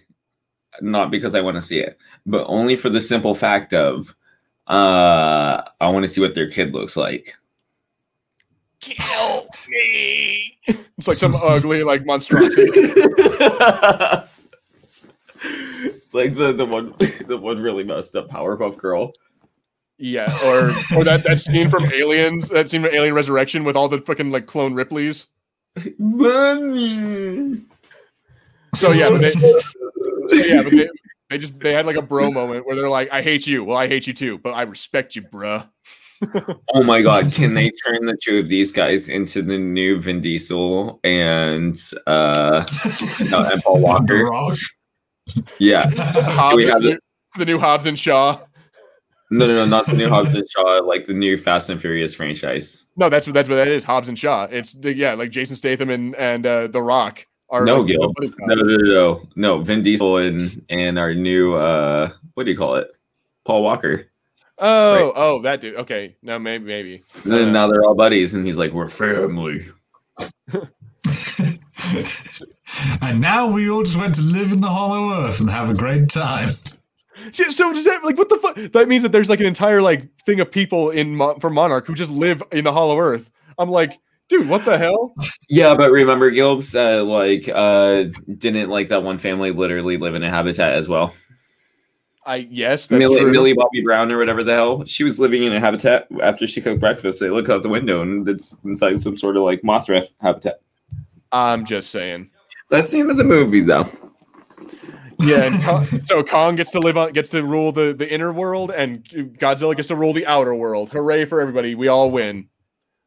not because I want to see it, but only for the simple fact of uh I want to see what their kid looks like. Kill me. It's like some ugly, like monstrosity. *laughs* it's like the the one *laughs* the one really messed up Powerpuff Girl. Yeah, or or that that scene from Aliens, that scene from Alien Resurrection with all the fucking like clone Ripleys. Mommy. So yeah, but they, so, yeah, but they, they just they had like a bro moment where they're like, "I hate you." Well, I hate you too, but I respect you, bruh. *laughs* Oh my god, can they turn the two of these guys into the new Vin Diesel and uh no, and Paul Walker? Yeah. *laughs* Hobbs, we have the, the new Hobbs and Shaw. No, no, no, not the new Hobbs and Shaw, like the new Fast and Furious franchise. No, that's what that's what that is. Hobbs and Shaw. It's the, yeah, like Jason Statham and and uh, The Rock are no, like, the Gil. No, no, no, no, no. Vin Diesel and and our new uh, what do you call it? Paul Walker. Oh, Right. oh, that dude. Okay, no, maybe, maybe. And then Uh, now they're all buddies, and he's like, "We're family." *laughs* and now we all just went to live in the Hollow Earth and have a great time. So, so does that like what the fuck? That means that there's like an entire like thing of people in Mon- for Monarch who just live in the Hollow Earth. I'm like, dude, what the hell? Yeah, but remember, Gilbs, uh, like, uh, didn't like that one family literally live in a habitat as well. I yes, that's Millie. Millie Bobby Brown or whatever the hell, she was living in a habitat after she cooked breakfast. They look out the window and it's inside some sort of like Mothra habitat. I'm just saying. That's the end of the movie, though. Yeah, and Kong, so Kong gets to live on, gets to rule the the inner world, and Godzilla gets to rule the outer world. Hooray for everybody! We all win.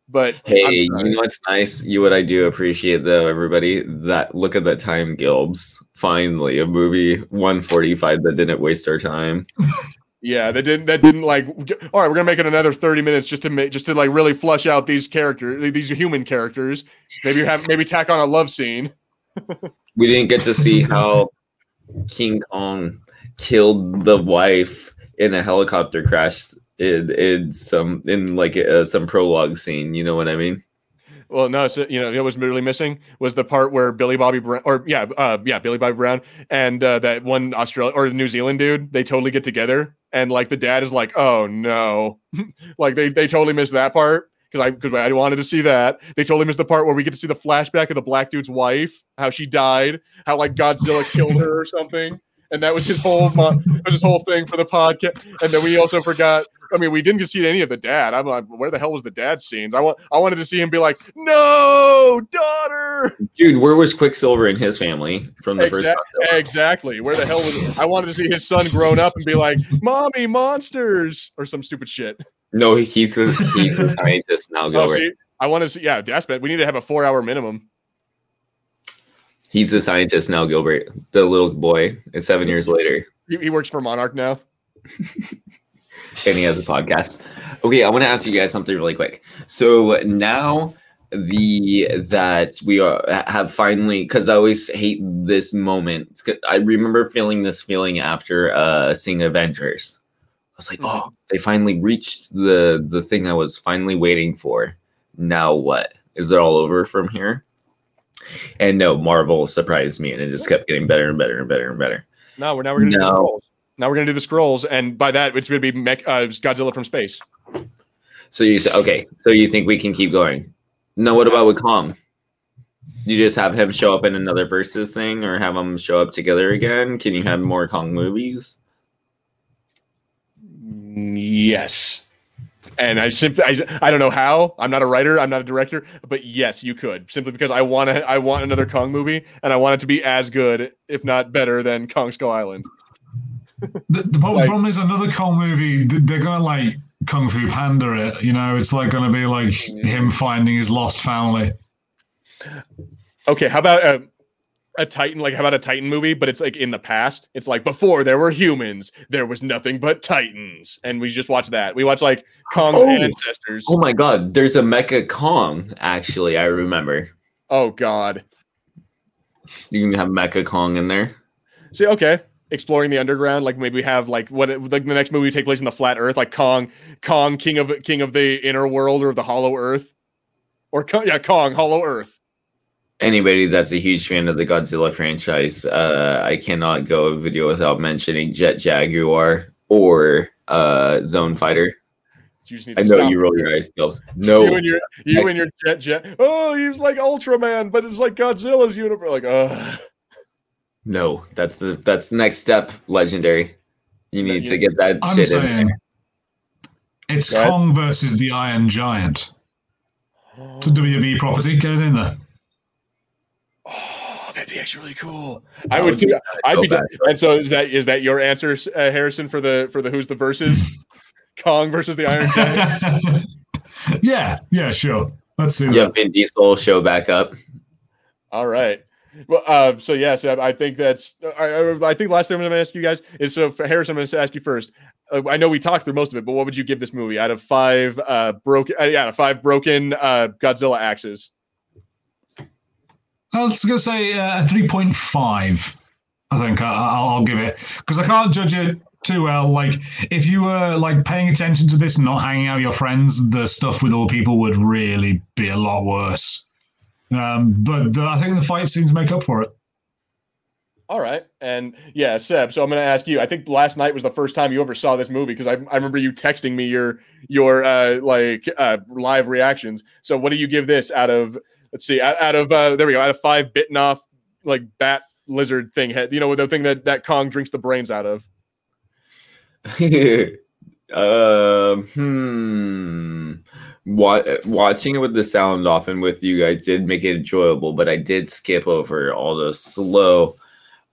But Hey, you know what's nice? You what I do appreciate though, everybody. That look at that time, Gilbs. Finally, a movie 145 that didn't waste our time. *laughs* yeah, that didn't that didn't like. All right, we're gonna make it another thirty minutes just to make just to like really flush out these characters, these human characters. Maybe you have maybe tack on a love scene. *laughs* We didn't get to see how King Kong killed the wife in a helicopter crash in, in some in like uh, some prologue scene. You know what I mean? Well, no, so, you know, it was really missing was the part where Billy Bobby Brown, or yeah, uh, yeah, Billy Bobby Brown and uh, that one Australia or New Zealand dude, they totally get together, and like the dad is like, oh no, *laughs* like they they totally missed that part because I because I wanted to see that. They totally missed the part where we get to see the flashback of the black dude's wife, how she died, how like Godzilla killed her or something. And that was his whole mon- was his whole thing for the podcast. And then we also forgot I mean, we didn't get see any of the dad. I'm like, where the hell was the dad scenes? I want, I wanted to see him be like, "No, daughter." Dude, where was Quicksilver and his family from the first? Exact- exactly. Where the hell was? I wanted to see his son grown up and be like, "Mommy, monsters," or some stupid shit. No, he's a, he's a *laughs* scientist now. Oh, Gilbert. see, I want to see. Yeah, Daspet. We need to have a four-hour minimum. He's a scientist now, Gilbert. The little boy. It's seven years later, He, he works for Monarch now. *laughs* and he has a podcast. Okay, I want to ask you guys something really quick. So now the that we are have finally because I always hate this moment. It's 'cause I remember feeling this feeling after uh seeing Avengers. I was like, oh, they finally reached the the thing I was finally waiting for. Now what? Is it all over from here? And no, Marvel surprised me, and it just kept getting better and better and better and better. No, we're now we're gonna do the scrolls. Now we're gonna do the scrolls, and by that it's gonna be Mech, uh, Godzilla from space. So you say, okay, so you think we can keep going? No, what about with Kong? You just have him show up in another versus thing, or have them show up together again? Can you have more Kong movies? Yes. And I simply, I, I don't know how. I'm not a writer. I'm not a director. But yes, you could simply because I want to. I want another Kong movie, and I want it to be as good, if not better, than Kong Skull Island. The, the problem, Like- problem is another Kong movie. They're gonna like Kung Fu Panda it. You know, it's like gonna be like him finding his lost family. Okay, how about a, a Titan? Like, how about a Titan movie? But it's like in the past. It's like before there were humans, there was nothing but Titans, and we just watch that. We watch like Kong's Oh. ancestors. Oh my god, there's a Mecha Kong, actually, I remember. Oh God. You can have Mecha Kong in there. See, okay, exploring the underground. Like maybe we have like what like the next movie take place in the flat Earth, like Kong, Kong, king of king of the inner world or the Hollow Earth, or Kong, yeah, Kong, Hollow Earth. Anybody that's a huge fan of the Godzilla franchise, uh, I cannot go a video without mentioning Jet Jaguar or uh, Zone Fighter. You just need to I know stop. you roll your eyes, Gilbs. No, You and your you Next- and your jet jet. Oh, he was like Ultraman, but it's like Godzilla's universe. Like, uh No, that's the that's the next step. Legendary. You need you- to get that I'm shit in there. it's Go. Kong versus the Iron Giant. It's a WWE property. Get it in there. That'd be actually really cool. I would would too. I'd be. bad. And so is that is that your answer, uh, Harrison, for the for the who's the versus *laughs* Kong versus the Iron Giant? *laughs* yeah, yeah, sure. Let's see Yeah, that. Vin Diesel show back up. All right. Well, uh, so yeah, so I think that's. I, I- I think last thing I'm going to ask you guys is so for Harris, I'm going to ask you first. Uh, I know we talked through most of it, but what would you give this movie out of five uh, broken? Uh, yeah, out of five broken uh, Godzilla axes. I was going to say uh, a 3.5. I think I, I'll, I'll give it because I can't judge it too well. Like, if you were like paying attention to this and not hanging out with your friends, the stuff with other people would really be a lot worse. Um, but the, I think the fight scenes make up for it. All right, and yeah, Seb. So I'm going to ask you. I think last night was the first time you ever saw this movie because I, I remember you texting me your your uh, like uh, live reactions. So what do you give this out of? Let's see, out, out of uh, there we go, out of five bitten off like bat lizard thing head. You know, the thing that that Kong drinks the brains out of. *laughs* um, hmm. Wa- watching it with the sound off and with you guys did make it enjoyable, but I did skip over all the slow.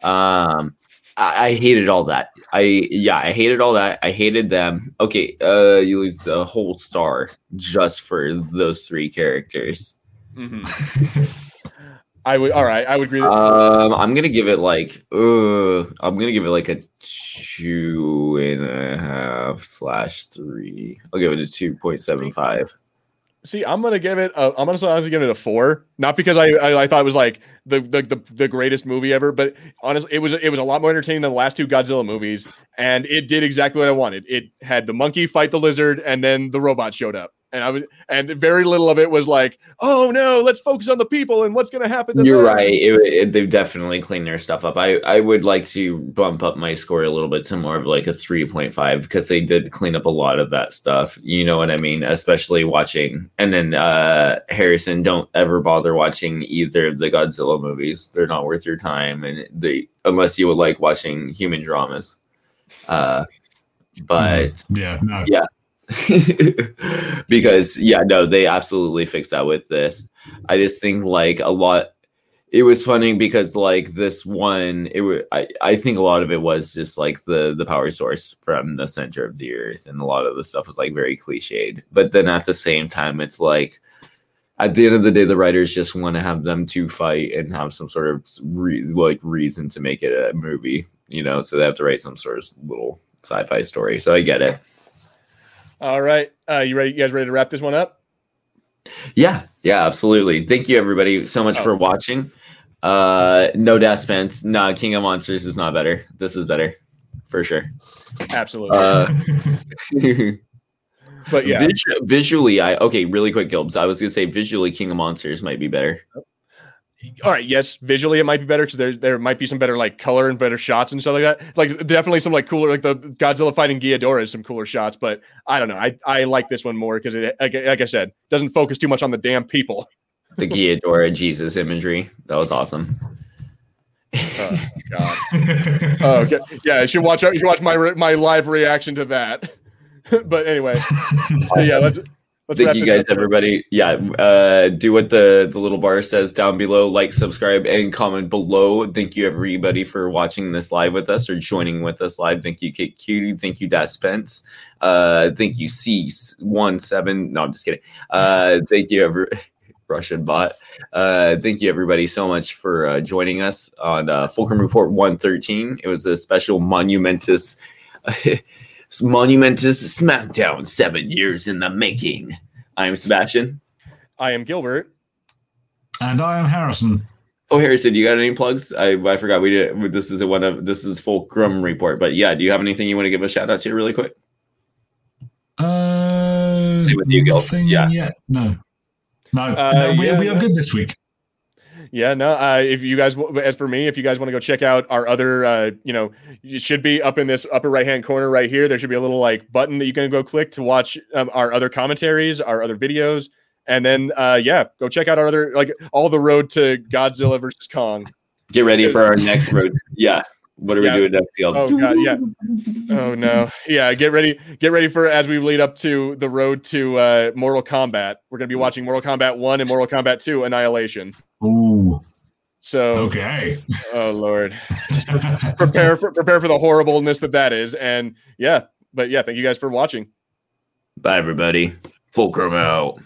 Um, I, I hated all that. I yeah, I hated all that. I hated them. Okay, uh, you lose the whole star just for those three characters. Mhm. *laughs* I would. All right, I would agree. that- Um, I'm gonna give it like, uh, I'm gonna give it like a two and a half slash three. I'll give it a two point seven five. See, I'm gonna give it. A, I'm gonna honestly give it a four. Not because I, I I thought it was like the, the the the greatest movie ever, but honestly, it was it was a lot more entertaining than the last two Godzilla movies, and it did exactly what I wanted. It had the monkey fight the lizard, and then the robot showed up, and I was and very little of it was like, oh no, let's focus on the people and what's gonna happen. To You're them." right. It, it, they've definitely cleaned their stuff up. I, I would like to bump up my score a little bit to more of like a 3.5 because they did clean up a lot of that stuff. You know what I mean? Especially watching. And then, uh, Harrison, don't ever bother watching either of the Godzilla movies. They're not worth your time. And they, unless you would like watching human dramas. Uh, but Yeah, no. Yeah. *laughs* because yeah, no, they absolutely fixed that with this. I just think like a lot it was funny because like this one it was I, I think a lot of it was just like the the power source from the center of the earth and a lot of the stuff was like very cliched. But then at the same time it's like at the end of the day the writers just want to have them to fight and have some sort of re- like reason to make it a movie you know so they have to write some sort of little sci-fi story. So i get it All right, uh, you ready? You guys ready to wrap this one up? Yeah, yeah, absolutely. Thank you everybody so much Oh. for watching. Uh no death spence. Nah, King of Monsters is not better. This is better. For sure. Absolutely. Uh *laughs* but yeah, visu- visually I okay, really quick Gilbs. I was gonna say visually King of Monsters might be better. All right. Yes, visually it might be better because there there might be some better like color and better shots and stuff like that. Like definitely some like cooler like the Godzilla fighting Ghidorah is some cooler shots. But I don't know. I I like this one more because it like, like I said doesn't focus too much on the damn people. The Ghidorah Jesus imagery. That was awesome. Oh God. Oh, okay. Yeah, you should watch. You should watch my my live reaction to that. *laughs* but anyway, so yeah, let's let's Thank you guys, everybody. Yeah, uh, do what the the little bar says down below. Like, subscribe, and comment below. Thank you, everybody, for watching this live with us or joining with us live. Thank you, Kate Cutie. Thank you, Das Spence. Uh, thank you, C one seven. No, I'm just kidding. Uh, thank you, every *laughs* Russian bot. Uh, thank you, everybody, so much for uh, joining us on uh, Fulcrum Report one thirteen. It was a special monumentous. *laughs* Monumentous SmackDown, seven years in the making. I'm Sebastian. I am Gilbert. and I am Harrison. Oh, Harrison, you got any plugs? I, I forgot we did. This is a one of this is Fulcrum report, but yeah, do you have anything you want to give a shout out to really quick? Uh, Same with you, Gil. nothing Yeah. yet. No. No, Uh, no we, yeah, we are no. good this week. Yeah, no. Uh, if you guys, as for me, if you guys want to go check out our other, uh, you know, it should be up in this upper right hand corner right here. There should be a little like button that you can go click to watch um, our other commentaries, our other videos, and then uh, yeah, go check out our other like all the road to Godzilla versus Kong. Get ready for our next *laughs* road. Yeah. What are Yeah. we doing next, Gil? Oh god, yeah. Oh no, yeah. Get ready, get ready for as we lead up to the road to uh, Mortal Kombat. We're gonna be watching Mortal Kombat One and Mortal Kombat Two: Annihilation. Ooh, So, okay. oh lord. prepare for prepare for the horribleness that that is and yeah but yeah thank you guys for watching Bye, everybody. Fulcrum out.